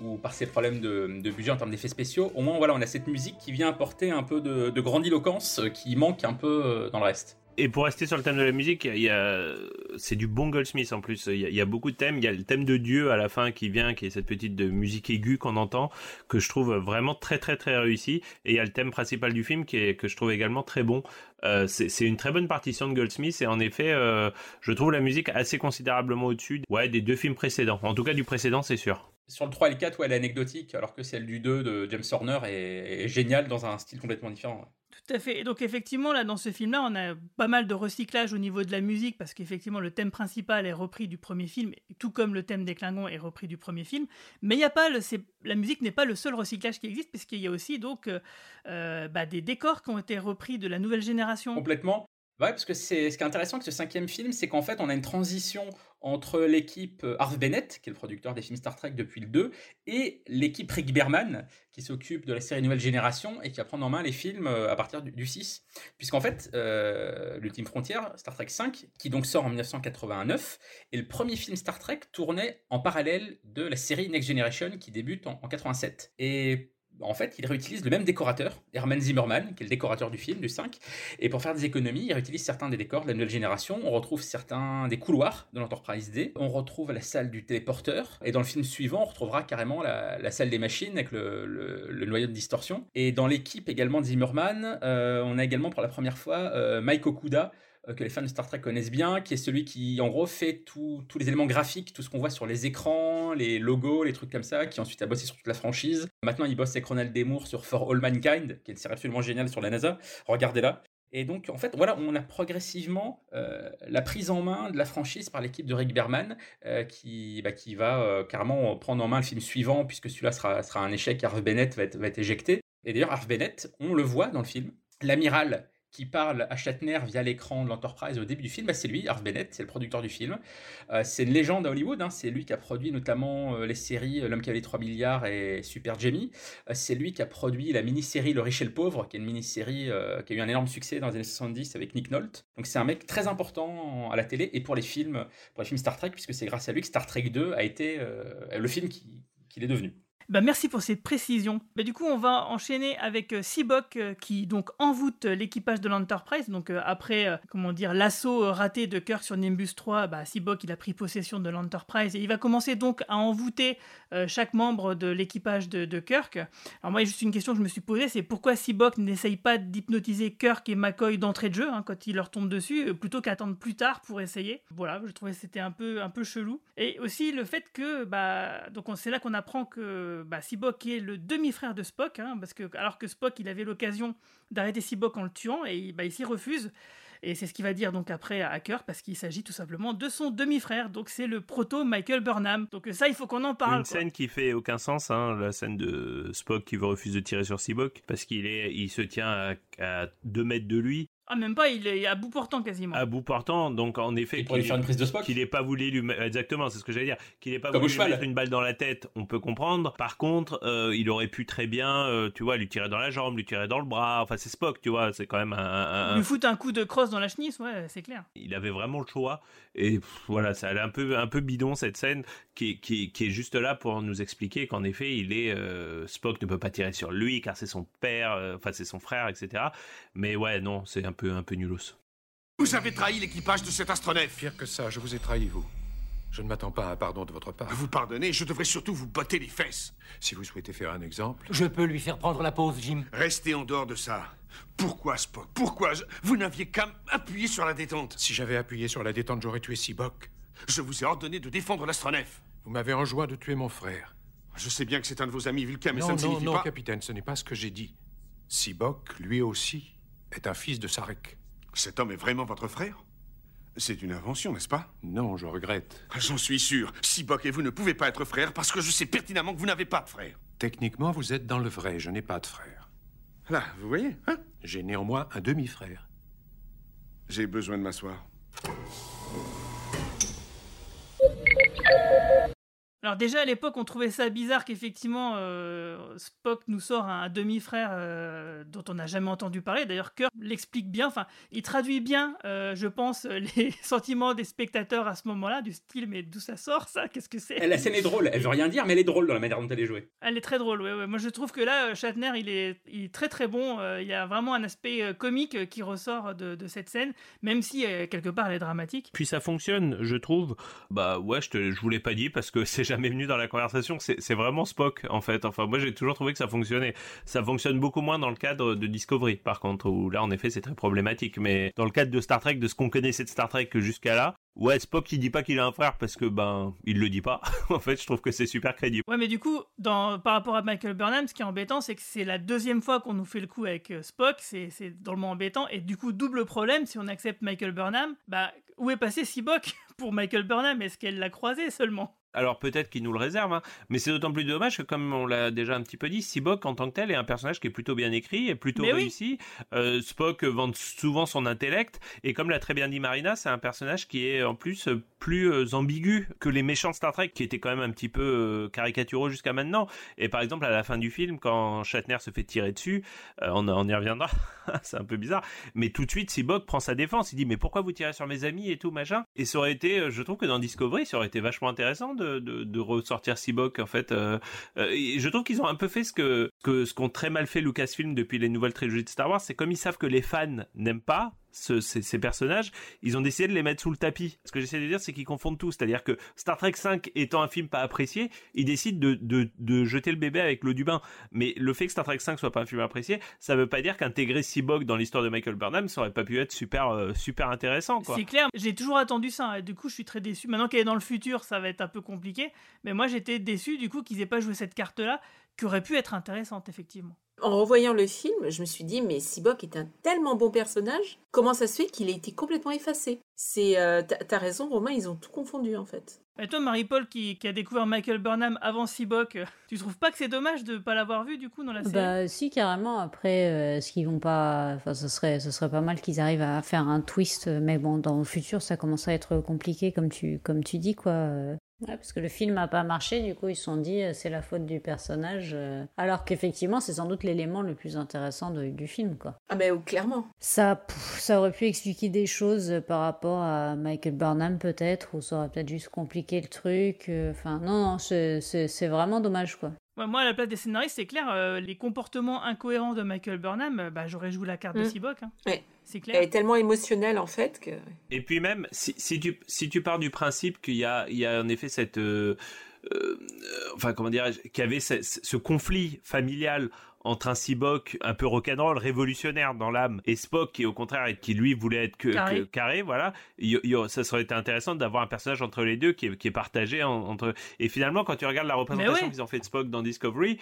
ou, par ses problèmes de, budget en termes d'effets spéciaux. Au moins, voilà, on a cette musique qui vient apporter un peu de, de grandiloquence euh, qui manque un peu euh, dans le reste. Et pour rester sur le thème de la musique, il y a, c'est du bon Goldsmith en plus. Il y, a, beaucoup de thèmes. Il y a le thème de Dieu à la fin qui vient, qui est cette petite de musique aiguë qu'on entend, que je trouve vraiment très très très réussi. Et il y a le thème principal du film qui est que je trouve également très bon. Euh, c'est une très bonne partition de Goldsmith et en effet, euh, je trouve la musique assez considérablement au-dessus, ouais, des deux films précédents. En tout cas, du précédent, c'est sûr. Sur le 3 et le 4, ouais, elle est anecdotique, alors que celle du 2 de James Horner est géniale dans un style complètement différent. Tout à fait. Et donc effectivement, là, dans ce film-là, on a pas mal de recyclage au niveau de la musique, parce qu'effectivement, le thème principal est repris du premier film, tout comme le thème des Klingons est repris du premier film. Mais y a pas, le, la musique n'est pas le seul recyclage qui existe, puisqu'il y a aussi donc euh, bah, des décors qui ont été repris de la nouvelle génération. Complètement. Ouais, parce que ce qui est intéressant avec ce cinquième film, c'est qu'en fait, on a une transition entre l'équipe Harve Bennett, qui est le producteur des films Star Trek depuis le 2, et l'équipe Rick Berman, qui s'occupe de la série Nouvelle Génération et qui va prendre en main les films à partir du, du 6. Puisqu'en fait, euh, l'ultime frontière, Star Trek 5, qui donc sort en 1989, et le premier film Star Trek tournait en parallèle de la série Next Generation qui débute en, en 87. Et en fait, il réutilise le même décorateur, Herman Zimmerman, qui est le décorateur du film, du 5. Et pour faire des économies, il réutilise certains des décors de la nouvelle génération. On retrouve certains des couloirs de l'Enterprise D. On retrouve la salle du téléporteur. Et dans le film suivant, on retrouvera carrément la, salle des machines avec le, noyau de distorsion. Et dans l'équipe également de Zimmerman, euh, on a également pour la première fois euh, Mike Okuda, que les fans de Star Trek connaissent bien, qui est celui qui, en gros, fait tous les éléments graphiques, tout ce qu'on voit sur les écrans, les logos, les trucs comme ça, qui ensuite a bossé sur toute la franchise. Maintenant, il bosse avec Ronald Demour sur For All Mankind, qui est une série absolument géniale sur la NASA. Regardez-la. Et donc, en fait, voilà, on a progressivement euh, la prise en main de la franchise par l'équipe de Rick Berman, euh, qui, bah, qui va euh, carrément prendre en main le film suivant, puisque celui-là sera, sera un échec. Harve Bennett va être, va être éjecté. Et d'ailleurs, Harve Bennett, on le voit dans le film. L'amiral qui parle à Shatner via l'écran de l'Enterprise au début du film, bah c'est lui, Harve Bennett, c'est le producteur du film. Euh, c'est une légende à Hollywood, hein, c'est lui qui a produit notamment euh, les séries L'homme qui avait les 3 milliards et Super Jamie. Euh, c'est lui qui a produit la mini-série Le riche et le pauvre, qui est une mini-série euh, qui a eu un énorme succès dans les années 70 avec Nick Nolte. Donc c'est un mec très important à la télé et pour les films, pour les films Star Trek, puisque c'est grâce à lui que Star Trek 2 a été le film qu'il qui est devenu. Bah merci pour ces précisions. Bah du coup, on va enchaîner avec euh, Sibok euh, qui donc envoûte l'équipage de l'Enterprise. Donc euh, après, euh, comment dire, l'assaut raté de Kirk sur Nimbus 3, bah Sibok il a pris possession de l'Enterprise et il va commencer donc à envoûter euh, chaque membre de l'équipage de, de, Kirk. Alors moi, juste une question que je me suis posée, c'est pourquoi Sibok n'essaye pas d'hypnotiser Kirk et McCoy d'entrée de jeu hein, quand il leur tombe dessus, plutôt qu'attendre plus tard pour essayer? Voilà, je trouvais que c'était un peu un peu chelou. Et aussi le fait que bah donc c'est là qu'on apprend que bah, Sibok est le demi-frère de Spock, hein, parce que alors que Spock il avait l'occasion d'arrêter Sibok en le tuant et bah, il s'y refuse. Et c'est ce qu'il va dire donc après à Hacker parce qu'il s'agit tout simplement de son demi-frère. Donc c'est le proto Michael Burnham. Donc ça il faut qu'on en parle. Une quoi. scène qui fait aucun sens, hein, la scène de Spock qui veut refuser de tirer sur Sibok parce qu'il est, il se tient à, à deux mètres de lui. Ah, même pas, il est à bout portant quasiment. À bout portant, donc en effet. Qu'il lui faire une prise de Spock Qu'il n'ait pas voulu lui. Exactement, c'est ce que j'allais dire. Qu'il n'ait pas Comme voulu lui mettre une balle dans la tête, on peut comprendre. Par contre, euh, il aurait pu très bien, euh, tu vois, lui tirer dans la jambe, lui tirer dans le bras. Enfin, c'est Spock, tu vois, c'est quand même un. un. Lui foutre un coup de crosse dans la chenisse, ouais, c'est clair. Il avait vraiment le choix. Et pff, voilà, ça allait un peu, un peu bidon cette scène qui, qui, qui est juste là pour nous expliquer qu'en effet, il est. Euh, Spock ne peut pas tirer sur lui car c'est son père, euh, enfin, c'est son frère, etc. Mais ouais, non, c'est un peu, un peu nulos. Vous avez trahi l'équipage de cet astronef. Pire que ça, je vous ai trahi, vous. Je ne m'attends pas à un pardon de votre part. Vous pardonnez, je devrais surtout vous botter les fesses. Si vous souhaitez faire un exemple. Je peux lui faire prendre la pause, Jim. Restez en dehors de ça. Pourquoi, Spock? Pourquoi? Je... Vous n'aviez qu'à appuyer sur la détente. Si j'avais appuyé sur la détente, j'aurais tué Sibok. Je vous ai ordonné de défendre l'astronef. Vous m'avez enjoint de tuer mon frère. Je sais bien que c'est un de vos amis Vulcain, mais non, ça ne non, signifie non, pas... capitaine, ce n'est pas ce que j'ai dit. Sibok, lui aussi, est un fils de Sarek. Cet homme est vraiment votre frère? C'est une invention, n'est-ce pas? Non, je regrette. J'en suis sûr. Sibok et vous ne pouvez pas être frères parce que je sais pertinemment que vous n'avez pas de frère. Techniquement, vous êtes dans le vrai. Je n'ai pas de frère. Là, vous voyez, hein? J'ai néanmoins un demi-frère. J'ai besoin de m'asseoir. Alors déjà à l'époque, on trouvait ça bizarre qu'effectivement euh, Spock nous sort un demi-frère euh, dont on n'a jamais entendu parler. D'ailleurs, Kirk l'explique bien. Enfin, il traduit bien, euh, je pense, (laughs) les sentiments des spectateurs à ce moment-là, du style mais d'où ça sort ça? Qu'est-ce que c'est? La scène est drôle, elle veut rien dire, mais elle est drôle dans la manière dont elle est jouée. Elle est très drôle, ouais, ouais. Moi, je trouve que là, Shatner, il est, il est très très bon. Euh, il y a vraiment un aspect comique qui ressort de, de cette scène, même si euh, quelque part elle est dramatique. Puis ça fonctionne, je trouve. Bah ouais, je, te, je vous l'ai pas dit parce que (laughs) c'est jamais venu dans la conversation. C'est vraiment Spock en fait. Enfin moi j'ai toujours trouvé que ça fonctionnait. Ça fonctionne beaucoup moins dans le cadre de Discovery par contre où là en effet c'est très problématique. Mais dans le cadre de Star Trek, de ce qu'on connaissait de Star Trek jusqu'à là, ouais Spock il dit pas qu'il a un frère parce que ben il le dit pas. (laughs) en fait je trouve que c'est super crédible. Ouais, mais du coup, dans, par rapport à Michael Burnham, ce qui est embêtant, c'est que c'est la deuxième fois qu'on nous fait le coup avec euh, Spock. C'est drôlement embêtant. Et du coup, double problème, si on accepte Michael Burnham, bah, où est passé Seabock (laughs) pour Michael Burnham? Est-ce qu'elle l'a croisé seulement? Alors peut-être qu'il nous le réserve, hein, mais c'est d'autant plus dommage que comme on l'a déjà un petit peu dit, Seabock en tant que tel est un personnage qui est plutôt bien écrit et plutôt Mais oui. réussi. Euh, Spock vante souvent son intellect et comme l'a très bien dit Marina, c'est un personnage qui est en plus plus euh, ambigu que les méchants de Star Trek qui étaient quand même un petit peu euh, caricaturaux jusqu'à maintenant. Et par exemple à la fin du film, quand Shatner se fait tirer dessus, euh, on, on y reviendra, (laughs) c'est un peu bizarre, mais tout de suite Seabock prend sa défense, il dit mais pourquoi vous tirez sur mes amis et tout machin? Et ça aurait été, je trouve que dans Discovery, ça aurait été vachement intéressant de, de, ressortir Seabock en fait. euh, euh, je trouve qu'ils ont un peu fait ce que, que ce qu'ont très mal fait Lucasfilm depuis les nouvelles trilogies de Star Wars, c'est comme ils savent que les fans n'aiment pas ce- ces, ces personnages, ils ont décidé de les mettre sous le tapis. Ce que j'essaie de dire, c'est qu'ils confondent tout. C'est-à-dire que Star Trek 5 étant un film pas apprécié, ils décident de, de, de jeter le bébé avec l'eau du bain. Mais le fait que Star Trek 5 soit pas un film apprécié, ça veut pas dire qu'intégrer Cyborg dans l'histoire de Michael Burnham, ça aurait pas pu être super, euh, super intéressant. C'est clair, j'ai toujours attendu ça. Et du coup, je suis très déçu. Maintenant qu'elle est dans le futur, ça va être un peu compliqué. Mais moi, j'étais déçu du coup qu'ils aient pas joué cette carte-là, qui aurait pu être intéressante, effectivement. En revoyant le film, je me suis dit, mais Seabock est un tellement bon personnage, comment ça se fait qu'il a été complètement effacé? C'est, euh, t'as raison, Romain, ils ont tout confondu en fait. Et toi, Marie-Paul, qui, qui a découvert Michael Burnham avant Seabock, tu trouves pas que c'est dommage de pas l'avoir vu du coup dans la série? Bah si carrément. Après, euh, est-ce qu'ils vont pas, enfin, ce serait, ce serait pas mal qu'ils arrivent à faire un twist. Mais bon, dans le futur, ça commence à être compliqué, comme tu, comme tu dis quoi. Ouais, parce que le film a pas marché, du coup ils se sont dit euh, c'est la faute du personnage, euh, alors qu'effectivement c'est sans doute l'élément le plus intéressant de- du film quoi. Ah ben clairement. Ça, pff, ça aurait pu expliquer des choses euh, par rapport à Michael Burnham peut-être, ou ça aurait peut-être juste compliqué le truc. euh, Enfin non, non, c'est vraiment dommage quoi. Ouais, moi, à la place des scénaristes, c'est clair, euh, les comportements incohérents de Michael Burnham, euh, bah, j'aurais joué la carte de Mm. Seabock. hein. Ouais. C'est clair. Elle est tellement émotionnelle en fait que. Et puis même, si, si tu si tu pars du principe qu'il y a il y a en effet cette euh, euh, enfin comment dirais-je, qu'il y avait ce, ce conflit familial entre un Seabock un peu rock'n'roll, révolutionnaire dans l'âme, et Spock qui au contraire qui lui voulait être que Carré. que- carré, voilà. Il il ça serait été intéressant d'avoir un personnage entre les deux qui est, qui est partagé en- entre. Et finalement, quand tu regardes la représentation ouais. qu'ils ont fait de Spock dans Discovery,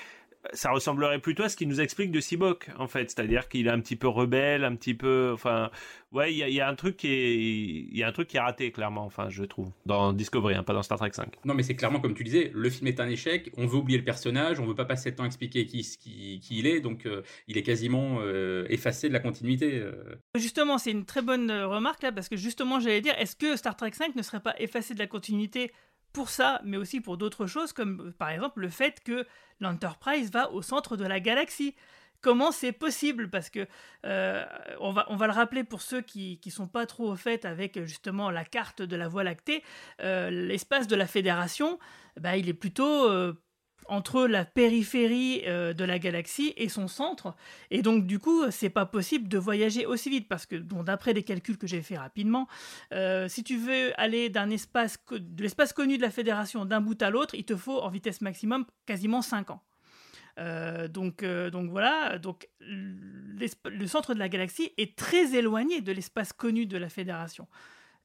ça ressemblerait plutôt à ce qu'il nous explique de Seabock en fait, c'est-à-dire qu'il est un petit peu rebelle, un petit peu, enfin, ouais, il y a, il y a un truc qui est, il y a un truc qui est raté clairement, enfin, je trouve, dans Discovery, hein, pas dans Star Trek 5. Non, mais c'est clairement comme tu disais, le film est un échec. On veut oublier le personnage, on veut pas passer le temps à expliquer qui, qui, qui il est, donc euh, il est quasiment euh, effacé de la continuité. euh. Justement, c'est une très bonne remarque là, parce que justement, j'allais dire, est-ce que Star Trek 5 ne serait pas effacé de la continuité pour ça, mais aussi pour d'autres choses, comme euh, par exemple le fait que l'Enterprise va au centre de la galaxie. Comment c'est possible? Parce que euh, on, va, on va le rappeler pour ceux qui ne sont pas trop au fait avec justement la carte de la Voie lactée, euh, l'espace de la Fédération, bah, il est plutôt entre la périphérie euh, de la galaxie et son centre. Et donc, du coup, c'est pas possible de voyager aussi vite parce que, bon, d'après des calculs que j'ai fait rapidement, euh, si tu veux aller d'un espace, de l'espace connu de la Fédération d'un bout à l'autre, il te faut en vitesse maximum quasiment 5 ans. Euh, donc, donc voilà, donc le centre de la galaxie est très éloigné de l'espace connu de la Fédération.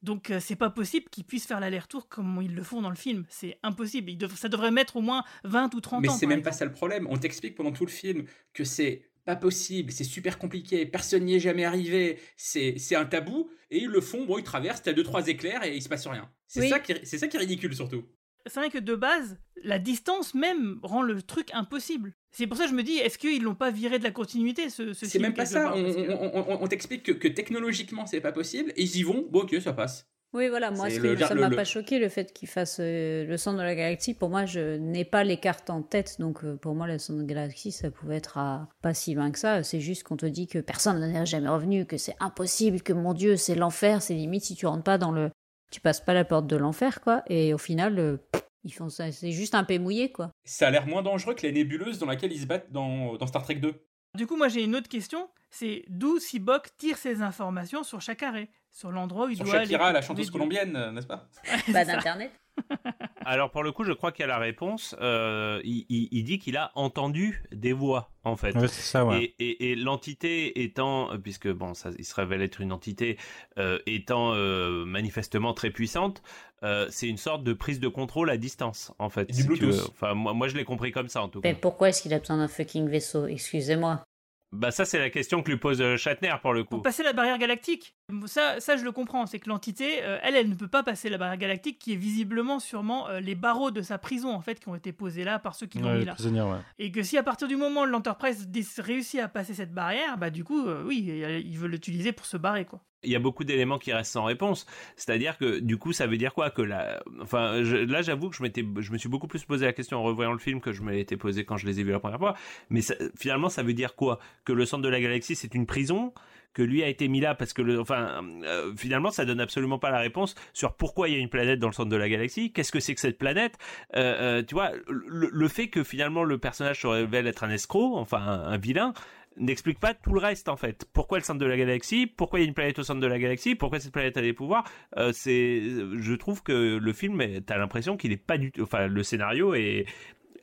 Donc euh, c'est pas possible qu'ils puissent faire l'aller-retour comme ils le font dans le film. C'est impossible. Dev- ça devrait mettre au moins 20 ou 30 Mais ans. c'est par même pas ça le problème. On t'explique pendant tout le film que c'est pas possible, c'est super compliqué, personne n'y est jamais arrivé, c'est c'est un tabou, et ils le font, bon, ils traversent, t'as deux, trois éclairs et il se passe rien. C'est Oui. ça, qui c'est ça qui est ridicule surtout. c'est vrai que de base, la distance même rend le truc impossible. C'est pour ça que je me dis, est-ce qu'ils l'ont pas viré de la continuité, ce, ce C'est même pas ça. part, On, parce que- on- on- on t'explique que, que technologiquement c'est pas possible, et ils y vont, bon ok, ça passe. Oui, voilà, moi, le- que- ça m'a pas choqué le fait qu'il fasse euh, le centre de la galaxie. Pour moi, je n'ai pas les cartes en tête, donc euh, pour moi, le centre de la galaxie, ça pouvait être à pas si loin que ça. C'est juste qu'on te dit que personne n'en est jamais revenu, que c'est impossible, que mon Dieu, c'est l'enfer, c'est limite si tu rentres pas dans le. Tu passes pas la porte de l'enfer, quoi. Et au final, euh, pff, ils font ça, c'est juste un peu mouillé, quoi. Ça a l'air moins dangereux que les nébuleuses dans laquelle ils se battent dans, dans Star Trek 2. Du coup, moi j'ai une autre question, c'est d'où Sibok tire ses informations sur chaque arrêt, sur l'endroit où il Sur doit aller. Shakira, la chanteuse colombienne, euh, n'est-ce pas? Bah, d'Internet. (laughs) Alors pour le coup, je crois qu'il y a la réponse. Euh, il, il- il dit qu'il a entendu des voix en fait. C'est ça, ouais. Et, et- et l'entité étant, euh, puisque bon, ça, il se révèle être une entité euh, étant euh, manifestement très puissante, euh, c'est une sorte de prise de contrôle à distance en fait. du si Bluetooth. veux. Enfin, moi, moi, je l'ai compris comme ça en tout cas. Mais pourquoi est-ce qu'il a besoin d'un fucking vaisseau? Excusez-moi. Bah ça, c'est la question que lui pose euh, Shatner pour le coup. Pour passer la barrière galactique. Ça, ça je le comprends, c'est que l'entité, euh, elle, elle ne peut pas passer la barrière galactique, qui est visiblement sûrement euh, les barreaux de sa prison en fait qui ont été posés là par ceux qui l'ont Ouais, mis là. ouais. Et que si à partir du moment où l'Enterprise réussit à passer cette barrière, bah du coup, euh, oui, il veut l'utiliser pour se barrer quoi. Il y a beaucoup d'éléments qui restent sans réponse. C'est-à-dire que du coup, ça veut dire quoi que la, enfin, là, j'avoue que je m'étais, je me suis beaucoup plus posé la question en revoyant le film que je m'étais posé quand je les ai vus la première fois. Mais ça- finalement, ça veut dire quoi? Que le centre de la galaxie, c'est une prison? Que lui a été mis là parce que le, enfin, euh, finalement, ça donne absolument pas la réponse sur pourquoi il y a une planète dans le centre de la galaxie? Qu'est-ce que c'est que cette planète? Euh, euh, Tu vois, le, fait que finalement le personnage se révèle être un escroc, enfin un vilain, n'explique pas tout le reste en fait. Pourquoi le centre de la galaxie? Pourquoi il y a une planète au centre de la galaxie? Pourquoi cette planète a des pouvoirs? Euh, C'est, je trouve que le film, t'as l'impression qu'il est pas du tout, enfin le scénario est,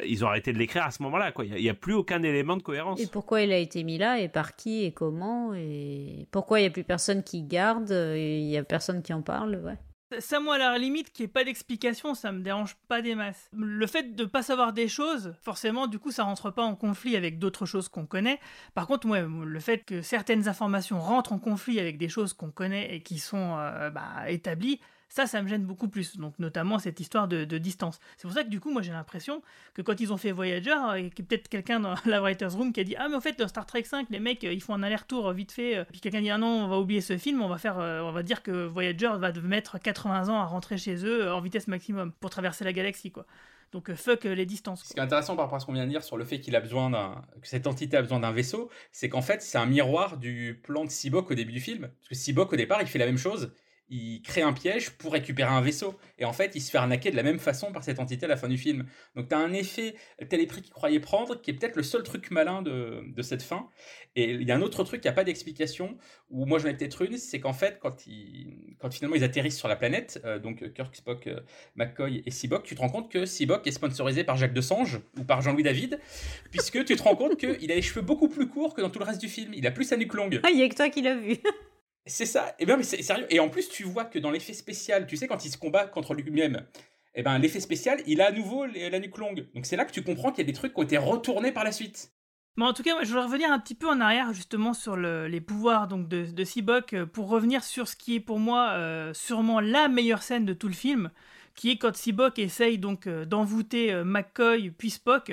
ils ont arrêté de l'écrire à ce moment-là quoi. Il y a- plus aucun élément de cohérence. Et pourquoi il a été mis là? Et par qui? Et comment? Et pourquoi il y a plus personne qui garde? Et il y a personne qui en parle? Ouais. Ça, moi, à la limite, qu'il n'y ait pas d'explication, ça me dérange pas des masses. Le fait de pas savoir des choses, forcément, du coup, ça rentre pas en conflit avec d'autres choses qu'on connaît. Par contre, ouais, le fait que certaines informations rentrent en conflit avec des choses qu'on connaît et qui sont euh, bah, établies, ça, ça me gêne beaucoup plus. Donc, notamment cette histoire de, de distance. C'est pour ça que, du coup, moi, j'ai l'impression que quand ils ont fait Voyager, il y a peut-être quelqu'un dans (laughs) la Writer's Room qui a dit Ah, mais en fait, dans Star Trek 5, les mecs, euh, ils font un aller-retour vite fait. euh, Puis quelqu'un dit Ah non, on va oublier ce film, on va faire, euh, on va dire que Voyager va mettre 80 ans à rentrer chez eux en vitesse maximum pour traverser la galaxie, quoi. Donc, fuck les distances. Ce qui est intéressant par rapport à ce qu'on vient de dire sur le fait qu'il a besoin d'un, que cette entité a besoin d'un vaisseau, c'est qu'en fait, c'est un miroir du plan de Sibok au début du film. Parce que Sibok, au départ, il fait la même chose. Il crée un piège pour récupérer un vaisseau. Et en fait, il se fait arnaquer de la même façon par cette entité à la fin du film. Donc, t'as un effet télépris qu'il croyait prendre, qui est peut-être le seul truc malin de, de cette fin. Et il y a un autre truc qui n'a pas d'explication, où moi j'en ai peut-être une, c'est qu'en fait, quand, ils, quand finalement ils atterrissent sur la planète, euh, donc Kirk, Spock, euh, McCoy et Sibok, tu te rends compte que Sibok est sponsorisé par Jacques Desange ou par Jean-Louis David, (laughs) puisque tu te rends compte qu'il a les cheveux beaucoup plus courts que dans tout le reste du film. Il a plus sa nuque longue. Ah, il y a que toi qui l'as vu. C'est ça. Et bien, mais c'est sérieux. Et en plus, tu vois que dans l'effet spécial, tu sais, quand il se combat contre lui-même, eh ben, l'effet spécial, il a à nouveau la nuque longue. Donc c'est là que tu comprends qu'il y a des trucs qui ont été retournés par la suite. Mais en tout cas, je voudrais revenir un petit peu en arrière justement sur le- les pouvoirs donc de, de euh, pour revenir sur ce qui est pour moi euh, sûrement la meilleure scène de tout le film, qui est quand Sibok essaye donc euh, d'envoûter McCoy puis Spock.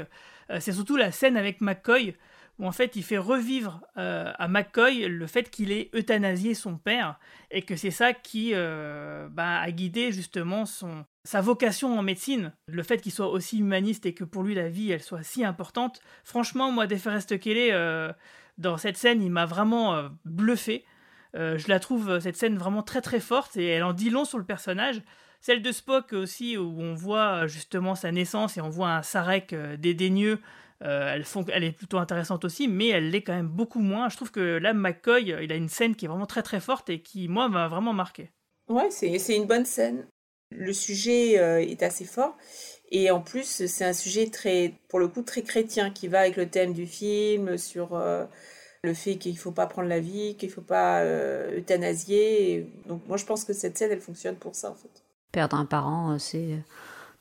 C'est surtout la scène avec McCoy où en fait il fait revivre euh, à McCoy le fait qu'il ait euthanasié son père et que c'est ça qui euh, bah, a guidé justement son, sa vocation en médecine, le fait qu'il soit aussi humaniste et que pour lui la vie elle soit si importante. Franchement, moi, DeForest Kelly, euh, dans cette scène, il m'a vraiment bluffé. Je la trouve, cette scène, vraiment très très forte et elle en dit long sur le personnage. Celle de Spock aussi, où on voit justement sa naissance et on voit un Sarek dédaigneux. Euh, elle, font, elle est plutôt intéressante aussi, mais elle l'est quand même beaucoup moins. Je trouve que là, McCoy, euh, il a une scène qui est vraiment très très forte et qui, moi, m'a vraiment marqué. Ouais, c'est une bonne scène. Le sujet euh, est assez fort. Et en plus, c'est un sujet très, pour le coup, très chrétien qui va avec le thème du film sur euh, le fait qu'il faut pas prendre la vie, qu'il faut pas euh, euthanasier. Et donc, moi, je pense que cette scène, elle fonctionne pour ça, en fait. Perdre un parent, euh, c'est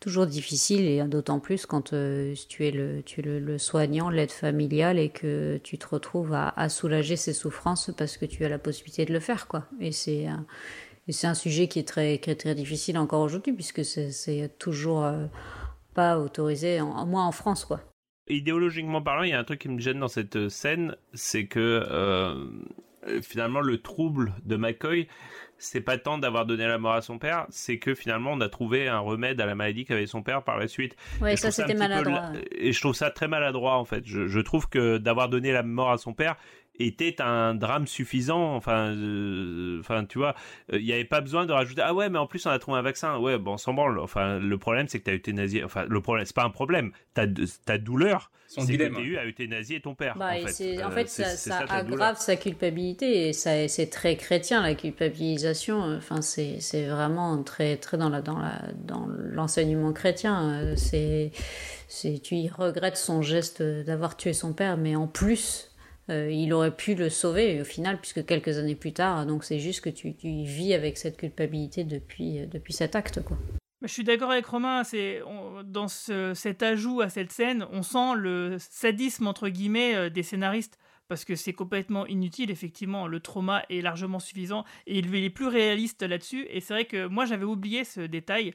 toujours difficile et d'autant plus quand euh, tu es le, tu le, le soignant, l'aide familiale et que tu te retrouves à, soulager ses souffrances parce que tu as la possibilité de le faire, quoi. Et c'est un, c'est un sujet qui est très, qui est très difficile encore aujourd'hui puisque c'est- toujours euh, pas autorisé, en, moins en France, quoi. idéologiquement parlant, il y a un truc qui me gêne dans cette scène, c'est que euh, finalement le trouble de McCoy, c'est pas tant d'avoir donné la mort à son père, c'est que finalement on a trouvé un remède à la maladie qu'avait son père par la suite. Ouais, Et ça, c'était peu maladroit. Et je trouve ça très maladroit en fait. Je, je trouve que d'avoir donné la mort à son père était un drame suffisant. Enfin, euh, enfin, tu vois, euh, il n'y avait pas besoin de rajouter. Ah ouais, mais en plus on a trouvé un vaccin. Ouais, bon, on s'en branle. Enfin, le problème c'est que t'as euthanasié. Enfin, le problème, c'est pas un problème. Ta ta douleur, Son c'est que t'as eu à euthanasier ton père. Bah, en et fait, c'est- en Euh, fait, c'est- ça, c'est ça aggrave sa culpabilité et ça, c'est très chrétien la culpabilisation. Enfin, c'est, c'est vraiment très, très dans la, dans la, dans l'enseignement chrétien. Euh, C'est, c'est, tu y regrettes son geste d'avoir tué son père, mais en plus, euh, il aurait pu le sauver au final, puisque quelques années plus tard. Donc, c'est juste que tu, tu vis avec cette culpabilité depuis, depuis cet acte, quoi. Mais Je suis d'accord avec Romain, c'est dans ce- cet ajout à cette scène, on sent le sadisme entre guillemets euh, des scénaristes parce que c'est complètement inutile effectivement, le trauma est largement suffisant et il est plus réaliste là-dessus et c'est vrai que moi j'avais oublié ce détail.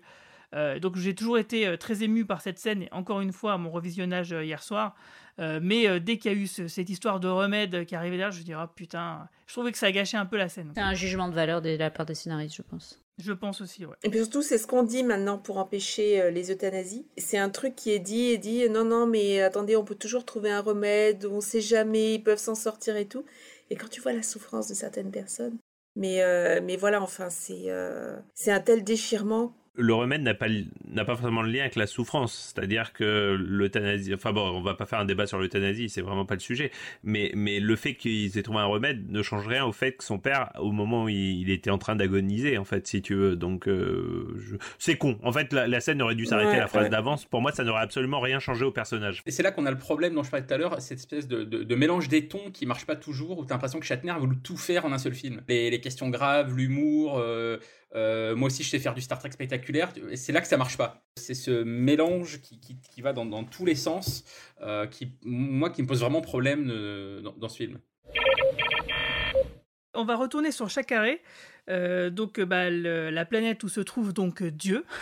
Euh, donc j'ai toujours été euh, très ému par cette scène et encore une fois à mon revisionnage euh, hier soir. Euh, mais euh, dès qu'il y a eu ce- cette histoire de remède qui arrivait là, je me dis oh putain, je trouvais que ça a gâché un peu la scène. C'est un jugement de valeur de la part des scénaristes, je pense. Je pense aussi, ouais. Et puis surtout, c'est ce qu'on dit maintenant pour empêcher euh, les euthanasies. C'est un truc qui est dit et dit non, non, mais attendez, on peut toujours trouver un remède, on sait jamais, ils peuvent s'en sortir et tout. Et quand tu vois la souffrance de certaines personnes, mais, euh, mais voilà, enfin, c'est euh, c'est un tel déchirement. Le remède n'a pas n'a pas forcément le lien avec la souffrance, c'est-à-dire que l'euthanasie, enfin bon, on va pas faire un débat sur l'euthanasie, c'est vraiment pas le sujet, mais mais le fait qu'ils aient trouvé un remède ne change rien au fait que son père, au moment où il, il était en train d'agoniser, en fait, si tu veux, donc euh, je- c'est con. En fait, la, la scène aurait dû s'arrêter Ouais, à la phrase ouais. d'avance. Pour moi, ça n'aurait absolument rien changé au personnage. Et c'est là qu'on a le problème dont je parlais tout à l'heure, cette espèce de, de- de mélange des tons qui marche pas toujours, où t'as l'impression que Shatner a voulu tout faire en un seul film. Les, les questions graves, l'humour, euh, euh, moi aussi je sais faire du Star Trek spectaculaire, c'est là que ça marche pas. C'est ce mélange qui, qui, va dans, dans tous les sens, euh, qui, moi, qui me pose vraiment problème euh, dans, ce film. On va retourner sur Chacaré, euh, donc bah, la planète où se trouve donc Dieu. (laughs)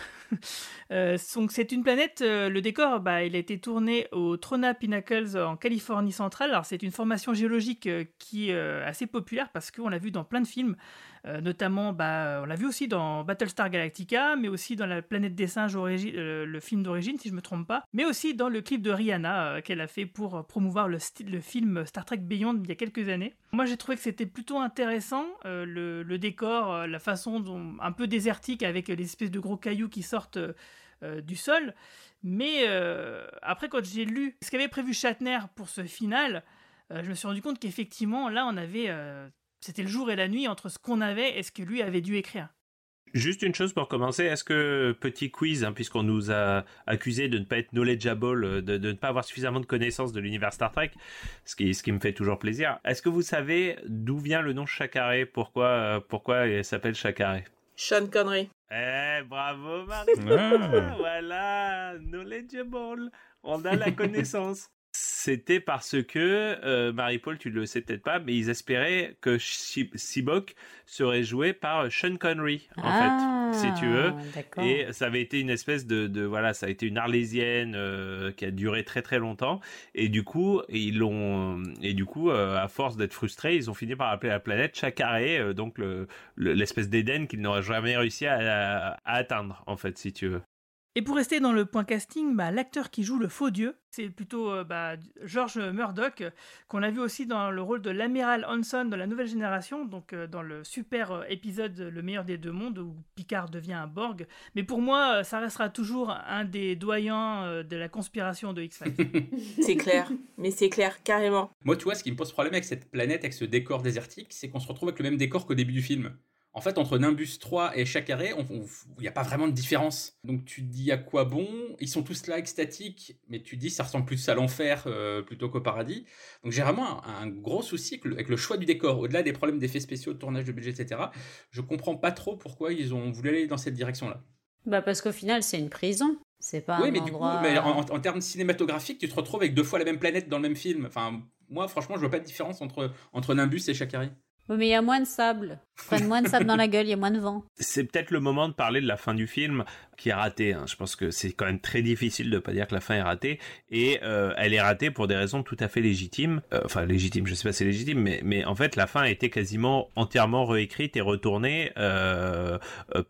Donc c'est une planète, le décor, bah, il a été tourné au Trona Pinnacles en Californie centrale. Alors c'est une formation géologique qui est assez populaire parce qu'on l'a vu dans plein de films, euh, notamment bah, on l'a vu aussi dans Battlestar Galactica, mais aussi dans la planète des singes, euh, le film d'origine si je me trompe pas, mais aussi dans le clip de Rihanna euh, qu'elle a fait pour promouvoir le, film Star Trek Beyond il y a quelques années. Moi j'ai trouvé que c'était plutôt intéressant le, décor, la façon un peu désertique avec des espèces de gros cailloux qui sortent du sol. Mais après, quand j'ai lu ce qu'avait prévu Shatner pour ce final, je me suis rendu compte qu'effectivement, là, on avait. C'était le jour et la nuit entre ce qu'on avait et ce que lui avait dû écrire. Juste une chose pour commencer, est-ce que petit quiz, hein, puisqu'on nous a accusé de ne pas être knowledgeable, euh, de, de ne pas avoir suffisamment de connaissances de l'univers Star Trek, ce qui, ce qui me fait toujours plaisir. Est-ce que vous savez d'où vient le nom Chacaré Pourquoi, euh, pourquoi il s'appelle Chacaré Sean Connery. Eh, bravo Marie. Ah. (laughs) voilà, knowledgeable. On a la connaissance. C'était parce que euh, Marie-Paul, tu le sais peut-être pas, mais ils espéraient que Sibok serait joué par Sean Connery, en Ah, fait, si tu veux. Et ça avait été une espèce de, de voilà, ça a été une arlésienne euh, qui a duré très très longtemps. Et du coup, ils l'ont et du coup, euh, à force d'être frustrés, ils ont fini par appeler la planète Chacaré, euh, donc le- le- l'espèce d'Éden qu'ils n'auraient jamais réussi à, à- à atteindre, en fait, si tu veux. Et pour rester dans le point casting, bah, l'acteur qui joue le faux dieu, c'est plutôt euh, bah, George Murdoch, euh, qu'on a vu aussi dans le rôle de l'amiral Hanson de la nouvelle génération, donc euh, dans le super euh, épisode Le meilleur des deux mondes, où Picard devient un Borg. Mais pour moi, ça restera toujours un des doyens euh, de la conspiration de X-Files. (laughs) C'est clair, mais c'est clair, carrément. Moi, tu vois, ce qui me pose problème avec cette planète, avec ce décor désertique, c'est qu'on se retrouve avec le même décor qu'au début du film. En fait, entre Nimbus 3 et Chacaré, il n'y a pas vraiment de différence. Donc tu te dis à quoi bon? Ils sont tous là extatiques, mais tu te dis ça ressemble plus à l'enfer euh, plutôt qu'au paradis. Donc j'ai vraiment un, un gros souci avec le, avec le choix du décor. Au-delà des problèmes d'effets spéciaux, de tournage de budget, etc., je comprends pas trop pourquoi ils ont voulu aller dans cette direction-là. Bah parce qu'au final, c'est une prison. C'est pas oui, un mais du coup, mais en, termes cinématographiques, tu te retrouves avec deux fois la même planète dans le même film. Enfin, moi, franchement, je vois pas de différence entre, entre Nimbus et Chacaré. Oui, mais il y a moins de sable. Prennent (laughs) moins de sable dans la gueule, il y a moins de vent. C'est peut-être le moment de parler de la fin du film qui est ratée. hein. Je pense que c'est quand même très difficile de pas dire que la fin est ratée et euh, elle est ratée pour des raisons tout à fait légitimes. Euh, enfin légitimes, je sais pas si c'est légitime, mais mais en fait la fin a été quasiment entièrement réécrite et retournée euh,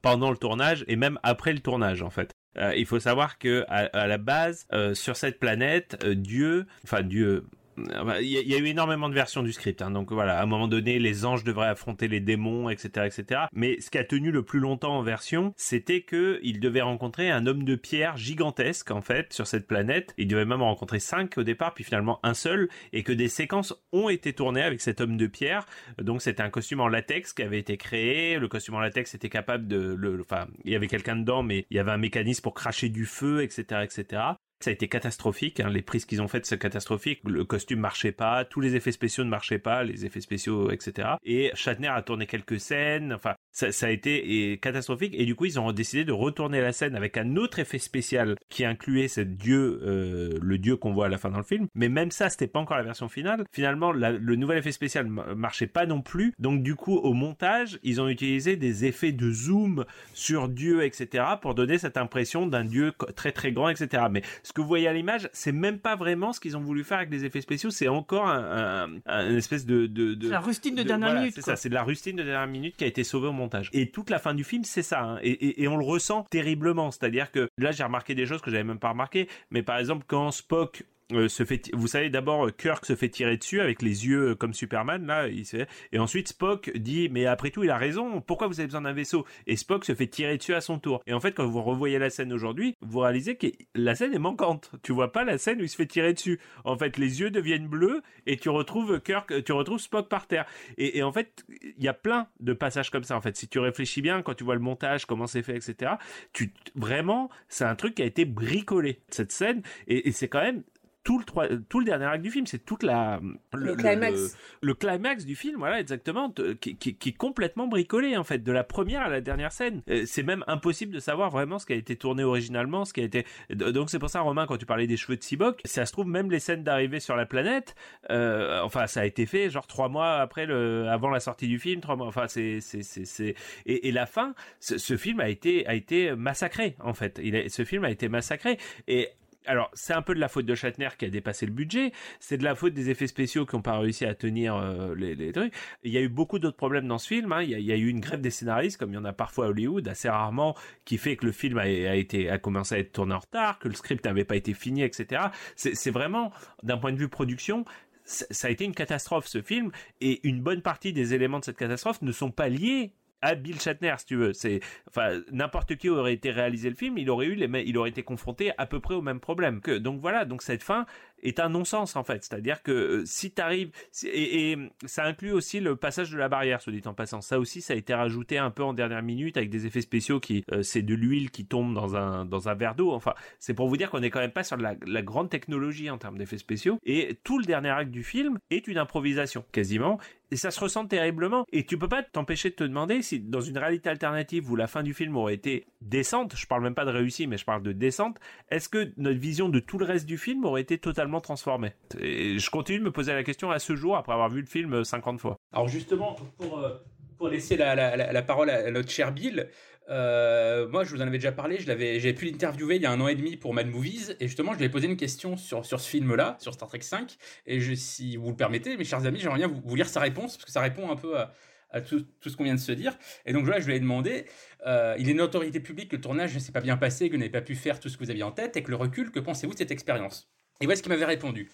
pendant le tournage et même après le tournage en fait. Il faut savoir que à, à la base sur cette planète, Dieu, enfin Dieu. Euh, Il y, a- il y a eu énormément de versions du script, hein. donc voilà. À un moment donné, les anges devraient affronter les démons, etc., etc. Mais ce qui a tenu le plus longtemps en version, c'était que il devait rencontrer un homme de pierre gigantesque en fait sur cette planète. Il devait même en rencontrer cinq au départ, puis finalement un seul, et que des séquences ont été tournées avec cet homme de pierre. Donc c'était un costume en latex qui avait été créé. Le costume en latex était capable de, enfin, il y avait quelqu'un dedans, mais il y avait un mécanisme pour cracher du feu, etc., etc. Ça a été catastrophique, hein. les prises qu'ils ont faites c'est catastrophique, le costume marchait pas, tous les effets spéciaux ne marchaient pas, les effets spéciaux, etc. Et Shatner a tourné quelques scènes, enfin ça, ça a été et, catastrophique, et du coup ils ont décidé de retourner la scène avec un autre effet spécial qui incluait ce dieu, euh, le dieu qu'on voit à la fin dans le film, mais même ça c'était pas encore la version finale. Finalement la- le nouvel effet spécial ma- marchait pas non plus, donc du coup au montage ils ont utilisé des effets de zoom sur Dieu, etc. pour donner cette impression d'un Dieu très très grand, etc. Mais ce que vous voyez à l'image, c'est même pas vraiment ce qu'ils ont voulu faire avec les effets spéciaux, c'est encore un, un- un- une espèce de... de, la rustine de dernière voilà, minute, C'est ça, c'est de la rustine de dernière minute qui a été sauvée au montage. Et toute la fin du film, c'est ça. hein. Et, on le ressent terriblement. C'est-à-dire que là, j'ai remarqué des choses que j'avais même pas remarqué. Mais par exemple, quand Spock euh, vous savez d'abord euh, Kirk se fait tirer dessus avec les yeux euh, comme Superman là, il se et ensuite Spock dit mais après tout il a raison, pourquoi vous avez besoin d'un vaisseau? Et Spock se fait tirer dessus à son tour. Et en fait quand vous revoyez la scène aujourd'hui, vous réalisez que la scène est manquante. Tu vois pas la scène où il se fait tirer dessus. En fait les yeux deviennent bleus et tu retrouves Kirk, tu retrouves Spock par terre. Et, en fait il y a plein de passages comme ça en fait. Si tu réfléchis bien quand tu vois le montage, comment c'est fait, etc. Tu vraiment c'est un truc qui a été bricolé cette scène et c'est quand même tout le trois- tout le dernier acte du film, c'est toute la Le climax. le, le climax du film, voilà exactement, te- qui, qui- qui est complètement bricolé en fait, de la première à la dernière scène. Euh, C'est même impossible de savoir vraiment ce qui a été tourné originalement, ce qui a été. Donc c'est pour ça, Romain, quand tu parlais des cheveux de Sibok, ça se trouve même les scènes d'arrivée sur la planète. euh, enfin, ça a été fait genre trois mois après le, avant la sortie du film, trois mois. Enfin, c'est c'est c'est c'est et, et la fin, ce, ce film a été a été massacré en fait. Il a, ce film a été massacré et alors, c'est un peu de la faute de Shatner qui a dépassé le budget, c'est de la faute des effets spéciaux qui n'ont pas réussi à tenir euh, les, trucs. Il y a eu beaucoup d'autres problèmes dans ce film, hein. il, y a, eu une grève des scénaristes, comme il y en a parfois à Hollywood, assez rarement, qui fait que le film a, a été, a commencé à être tourné en retard, que le script n'avait pas été fini, etc. C'est vraiment, d'un point de vue production, ça a été une catastrophe ce film, et une bonne partie des éléments de cette catastrophe ne sont pas liés à Bill Shatner, si tu veux. C'est, enfin, n'importe qui aurait été réalisé le film, il aurait eu les, il aurait été confronté à peu près au même problème. Que, donc voilà, donc cette fin est un non-sens en fait. C'est-à-dire que euh, si t'arrives, si- et, ça inclut aussi le passage de la barrière, soit dit en passant. Ça aussi, ça a été rajouté un peu en dernière minute avec des effets spéciaux qui, euh, c'est de l'huile qui tombe dans un dans un verre d'eau. Enfin, c'est pour vous dire qu'on est quand même pas sur la grande technologie en termes d'effets spéciaux. Et tout le dernier acte du film est une improvisation quasiment et ça se ressent terriblement. Et tu peux pas t'empêcher de te demander si dans une réalité alternative où la fin du film aurait été décente, je parle même pas de réussie, mais je parle de décente, est-ce que notre vision de tout le reste du film aurait été totalement transformée? Et je continue de me poser la question à ce jour après avoir vu le film 50 fois. Alors justement, pour, euh, pour laisser la, la- la- la parole à notre cher Bill, euh, moi je vous en avais déjà parlé, je j'avais pu l'interviewer il y a un an et demi pour Mad Movies, et justement je lui ai posé une question sur, sur ce film-là, sur Star Trek 5, et si vous le permettez, mes chers amis, j'aimerais bien vous, vous lire sa réponse, parce que ça répond un peu à, tout ce qu'on vient de se dire. Et donc là, je lui ai demandé, euh, il est une autorité publique que le tournage ne s'est pas bien passé, que vous n'avez pas pu faire tout ce que vous aviez en tête, et que le recul, que pensez-vous de cette expérience? Et voilà ce qu'il m'avait répondu.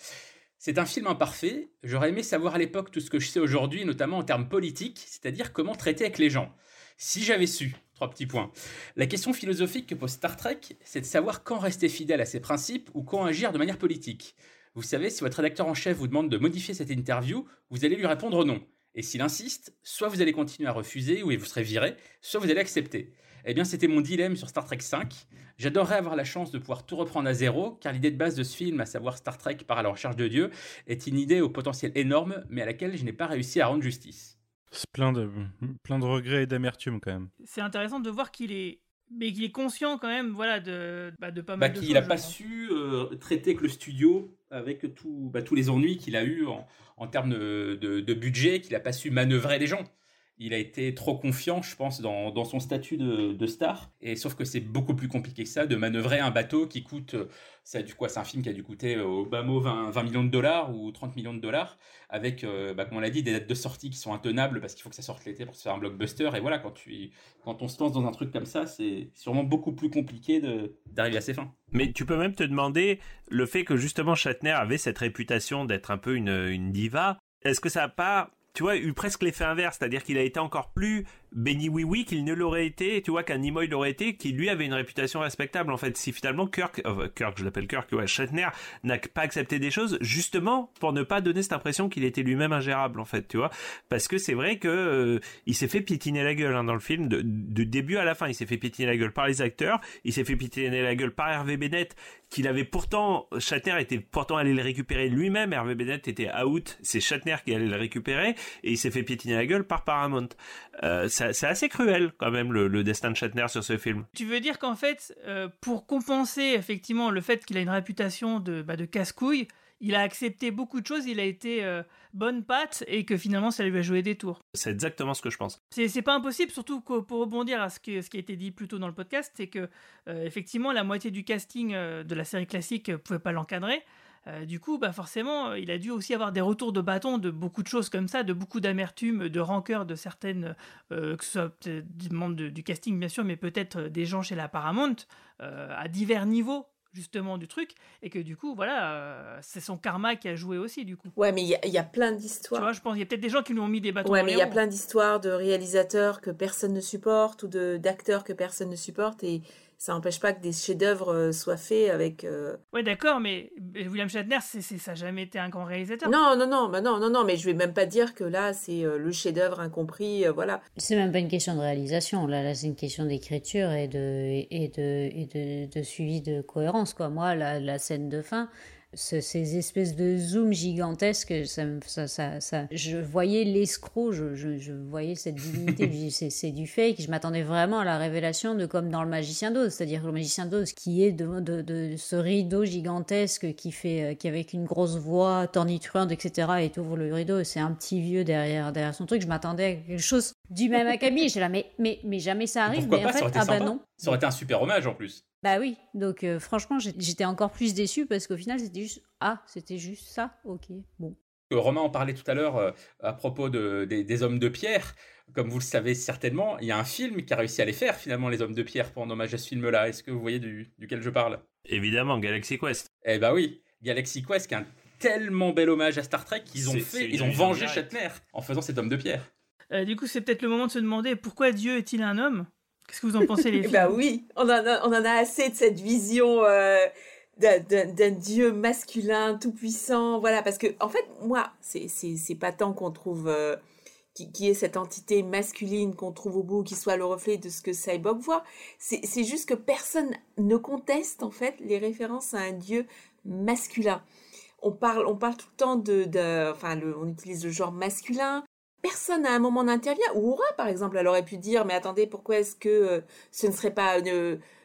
C'est un film imparfait. J'aurais aimé savoir à l'époque tout ce que je sais aujourd'hui, notamment en termes politiques, c'est-à-dire comment traiter avec les gens. Si j'avais su, trois petits points. La question philosophique que pose Star Trek, c'est de savoir quand rester fidèle à ses principes ou quand agir de manière politique. Vous savez, si votre rédacteur en chef vous demande de modifier cette interview, vous allez lui répondre non. Et s'il insiste, soit vous allez continuer à refuser ou vous serez viré, soit vous allez accepter. Eh bien, c'était mon dilemme sur Star Trek 5. J'adorerais avoir la chance de pouvoir tout reprendre à zéro, car l'idée de base de ce film, à savoir Star Trek par la recherche de Dieu, est une idée au potentiel énorme, mais à laquelle je n'ai pas réussi à rendre justice. C'est plein de, plein de regrets et d'amertume quand même. C'est intéressant de voir qu'il est mais qu'il est conscient quand même, voilà, de, bah, de pas Bah, mal de qu'il choses. n'a je pas pense. su euh, traiter avec le studio avec tout, bah, tous les ennuis qu'il a eu en, en termes de, de- de budget, qu'il n'a pas su manœuvrer les gens. Il a été trop confiant, je pense, dans, dans son statut de, de star. Et sauf que c'est beaucoup plus compliqué que ça de manœuvrer un bateau qui coûte, ça dû quoi C'est un film qui a dû coûter euh, au bas mot 20, 20 millions de dollars ou 30 millions de dollars, avec, euh, bah, comme on l'a dit, des dates de sortie qui sont intenables parce qu'il faut que ça sorte l'été pour se faire un blockbuster. Et voilà, quand, tu, quand on se lance dans un truc comme ça, c'est sûrement beaucoup plus compliqué d'arriver à ses fins. Mais tu peux même te demander le fait que justement Shatner avait cette réputation d'être un peu une, une diva. Est-ce que ça a pas, tu vois, eu presque l'effet inverse, c'est-à-dire qu'il a été encore plus béni oui oui qu'il ne l'aurait été, tu vois, qu'un Nimoy l'aurait été, qui lui avait une réputation respectable en fait. Si finalement Kirk, euh, Kirk, je l'appelle Kirk, ouais, Shatner n'a pas accepté des choses justement pour ne pas donner cette impression qu'il était lui-même ingérable en fait, tu vois, parce que c'est vrai que euh, il s'est fait piétiner la gueule hein, dans le film de, de début à la fin, il s'est fait piétiner la gueule par les acteurs, il s'est fait piétiner la gueule par Hervé Bennett qu'il avait pourtant Shatner était pourtant allé le récupérer lui-même, Hervé Bennett était out, c'est Shatner qui allait le récupérer et il s'est fait piétiner la gueule par Paramount. Euh, c'est assez cruel quand même le, le destin de Shatner sur ce film. Tu veux dire qu'en fait, euh, pour compenser effectivement le fait qu'il a une réputation de, bah, de casse-couille, il a accepté beaucoup de choses, il a été euh, bonne patte et que finalement ça lui a joué des tours. C'est exactement ce que je pense. C'est pas impossible, surtout que pour rebondir à ce, que, ce qui a été dit plus tôt dans le podcast, c'est que euh, effectivement la moitié du casting euh, de la série classique pouvait pas l'encadrer. Euh, du coup, bah forcément, euh, il a dû aussi avoir des retours de bâton de beaucoup de choses comme ça, de beaucoup d'amertume, de rancœur de certaines, euh, que ce soit des membres de- du casting bien sûr, mais peut-être des gens chez la Paramount, euh, à divers niveaux justement du truc, et que du coup, voilà, c'est son karma qui a joué aussi du coup. Ouais, mais il y a- il y, a plein Tu d'histoires. vois, je pense qu'il y a peut-être des gens qui lui ont mis des bâtons Ouais, dans mais il y a plein d'histoires de réalisateurs que personne ne supporte ou de d'acteurs que personne ne supporte et ça n'empêche pas que des chefs-d'œuvre euh, soient faits avec. euh, Ouais, d'accord, mais William Shatner, c'est, c'est- ça n'a jamais été un grand réalisateur. Non, non, non, bah non, non, non, mais je vais même pas dire que là c'est euh, le chef-d'œuvre incompris, euh, voilà. C'est même pas une question de réalisation, là, là c'est une question d'écriture et de, et de, et de, de suivi de cohérence, quoi. Moi, la, la scène de fin, ce- ces espèces de zoom gigantesques, ça, ça, ça, ça- je voyais l'escroc, je, je, je voyais cette (laughs) dis, c'est, du fake, je m'attendais vraiment à la révélation de comme dans le Magicien d'Oz, c'est-à-dire le Magicien d'Oz qui est de, de, de ce rideau gigantesque qui fait, euh, qui avec une grosse voix tornitruante, etc., et t'ouvre le rideau, c'est un petit vieux derrière, derrière son truc, je m'attendais à quelque chose du même acabit, j'étais là, mais, mais, mais jamais ça arrive, Pourquoi mais pas? En fait, Ça aurait été ah bah non. Ça aurait été un super hommage en plus. Bah oui, donc euh, franchement, j'étais encore plus déçue parce qu'au final, c'était juste ah, c'était juste ça, ok, bon. Euh, Romain en parlait tout à l'heure euh, à propos de, des, des hommes de pierre. Comme vous le savez certainement, il y a un film qui a réussi à les faire finalement, les hommes de pierre, pour en hommage à ce film-là. Est-ce que vous voyez du, duquel je parle? Évidemment, Galaxy Quest. Eh bah oui, Galaxy Quest, qui est un tellement bel hommage à Star Trek qu'ils ont fait, ils ont vengé. Shatner en faisant cet homme de pierre. Euh, du coup, c'est peut-être le moment de se demander pourquoi Dieu est-il un homme? Qu'est-ce que vous en pensez, les Eh filles bah oui, on en a, on en a assez de cette vision euh, d'un- dieu masculin tout puissant, voilà, parce que en fait, moi, c'est pas tant qu'on trouve euh, qui, qui est cette entité masculine qu'on trouve au bout, qui soit le reflet de ce que Cyborg voit. C'est c'est juste que personne ne conteste en fait les références à un dieu masculin. On parle, on parle tout le temps de, de enfin, le, on utilise le genre masculin. Personne à un moment n'intervient. Ou Aura, par exemple, elle aurait pu dire, mais attendez, pourquoi est-ce que euh, ce ne serait pas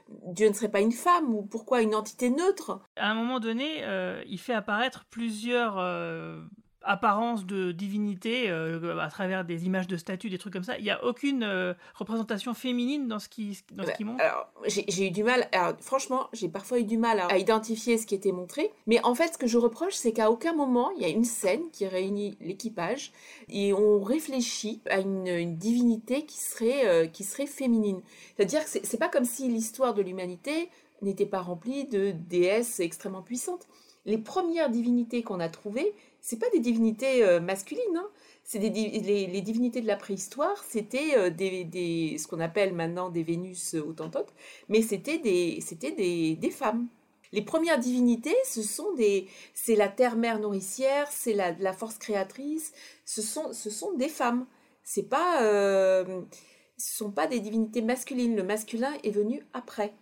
Dieu ne serait pas une femme ou pourquoi une entité neutre? À un moment donné, euh, il fait apparaître plusieurs euh, apparences de divinité euh, à travers des images de statues, des trucs comme ça. Il n'y a aucune euh, représentation féminine dans ce qui, dans ce qui montre. Alors, j'ai eu du mal, alors franchement, j'ai parfois eu du mal à, à identifier ce qui était montré. Mais en fait, ce que je reproche, c'est qu'à aucun moment, il y a une scène qui réunit l'équipage et on réfléchit à une, une divinité qui serait, euh, qui serait féminine. C'est-à-dire que c'est pas comme si l'histoire de l'humanité n'était pas remplie de déesses extrêmement puissantes. Les premières divinités qu'on a trouvées, c'est pas des divinités euh, masculines, hein. c'est des les, divinités de la préhistoire, c'était euh, des, ce qu'on appelle maintenant des Vénus euh, autantotes, mais c'était des, des, des femmes. Les premières divinités, ce sont des, c'est la terre-mère nourricière, c'est la, force créatrice, ce sont, ce sont des femmes. C'est pas, ce sont pas des divinités masculines. Le masculin est venu après.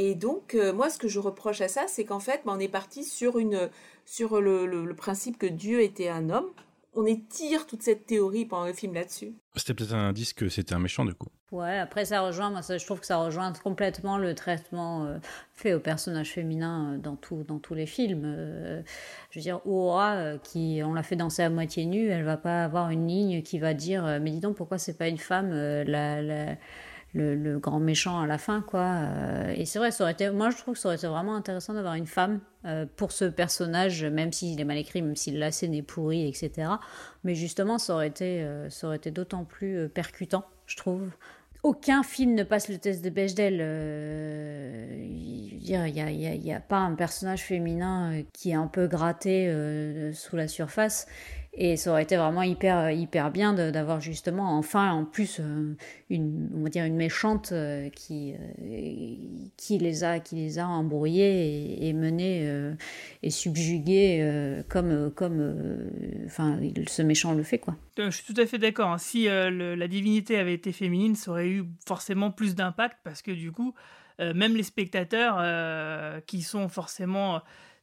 Et donc, euh, moi, ce que je reproche à ça, c'est qu'en fait, ben, on est parti sur, une, sur le, le- le principe que Dieu était un homme. on étire toute cette théorie pendant le film là-dessus. C'était peut-être un indice que c'était un méchant du coup. Ouais, après ça rejoint, moi ça, je trouve que ça rejoint complètement le traitement euh, fait aux personnages féminins euh, dans, tout, dans tous les films. Euh, je veux dire, Aura, euh, qui on l'a fait danser à moitié nue, elle va pas avoir une ligne qui va dire euh, mais dis donc pourquoi c'est pas une femme euh, la, la- le, grand méchant à la fin quoi. Euh, et c'est vrai, ça aurait été, moi je trouve que ça aurait été vraiment intéressant d'avoir une femme euh, pour ce personnage, même s'il est mal écrit, même si la scène est pourrie, etc. Mais justement, ça aurait été, euh, ça aurait été d'autant plus percutant, je trouve. Aucun film ne passe le test de Bechdel. Il n'y a, a- a pas un personnage féminin qui est un peu gratté sous la surface. Et ça aurait été vraiment hyper, hyper bien d'avoir justement, enfin, en plus, euh, une, on va dire une méchante euh, qui, euh, qui, les a, qui les a embrouillés et, et menés euh, et subjugués euh, comme, comme euh, enfin, ce méchant le fait, quoi. Euh, Je suis tout à fait d'accord. hein. Si euh, la divinité avait été féminine, ça aurait eu forcément plus d'impact parce que du coup, euh, même les spectateurs euh, qui sont forcément euh,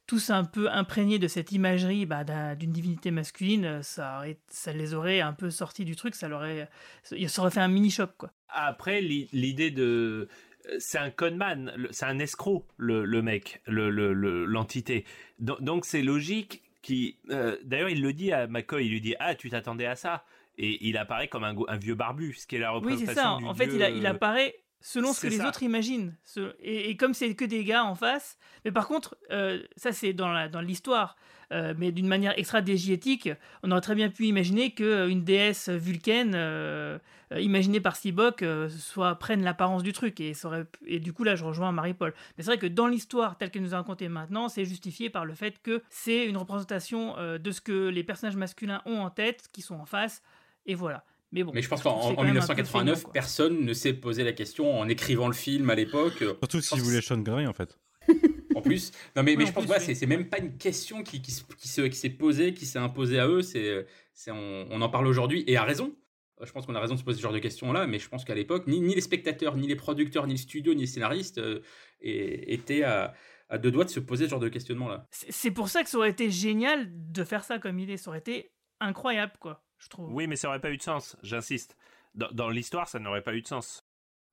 tous un peu imprégnés de cette imagerie bah, d'un- d'une divinité masculine, euh, ça, aurait- ça les aurait un peu sortis du truc, ça, leur aurait, ça aurait fait un mini choc quoi. Après, l'i- l'idée de. euh, C'est un conman, c'est un escroc, le, le mec, le- le- le- l'entité. Donc, c'est logique qui. euh, D'ailleurs, il le dit à McCoy, il lui dit Ah, tu t'attendais à ça Et il apparaît comme un, vieux barbu, ce qui est la Oui, représentation c'est ça. du En fait, il, a- il apparaît selon ce que les autres imaginent. Et, et comme c'est que des gars en face, mais par contre, euh, ça c'est dans la- dans l'histoire, euh, mais d'une manière extra diégétique, on aurait très bien pu imaginer qu'une déesse vulcaine, euh, euh, imaginée par Sibok, euh, soit prenne l'apparence du truc. Et, ça aurait et du coup, là, je rejoins Marie-Paul. Mais c'est vrai que dans l'histoire telle qu'elle nous a racontée maintenant, c'est justifié par le fait que c'est une représentation euh, de ce que les personnages masculins ont en tête, qui sont en face, et voilà. Mais bon. Mais je pense qu'en que c'est en quand même un peu 1989, feignant, quoi. personne ne s'est posé la question en écrivant le film à l'époque. Surtout s'il voulait Sean Connery en fait. (laughs) En plus, non mais, Oui, mais en je pense que oui. c'est même pas une question qui, qui, se- qui se- qui s'est posée, qui s'est imposée à eux. C'est, c'est on, on en parle aujourd'hui et à raison. Je pense qu'on a raison de se poser ce genre de questions-là, mais je pense qu'à l'époque, ni, ni les spectateurs, ni les producteurs, ni le studio, ni les scénaristes euh, étaient à, à deux doigts de se poser ce genre de questionnement-là. C'est c'est pour ça que ça aurait été génial de faire ça comme idée. Ça aurait été incroyable, quoi, je trouve. Oui, mais ça aurait pas eu de sens, j'insiste. Dans, dans l'histoire, ça n'aurait pas eu de sens.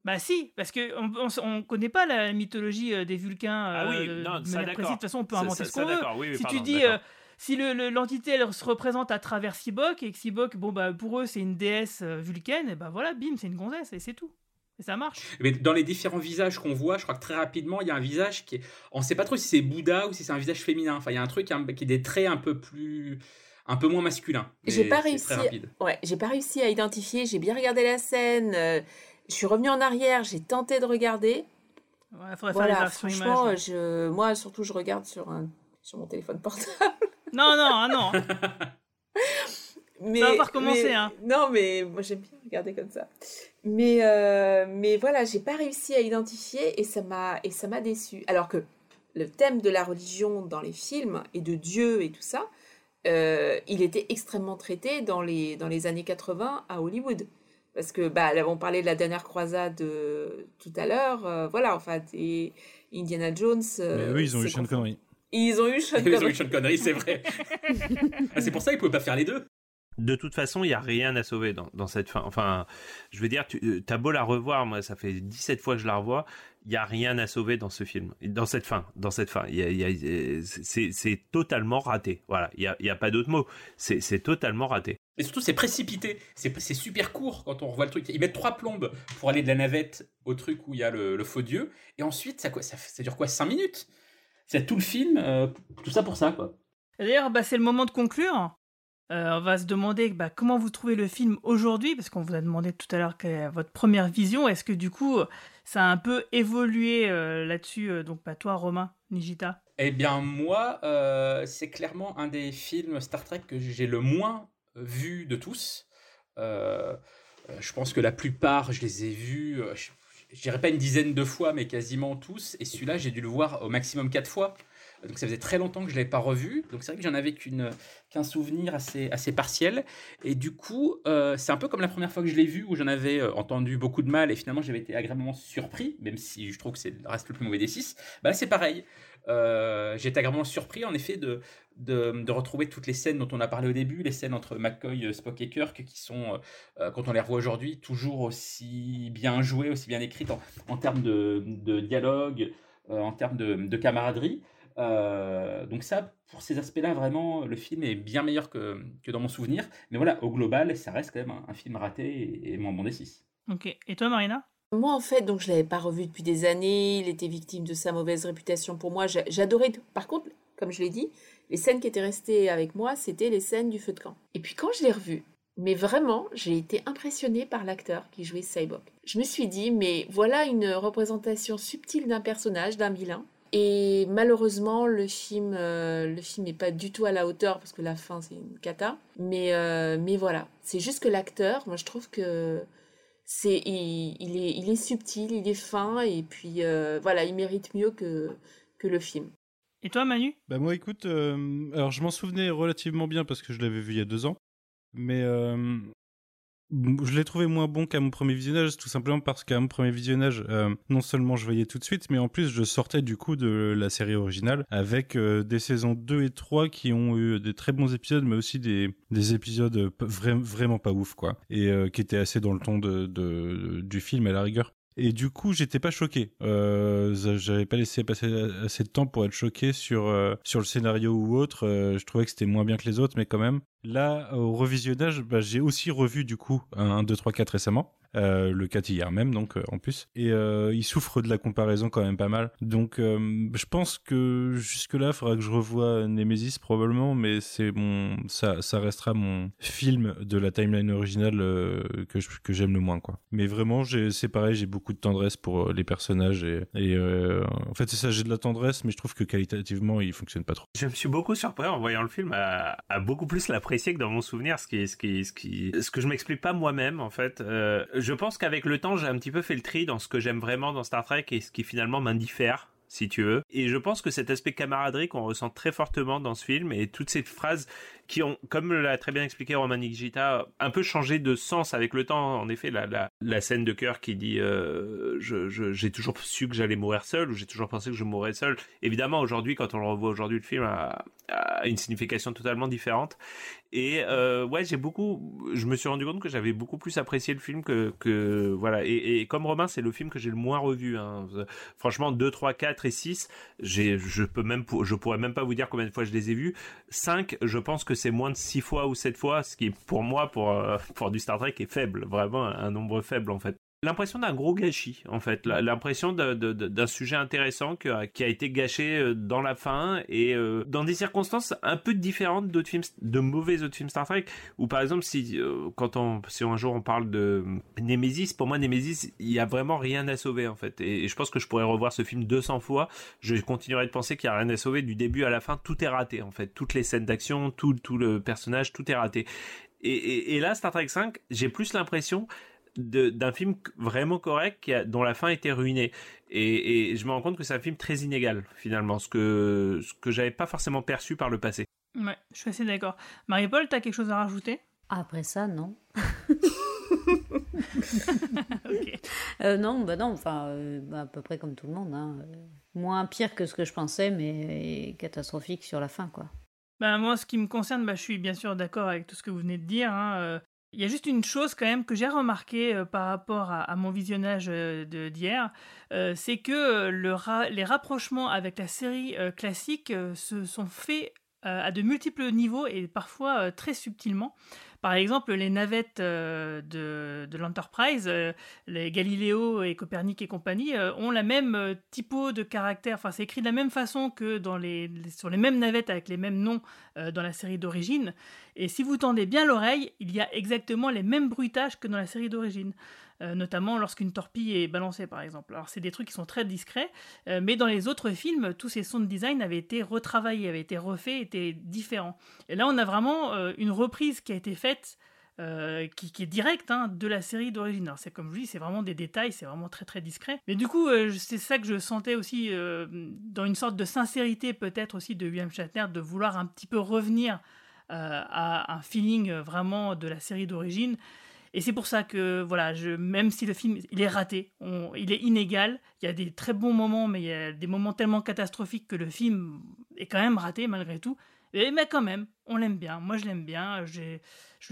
Bah si, parce que on, on, on connaît pas la mythologie euh, des Vulcains euh, Ah oui, de, non, de ça, d'accord. De toute façon, on peut inventer ça, ce qu'on ça, veut. d'accord, oui, oui, si pardon, tu dis, euh, si le- le- l'entité elle se représente à travers Sibok et que Sibok, bon bah pour eux c'est une déesse euh, vulcaine, et bah voilà, bim, c'est une gonzesse et c'est tout. Et ça marche. Mais dans les différents visages qu'on voit, je crois que très rapidement, il y a un visage qui est. On sait pas trop si c'est Bouddha ou si c'est un visage féminin. Enfin, il y a un truc hein, qui a des traits un peu plus. Un peu moins masculin. J'ai pas réussi. Très rapide. Ouais, j'ai pas réussi à identifier. J'ai bien regardé la scène. euh, je suis revenue en arrière. J'ai tenté de regarder. Ouais, faudrait faire voilà, les versions franchement, images, je, moi surtout, je regarde sur un, sur mon téléphone portable. (laughs) Non, non, ah non. mais, (laughs) Ça va pas recommencer, mais- hein. Non, mais moi j'aime bien regarder comme ça. Mais, euh, mais voilà, j'ai pas réussi à identifier et ça m'a et ça m'a déçu. Alors que le thème de la religion dans les films et de Dieu et tout ça, euh, il était extrêmement traité dans les dans les années 80 à Hollywood. Parce que bah là, on parlait de la dernière croisade euh, tout à l'heure, euh, voilà en fait et Indiana Jones. euh, Mais eux, ils ont eu c'est Sean Connery. Ils ont eu Sean Ils ont Connery. eu Sean Connery, c'est vrai. (laughs) Ah, c'est pour ça qu'ils pouvaient pas faire les deux. De toute façon, il n'y a rien à sauver dans, dans cette fin. Enfin, je veux dire, tu as beau la revoir, moi, ça fait 17 fois que je la revois, il n'y a rien à sauver dans ce film, dans cette fin, dans cette fin. Il y a- y c'est totalement raté. Voilà, il n'y a, il y a pas d'autre mot. C'est totalement raté. Et surtout, c'est précipité. C'est super court quand on revoit le truc. Ils mettent trois plombes pour aller de la navette au truc où il y a le, le faux dieu. Et ensuite, ça, quoi, ça, ça dure quoi 5 minutes? C'est tout le film, euh, tout ça pour ça, quoi. D'ailleurs, bah, c'est le moment de conclure. Euh, on va se demander bah, comment vous trouvez le film aujourd'hui, parce qu'on vous a demandé tout à l'heure quelle est votre première vision. Est-ce que du coup, ça a un peu évolué euh, là-dessus euh, Donc, pas toi, Romain, Nigita Eh bien, moi, euh, c'est clairement un des films Star Trek que j'ai le moins vu de tous. Je pense que la plupart, je les ai vus, je, je dirais pas une dizaine de fois, mais quasiment tous. Et celui-là, j'ai dû le voir au maximum quatre fois. Donc ça faisait très longtemps que je l'avais pas revu. Donc c'est vrai que j'en avais qu'un souvenir assez assez partiel. Et du coup, euh, c'est un peu comme la première fois que je l'ai vu où j'en avais euh, entendu beaucoup de mal et finalement j'avais été agréablement surpris, même si je trouve que c'est reste le plus mauvais des six. Bah là c'est pareil. Euh, été agréablement surpris en effet de, de, retrouver toutes les scènes dont on a parlé au début, les scènes entre McCoy, euh, Spock et Kirk qui sont, quand on les revoit aujourd'hui, toujours aussi bien jouées, aussi bien écrites en, termes de, de dialogue, en termes de camaraderie. Euh, donc ça, pour ces aspects-là, vraiment, le film est bien meilleur que, que dans mon souvenir. Mais voilà, au global, ça reste quand même un, un film raté et, et moins bon des six. Ok. Et toi, Marina? Moi, en fait, donc je l'avais pas revu depuis des années. Il était victime de sa mauvaise réputation pour moi. J'a- J'adorais. Par contre, comme je l'ai dit, les scènes qui étaient restées avec moi, c'était les scènes du feu de camp. Et puis quand je l'ai revu, mais vraiment, j'ai été impressionnée par l'acteur qui jouait Cyborg. Je me suis dit, mais voilà une représentation subtile d'un personnage, d'un vilain. Et malheureusement, le film, euh, le film n'est pas du tout à la hauteur parce que la fin c'est une cata. Mais, euh, mais voilà, c'est juste que l'acteur, moi je trouve que c'est il, il est, il est subtil, il est fin et puis euh, voilà, il mérite mieux que, que le film. Et toi, Manu? Bah moi, écoute, euh, alors je m'en souvenais relativement bien parce que je l'avais vu il y a deux ans, mais euh, je l'ai trouvé moins bon qu'à mon premier visionnage, tout simplement parce qu'à mon premier visionnage, euh, non seulement je voyais tout de suite, mais en plus je sortais du coup de la série originale avec euh, des saisons 2 et 3 qui ont eu des très bons épisodes, mais aussi des, des épisodes euh, vraiment pas ouf, quoi, et euh, qui étaient assez dans le ton de, de, du film à la rigueur. Et du coup, j'étais pas choqué. Euh, j'avais pas laissé passer assez de temps pour être choqué sur euh, sur le scénario ou autre. Euh, je trouvais que c'était moins bien que les autres, mais quand même. Là, au revisionnage, bah, j'ai aussi revu du coup un 2, 3, 4 récemment. Euh, le 4 hier même, donc euh, en plus. Et euh, il souffre de la comparaison quand même pas mal. Donc je pense que jusque-là, il faudra que je revoie Nemesis probablement, mais c'est mon, ça, restera mon film de la timeline originale que que j'aime le moins, quoi. Mais vraiment, c'est pareil, j'ai beaucoup de tendresse pour les personnages et, en fait c'est ça, j'ai de la tendresse, mais je trouve que qualitativement, il fonctionne pas trop. Je me suis beaucoup surpris en voyant le film à, beaucoup plus l'apprécier que dans mon souvenir, ce qui, ce qui, ce qui, ce que je m'explique pas moi-même en fait. Je pense qu'avec le temps, j'ai un petit peu fait le tri dans ce que j'aime vraiment dans Star Trek et ce qui finalement m'indiffère si tu veux. Et je pense que cet aspect camaraderie qu'on ressent très fortement dans ce film et toutes ces phrases qui ont, comme l'a très bien expliqué Romanik Gita, un peu changé de sens avec le temps. En effet, la, la, scène de cœur qui dit euh, j'ai toujours su que j'allais mourir seul ou j'ai toujours pensé que je mourrais seul. Évidemment, aujourd'hui, quand on le revoit aujourd'hui, le film a une signification totalement différente. Et euh, ouais, j'ai beaucoup, je me suis rendu compte que j'avais beaucoup plus apprécié le film que que voilà. Et, et comme Romain, c'est le film que j'ai le moins revu. Hein. Franchement, 2, 3, 4 et 6, j'ai, je peux même, je pourrais même pas vous dire combien de fois je les ai vus. 5, je pense que c'est moins de 6 fois ou 7 fois, ce qui pour moi, pour euh, pour du Star Trek, est faible, vraiment un nombre faible en fait l'impression d'un gros gâchis en fait. L'impression d'un sujet intéressant qui a été gâché euh, dans la fin et euh, dans des circonstances un peu différentes d'autres films de mauvais autres films Star Trek. Ou par exemple si euh, quand on si un jour on parle de Nemesis pour moi Nemesis il y a vraiment rien à sauver en fait. Et, je pense que je pourrais revoir ce film 200 fois. Je continuerai de penser qu'il y a rien à sauver du début à la fin. Tout est raté en fait. Toutes les scènes d'action tout tout le personnage tout est raté. Et, et là Star Trek 5 j'ai plus l'impression d'un film vraiment correct qui a, dont la fin était ruinée et, et, je me rends compte que c'est un film très inégal finalement ce que ce que j'avais pas forcément perçu par le passé ouais je suis assez d'accord Marie-Paul t'as quelque chose à rajouter? Après ça non (laughs) (laughs) okay. euh, non bah non enfin euh, bah, à peu près comme tout le monde hein. moins pire que ce que je pensais mais catastrophique sur la fin quoi ben, moi, ce qui me concerne, bah, je suis bien sûr d'accord avec tout ce que vous venez de dire. Hein. Il y a juste une chose quand même que j'ai remarqué euh, par rapport à, mon visionnage euh, d'hier, euh, c'est que les rapprochements avec la série classique se sont faits à de multiples niveaux et parfois très subtilement. Par exemple, les navettes euh, de, l'Enterprise, euh, les Galiléo et Copernic et compagnie, euh, ont la même typo de caractère. Enfin, c'est écrit de la même façon que sur les mêmes navettes avec les mêmes noms dans la série d'origine. Et si vous tendez bien l'oreille, il y a exactement les mêmes bruitages que dans la série d'origine. Euh, notamment lorsqu'une torpille est balancée, par exemple. Alors, c'est des trucs qui sont très discrets, euh, mais dans les autres films, tous ces sons de design avaient été retravaillés, avaient été refaits, étaient différents. Et là, on a vraiment euh, une reprise qui a été faite qui, est direct hein, de la série d'origine. Alors, C'est comme je dis, c'est vraiment des détails, c'est vraiment très très discret. Mais du coup, c'est ça que je sentais aussi dans une sorte de sincérité peut-être aussi de William Shatner de vouloir un petit peu revenir à un feeling vraiment de la série d'origine. Et c'est pour ça que, voilà, même si le film il est raté, il est inégal, il y a des très bons moments, mais il y a des moments tellement catastrophiques que le film est quand même raté malgré tout. Et, mais quand même, on l'aime bien. Moi, je l'aime bien. Je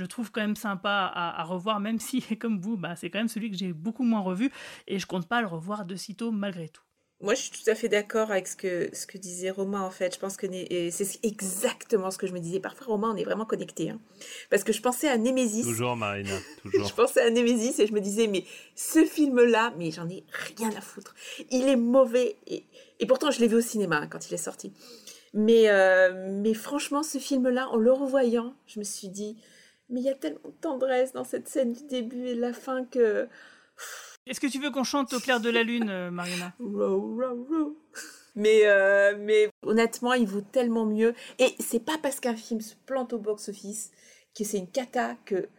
le trouve quand même sympa à, à revoir, même si, comme vous, bah, c'est quand même celui que j'ai beaucoup moins revu. Et je compte pas le revoir de sitôt malgré tout. Moi, je suis tout à fait d'accord avec ce que, ce que disait Romain, en fait. Je pense que c'est exactement ce que je me disais. Parfois, Romain, on est vraiment connecté. Parce que je pensais à Némésis. Toujours, Marina, (laughs) toujours. Je pensais à Némésis et je me disais, mais ce film-là, mais j'en ai rien à foutre. Il est mauvais. Et, et pourtant, je l'ai vu au cinéma hein, quand il est sorti. Mais, euh, mais franchement, ce film-là, en le revoyant, je me suis dit, mais il y a tellement de tendresse dans cette scène du début et de la fin que. Est-ce que tu veux qu'on chante au clair de la lune, euh, Mariana? Mais, euh, mais honnêtement, il vaut tellement mieux. Et c'est pas parce qu'un film se plante au box-office que c'est une cata que,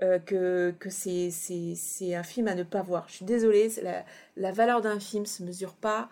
euh, que, que c'est, un film à ne pas voir. Je suis désolée, la, la valeur d'un film se mesure pas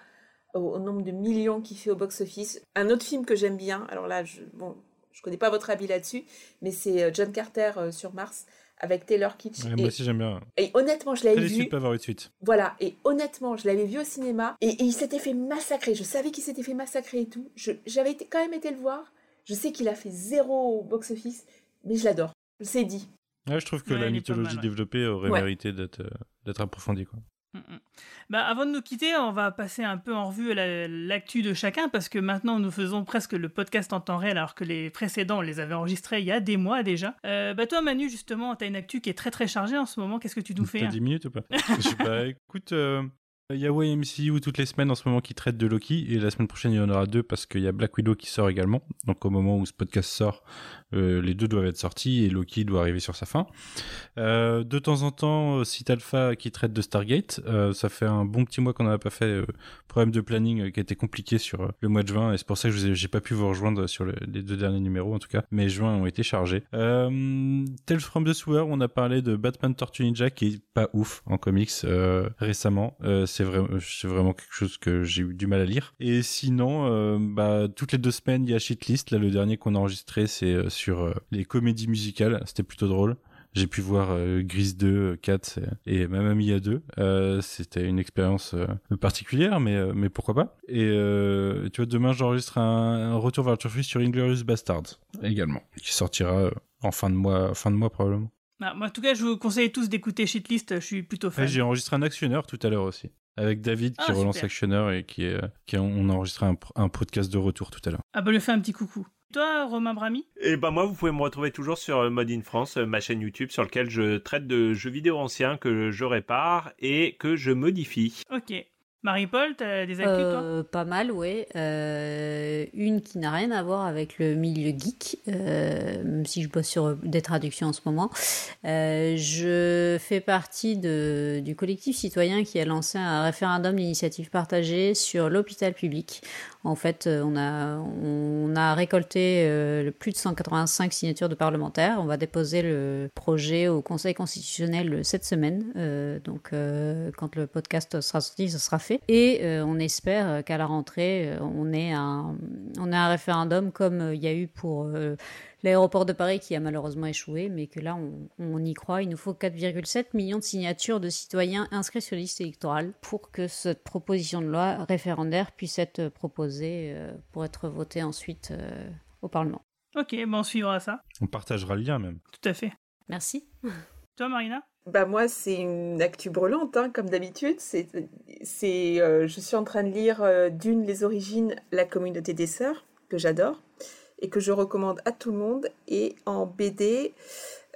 au, nombre de millions qu'il fait au box-office. Un autre film que j'aime bien, alors là, je, bon, je connais pas votre avis là-dessus, mais c'est John Carter sur Mars avec Taylor Kitsch. Ouais, et, moi aussi j'aime bien. et honnêtement, je l'avais vu. pas avoir eu de suite. Voilà, et honnêtement, je l'avais vu au cinéma et, et il s'était fait massacrer. Je savais qu'il s'était fait massacrer et tout. Je- J'avais quand même été le voir. Je sais qu'il a fait zéro au box-office, mais je l'adore. C'est dit. Ouais, je trouve que Ouais, la mythologie mal, ouais. développée aurait Ouais. mérité d'être euh, d'être approfondie. Quoi. Bah, avant de nous quitter, on va passer un peu en revue la- l'actu de chacun parce que maintenant nous faisons presque le podcast en temps réel alors que les précédents on les avait enregistrés il y a des mois déjà. Euh, bah toi Manu justement, t'as une actu qui est très très chargée en ce moment. Qu'est-ce que tu nous fais T'as hein 10 minutes ou pas? (laughs) Je sais pas. Écoute, euh, il y a YMCU toutes les semaines en ce moment qui traite de Loki et la semaine prochaine il y en aura deux parce qu'il y a Black Widow qui sort également. Donc au moment où ce podcast sort, euh, les deux doivent être sortis et Loki doit arriver sur sa fin. Euh, de temps en temps, euh, Site Alpha qui traite de Stargate. Ça fait un bon petit mois qu'on n'a pas fait. problème de planning qui a été compliqué sur le mois de juin et c'est pour ça que je j'ai pas pu vous rejoindre sur le- les deux derniers numéros en tout cas. Mais juin ont été chargés. Tales from the Sewer, on a parlé de Batman Tortue Ninja qui est pas ouf en comics récemment. C'est vrai, c'est vraiment quelque chose que j'ai eu du mal à lire. Et sinon, bah toutes les deux semaines il y a Shitlist. Là le dernier qu'on a enregistré c'est sur euh, les comédies musicales. C'était plutôt drôle. J'ai pu voir euh, Gris 2, euh, Cats et, et Mamma Mia 2. Euh, C'était une expérience euh, particulière, mais, euh, mais pourquoi pas. Et euh, tu vois, demain j'enregistre un, un retour vers le turfiste sur Inglorious Bastards également, qui sortira euh, en fin de mois, fin de mois probablement. Ah, moi, En tout cas, je vous conseille tous d'écouter Shitlist. Je suis plutôt fan. Ouais, J'ai enregistré un actionneur tout à l'heure aussi. Avec David qui Ah, relance super. Actionneur et qui, est, euh, qui on a enregistré un, un podcast de retour tout à l'heure. Ah bah le fais un petit coucou. Toi Romain Brami Et ben moi, vous pouvez me retrouver toujours sur euh, Mode in France, euh, ma chaîne YouTube, sur lequel je traite de jeux vidéo anciens que je répare et que je modifie. Ok. Marie-Paul, t'as des actus toi? Euh, Pas mal, ouais. Euh, une qui n'a rien à voir avec le milieu geek, euh, même si je bosse sur des traductions en ce moment. Je fais partie du collectif citoyen qui a lancé un référendum d'initiative partagée sur l'hôpital public. En fait, on a, on a récolté plus de 185 signatures de parlementaires. On va déposer le projet au Conseil constitutionnel cette semaine. Donc, quand le podcast sera sorti, ce sera fait. Et euh, on espère qu'à la rentrée, euh, on ait un, on ait un référendum comme euh, il y a eu pour euh, l'aéroport de Paris qui a malheureusement échoué, mais que là, on, on y croit. Il nous faut 4,7 millions de signatures de citoyens inscrits sur la liste électorale pour que cette proposition de loi référendaire puisse être proposée euh, pour être votée ensuite euh, au Parlement. Ok, bon on suivra ça. On partagera le lien même. Tout à fait. Merci. Toi Marina? Bah moi, c'est une actu brûlante, hein, comme d'habitude. C'est, c'est, euh, je suis en train de lire euh, d'une les origines, la communauté des sœurs, que j'adore et que je recommande à tout le monde. Et en BD,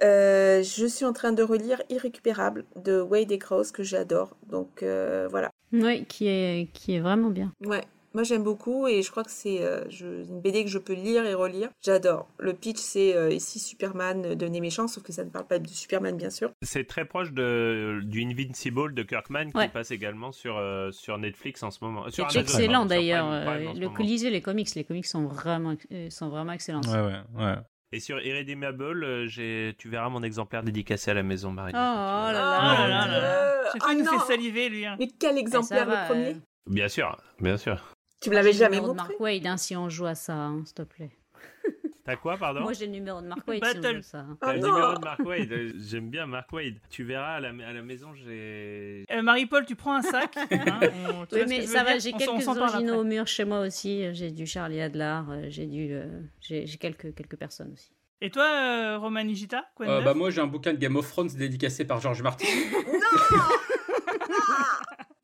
euh, je suis en train de relire Irrécupérable de Wade et Krauss, que j'adore. Donc voilà. Oui, qui est, qui est vraiment bien. Ouais, moi j'aime beaucoup et je crois que c'est euh, une BD que je peux lire et relire. J'adore. Le pitch, c'est euh, ici Superman devenait méchant, sauf que ça ne parle pas de Superman, bien sûr. C'est très proche de, du Invincible de Kirkman qui Ouais. passe également sur, euh, sur Netflix en ce moment. C'est excellent d'ailleurs. Euh, le lisez les comics, les comics sont vraiment, euh, sont vraiment excellents. Ouais, ouais, ouais. Et sur Irredeemable, tu verras mon exemplaire dédicacé à la maison, Marie. Oh, là Oh là. là là là. Fois, Ah il nous non. fait saliver, lui. hein. Mais quel exemplaire, va, le premier? euh. Bien sûr, bien sûr. Tu me l'avais jamais numéro de montré? Mark Wade, hein, si on joue à ça, hein, s'il te plaît. T'as quoi, pardon? Moi, j'ai le numéro de Mark Wade si on Battle. ça. T'as Ah le non. numéro de Mark Wade. euh, J'aime bien Mark Wade. Tu verras à la, à la maison, j'ai. Euh, Marie-Paul, tu prends un sac. (laughs) hein, on- tu Oui, mais ça va, j'ai quelques originaux au mur chez moi aussi. J'ai du Charlie Adler, euh, j'ai du, euh, j'ai quelques, quelques personnes aussi. Et toi, euh, Roman Euh, neuf? bah moi j'ai un bouquin de Game of Thrones dédicacé par George Martin. (laughs)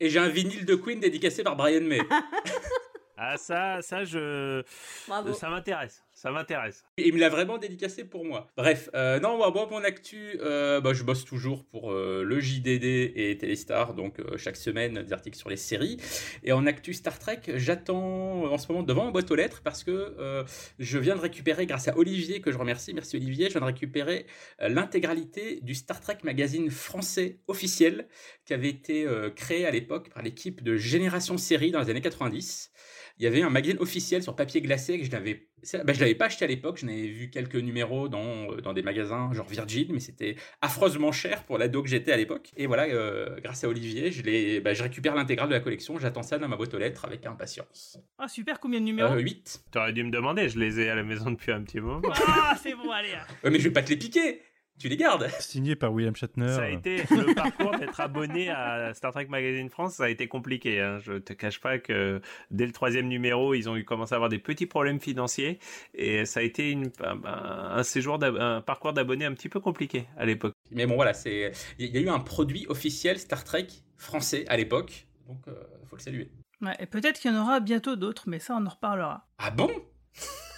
Et j'ai un vinyle de Queen dédicacé par Brian May. (laughs) Ah, ça, ça, je. Bravo. Ça m'intéresse. Ça m'intéresse. Il me l'a vraiment dédicacé pour moi. Bref, euh, non, moi, moi, mon actu, euh, bah, je bosse toujours pour euh, le JDD et Téléstar, donc chaque semaine des articles sur les séries. Et en actu Star Trek, j'attends en ce moment devant ma boîte aux lettres parce que je viens de récupérer, grâce à Olivier, que je remercie, merci Olivier, je viens de récupérer l'intégralité du Star Trek magazine français officiel qui avait été créé à l'époque par l'équipe de Génération Série dans les années 90. Il y avait un magazine officiel sur papier glacé que je n'avais bah, je l'avais pas acheté à l'époque, j'en avais vu quelques numéros dans, euh, dans des magasins genre Virgin, mais c'était affreusement cher pour l'ado que j'étais à l'époque. Et voilà, euh, grâce à Olivier, je, l'ai- bah, je récupère l'intégrale de la collection, j'attends ça dans ma boîte aux lettres avec impatience. Ah, super, combien de numéros? Euh, 8 T'aurais dû me demander, je les ai à la maison depuis un petit moment. Ah, c'est bon, allez. hein. Ouais, mais je vais pas te les piquer Tu les gardes (laughs) Signé par William Shatner. Ça a été le parcours d'être abonné à Star Trek Magazine France, ça a été compliqué. Hein. Je te cache pas que dès le troisième numéro, ils ont eu commencé à avoir des petits problèmes financiers et ça a été une, un, un séjour, un parcours d'abonné un petit peu compliqué à l'époque. Mais bon, voilà, c'est il y a eu un produit officiel Star Trek français à l'époque, donc euh, faut le saluer. Ouais, et peut-être qu'il y en aura bientôt d'autres, mais ça, on en reparlera. Ah bon?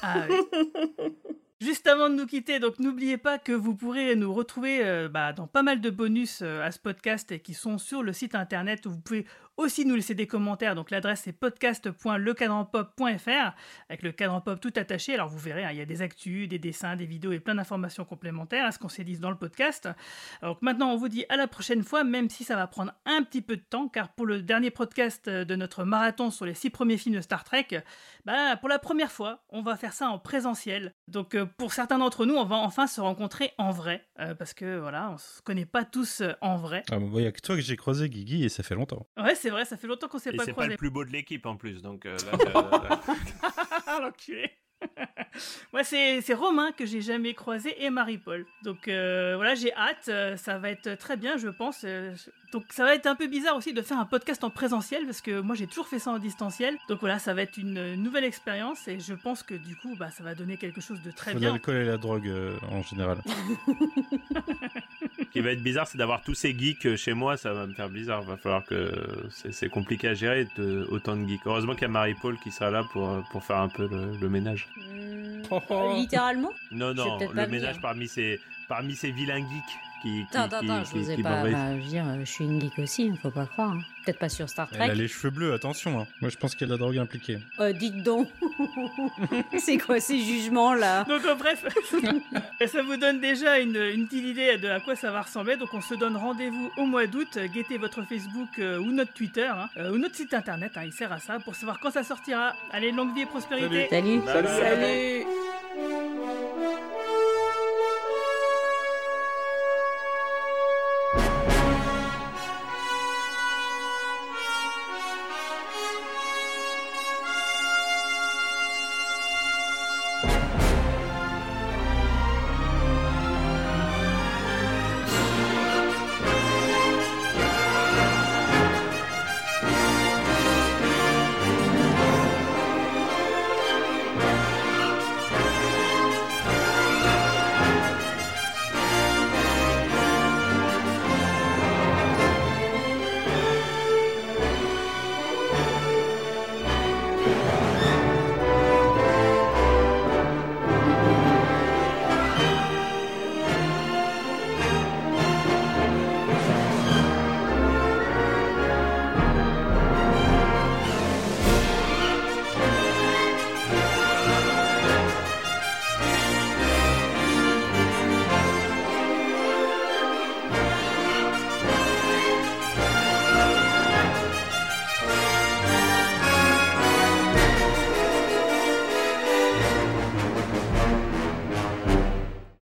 Ah oui. (laughs) Juste avant de nous quitter, donc n'oubliez pas que vous pourrez nous retrouver euh, bah, dans pas mal de bonus euh, à ce podcast qui sont sur le site internet. Où vous pouvez aussi nous laisser des commentaires. Donc l'adresse c'est podcast.lecadranpop.fr avec le cadran pop tout attaché. Alors vous verrez, hein, il y a des actus, des dessins, des vidéos et plein d'informations complémentaires à ce qu'on s'est dit dans le podcast. Alors maintenant on vous dit à la prochaine fois, même si ça va prendre un petit peu de temps, car pour le dernier podcast de notre marathon sur les six premiers films de Star Trek, bah, pour la première fois, on va faire ça en présentiel. Donc euh, pour certains d'entre nous, on va enfin se rencontrer en vrai, euh, parce que voilà, on se connaît pas tous euh, en vrai. Ah, il n'y a que toi que j'ai croisé, Guigui, et ça fait longtemps. Ouais, c'est vrai, ça fait longtemps qu'on s'est Et pas c'est pas le plus beau de l'équipe en plus, donc euh, là, (laughs) euh, Ah, l'enculé (laughs) Moi, c'est c'est Romain que j'ai jamais croisé et Marie-Paul. Donc euh, voilà, j'ai hâte, euh, ça va être très bien, je pense. Euh, donc ça va être un peu bizarre aussi de faire un podcast en présentiel parce que moi j'ai toujours fait ça en distanciel. Donc voilà, ça va être une nouvelle expérience et je pense que du coup, bah, ça va donner quelque chose de très Faut bien. L'alcool et la drogue euh, en général. (laughs) Ce qui va être bizarre, c'est d'avoir tous ces geeks chez moi, ça va me faire bizarre. Va falloir que c'est compliqué à gérer de, autant de geeks. Heureusement qu'il y a Marie-Paul qui sera là pour, pour faire un peu le, le ménage. Euh, littéralement? Non, Je vais non, peut-être le ménage parmi ces, parmi ces vilains geeks qui, qui, Attends, attends, qui- je vous ai pas. bah, je veux dire, euh, je suis une geek aussi, hein, faut pas croire. hein. Peut-être pas sur Star Elle Trek. a les cheveux bleus, attention. hein. Moi, je pense qu'il y a de la drogue impliquée. Euh, dites donc. (laughs) c'est quoi ces jugements là? Donc euh, bref, (laughs) ça vous donne déjà une, une petite idée de à quoi ça va ressembler. Donc on se donne rendez-vous au mois d'août. Guettez votre Facebook euh, ou notre Twitter hein, euh, ou notre site internet. hein, il sert à ça pour savoir quand ça sortira. Allez, longue vie et prospérité. Salut. Salut. Salut